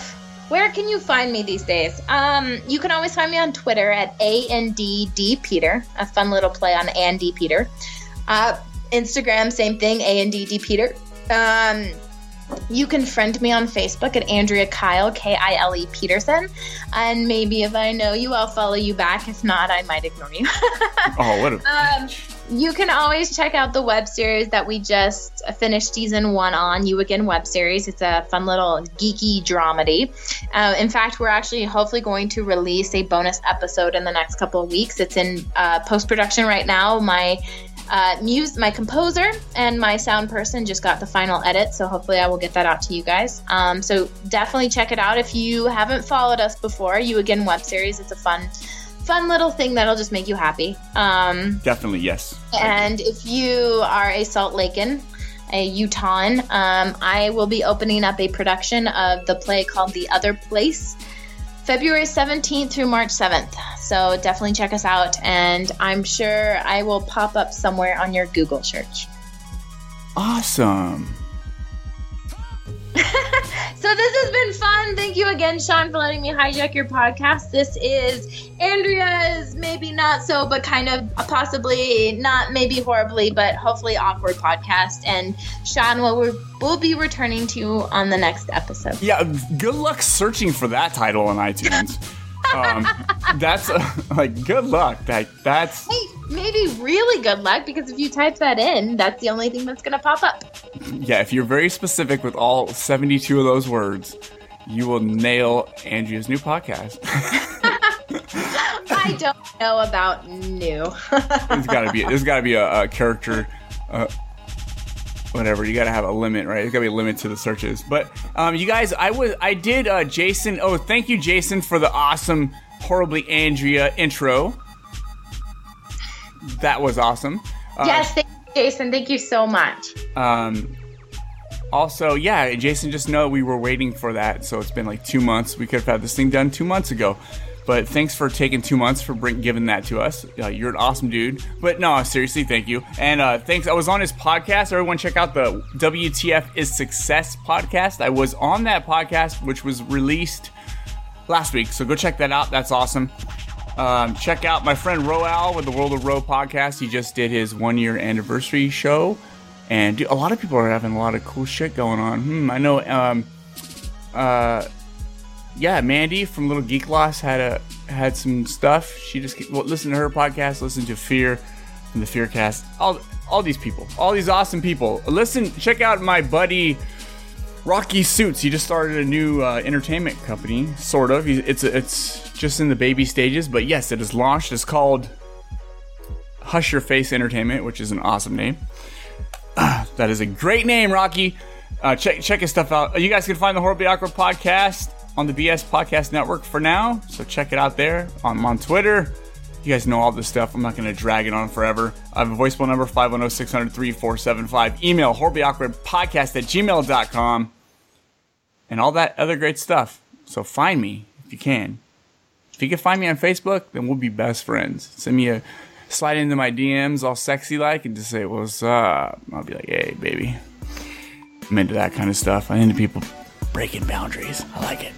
Speaker 2: Where can you find me these days? Um, you can always find me on Twitter at ANDD Peter, a fun little play on Andy Peter. Uh, Instagram, same thing, ANDD Peter. Um, you can friend me on Facebook at Andrea Kyle, K I L E Peterson. And maybe if I know you, I'll follow you back. If not, I might ignore you.
Speaker 1: Oh, what a
Speaker 2: Um, you can always check out the web series that we just finished season one on. You Again web series. It's a fun little geeky dramedy. Uh, in fact, we're actually hopefully going to release a bonus episode in the next couple of weeks. It's in uh, post production right now. My uh, muse, my composer and my sound person just got the final edit, so hopefully I will get that out to you guys. Um, so definitely check it out if you haven't followed us before. You Again web series. It's a fun, fun little thing that'll just make you happy. Um,
Speaker 1: Definitely yes.
Speaker 2: and if you are a Salt Lakean, a Utahan, um, I will be opening up a production of the play called The Other Place, February 17th through March 7th. So definitely check us out, and I'm sure I will pop up somewhere on your Google search.
Speaker 1: Awesome.
Speaker 2: So this has been fun. Thank you again, Sean, for letting me hijack your podcast. This is Andrea's maybe not so, but kind of possibly not maybe horribly, but hopefully awkward podcast. And Sean will will be returning to you on the next episode.
Speaker 1: Yeah, good luck searching for that title on iTunes. um, that's uh, like good luck. That that's
Speaker 2: Hey, maybe really good luck because if you type that in, that's the only thing that's gonna pop up.
Speaker 1: yeah. If you're very specific with all 72 of those words, you will nail Andrea's new podcast.
Speaker 2: I don't know about new.
Speaker 1: there's got to be there's got to be a, a character, uh, whatever. You got to have a limit, right? There's got to be a limit to the searches. But um, you guys, I was I did uh, Jason. Oh, thank you, Jason, for the awesome, horribly Andrea intro. That was awesome. Uh,
Speaker 2: yes, thank you, Jason. Thank you so much.
Speaker 1: Um, also, yeah, Jason, just know we were waiting for that. So it's been like two months. We could have had this thing done two months ago. But thanks for taking two months for bring, giving that to us. Uh, you're an awesome dude. But no, seriously, thank you. And uh, thanks. I was on his podcast. Everyone, check out the WTF is Success podcast. I was on that podcast, which was released last week. So go check that out. That's awesome. Um, check out my friend Roal with the World of Row podcast. He just did his one year anniversary show. And dude, a lot of people are having a lot of cool shit going on. Hmm, I know. Um, uh, yeah, Mandy from Little Geek Loss had a had some stuff. She just well, listen to her podcast, listen to Fear from the Fearcast. All all these people, all these awesome people. Listen, check out my buddy Rocky Suits. He just started a new uh, entertainment company, sort of. It's it's just in the baby stages, but yes, it is launched. It's called Hush Your Face Entertainment, which is an awesome name. that is a great name, Rocky. Uh, check check his stuff out. You guys can find the Horribly Awkward podcast on the BS Podcast Network for now, so check it out there. I'm on Twitter. You guys know all this stuff. I'm not going to drag it on forever. I have a voicemail number 510 603 475. Email horriblyawkwardpodcast at gmail.com and all that other great stuff. So find me if you can. If you can find me on Facebook, then we'll be best friends. Send me a slide into my DMs all sexy like and just say, What's up? I'll be like, Hey, baby. I'm into that kind of stuff. I'm into people breaking boundaries. I like it.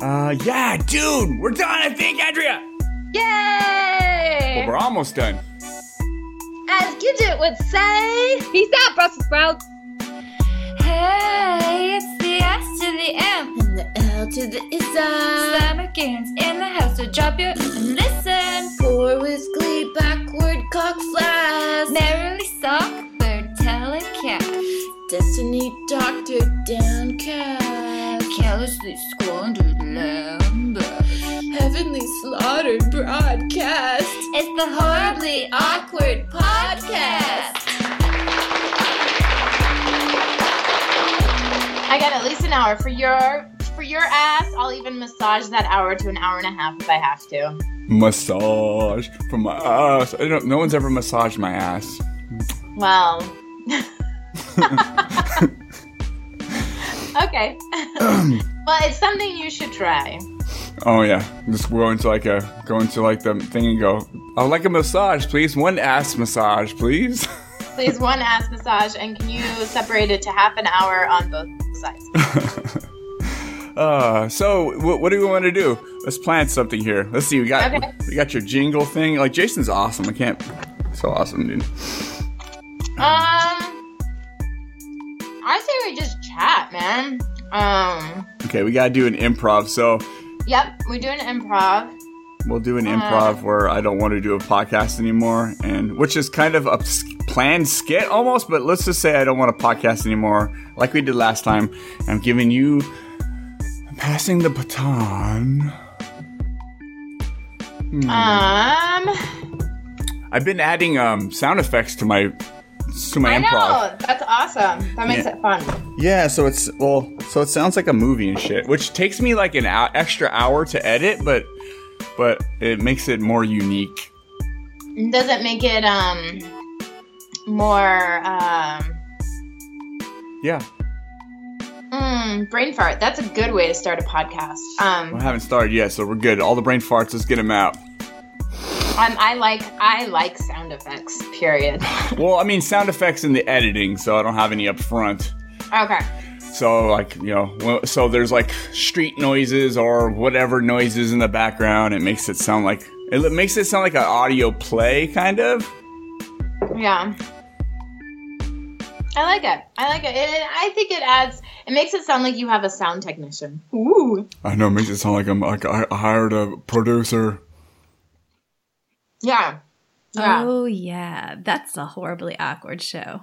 Speaker 1: Uh, yeah, dude, we're done, I think, Andrea.
Speaker 2: Yay!
Speaker 1: Well, we're almost done.
Speaker 2: As Gidget would say, peace out, Brussels sprouts.
Speaker 13: Hey, it's the S to the M and the L to the Isa. Summer games in the house, so drop your and listen. Pour with glee, backward cock flash. Merrily sock, bird telecast. Destiny doctor downcast. Carelessly squandered lamb. Heavenly slaughtered broadcast. It's the horribly awkward podcast.
Speaker 2: I got at least an hour for your for your ass. I'll even massage that hour to an hour and a half if I have to.
Speaker 1: Massage for my ass. I don't. No one's ever massaged my ass.
Speaker 2: Well. okay. well, it's something you should try.
Speaker 1: Oh yeah, just go into like a go into like the thing and go. I would like a massage, please. One ass massage, please.
Speaker 2: Please, one ass massage, and can you separate it to half an hour on both sides?
Speaker 1: Uh, so what, what do we want to do? Let's plan something here. Let's see. We got
Speaker 2: Okay.
Speaker 1: we got your jingle thing. Like Jason's awesome. I can't. So awesome, dude.
Speaker 2: Um, I say we just chat, man. Um,
Speaker 1: Okay, we gotta do an improv. So
Speaker 2: yep, we do an improv.
Speaker 1: we'll do an
Speaker 2: Uh.
Speaker 1: improv where I don't want to do a podcast anymore, and which is kind of a planned skit almost. But let's just say I don't want a podcast anymore, like we did last time. I'm giving you, I'm passing the baton. Hmm.
Speaker 2: Um,
Speaker 1: I've been adding um, sound effects to my to my
Speaker 2: I
Speaker 1: improv.
Speaker 2: know that's awesome. That makes
Speaker 1: Yeah.
Speaker 2: it fun.
Speaker 1: Yeah, so it's well, so it sounds like a movie and shit, which takes me like an hou- extra hour to edit, but but it makes it more unique.
Speaker 2: Does it make it um more um
Speaker 1: Yeah,
Speaker 2: mm, brain fart? That's a good way to start a podcast. Um,
Speaker 1: I haven't started yet, so we're good. All the brain farts, let's get them out.
Speaker 2: Um, I like I like sound effects. Period.
Speaker 1: Well, I mean, sound effects in the editing, so I don't have any up front.
Speaker 2: Okay.
Speaker 1: So like you know, so there's like street noises or whatever noises in the background. It makes it sound like it makes it sound like an audio play, kind of.
Speaker 2: Yeah. I like it. I like it. it. I think it adds. It makes it sound like you have a sound technician. Ooh.
Speaker 1: I know, it makes it sound like I'm like I hired a producer.
Speaker 2: Yeah. Yeah.
Speaker 6: Oh, yeah. That's a horribly awkward show.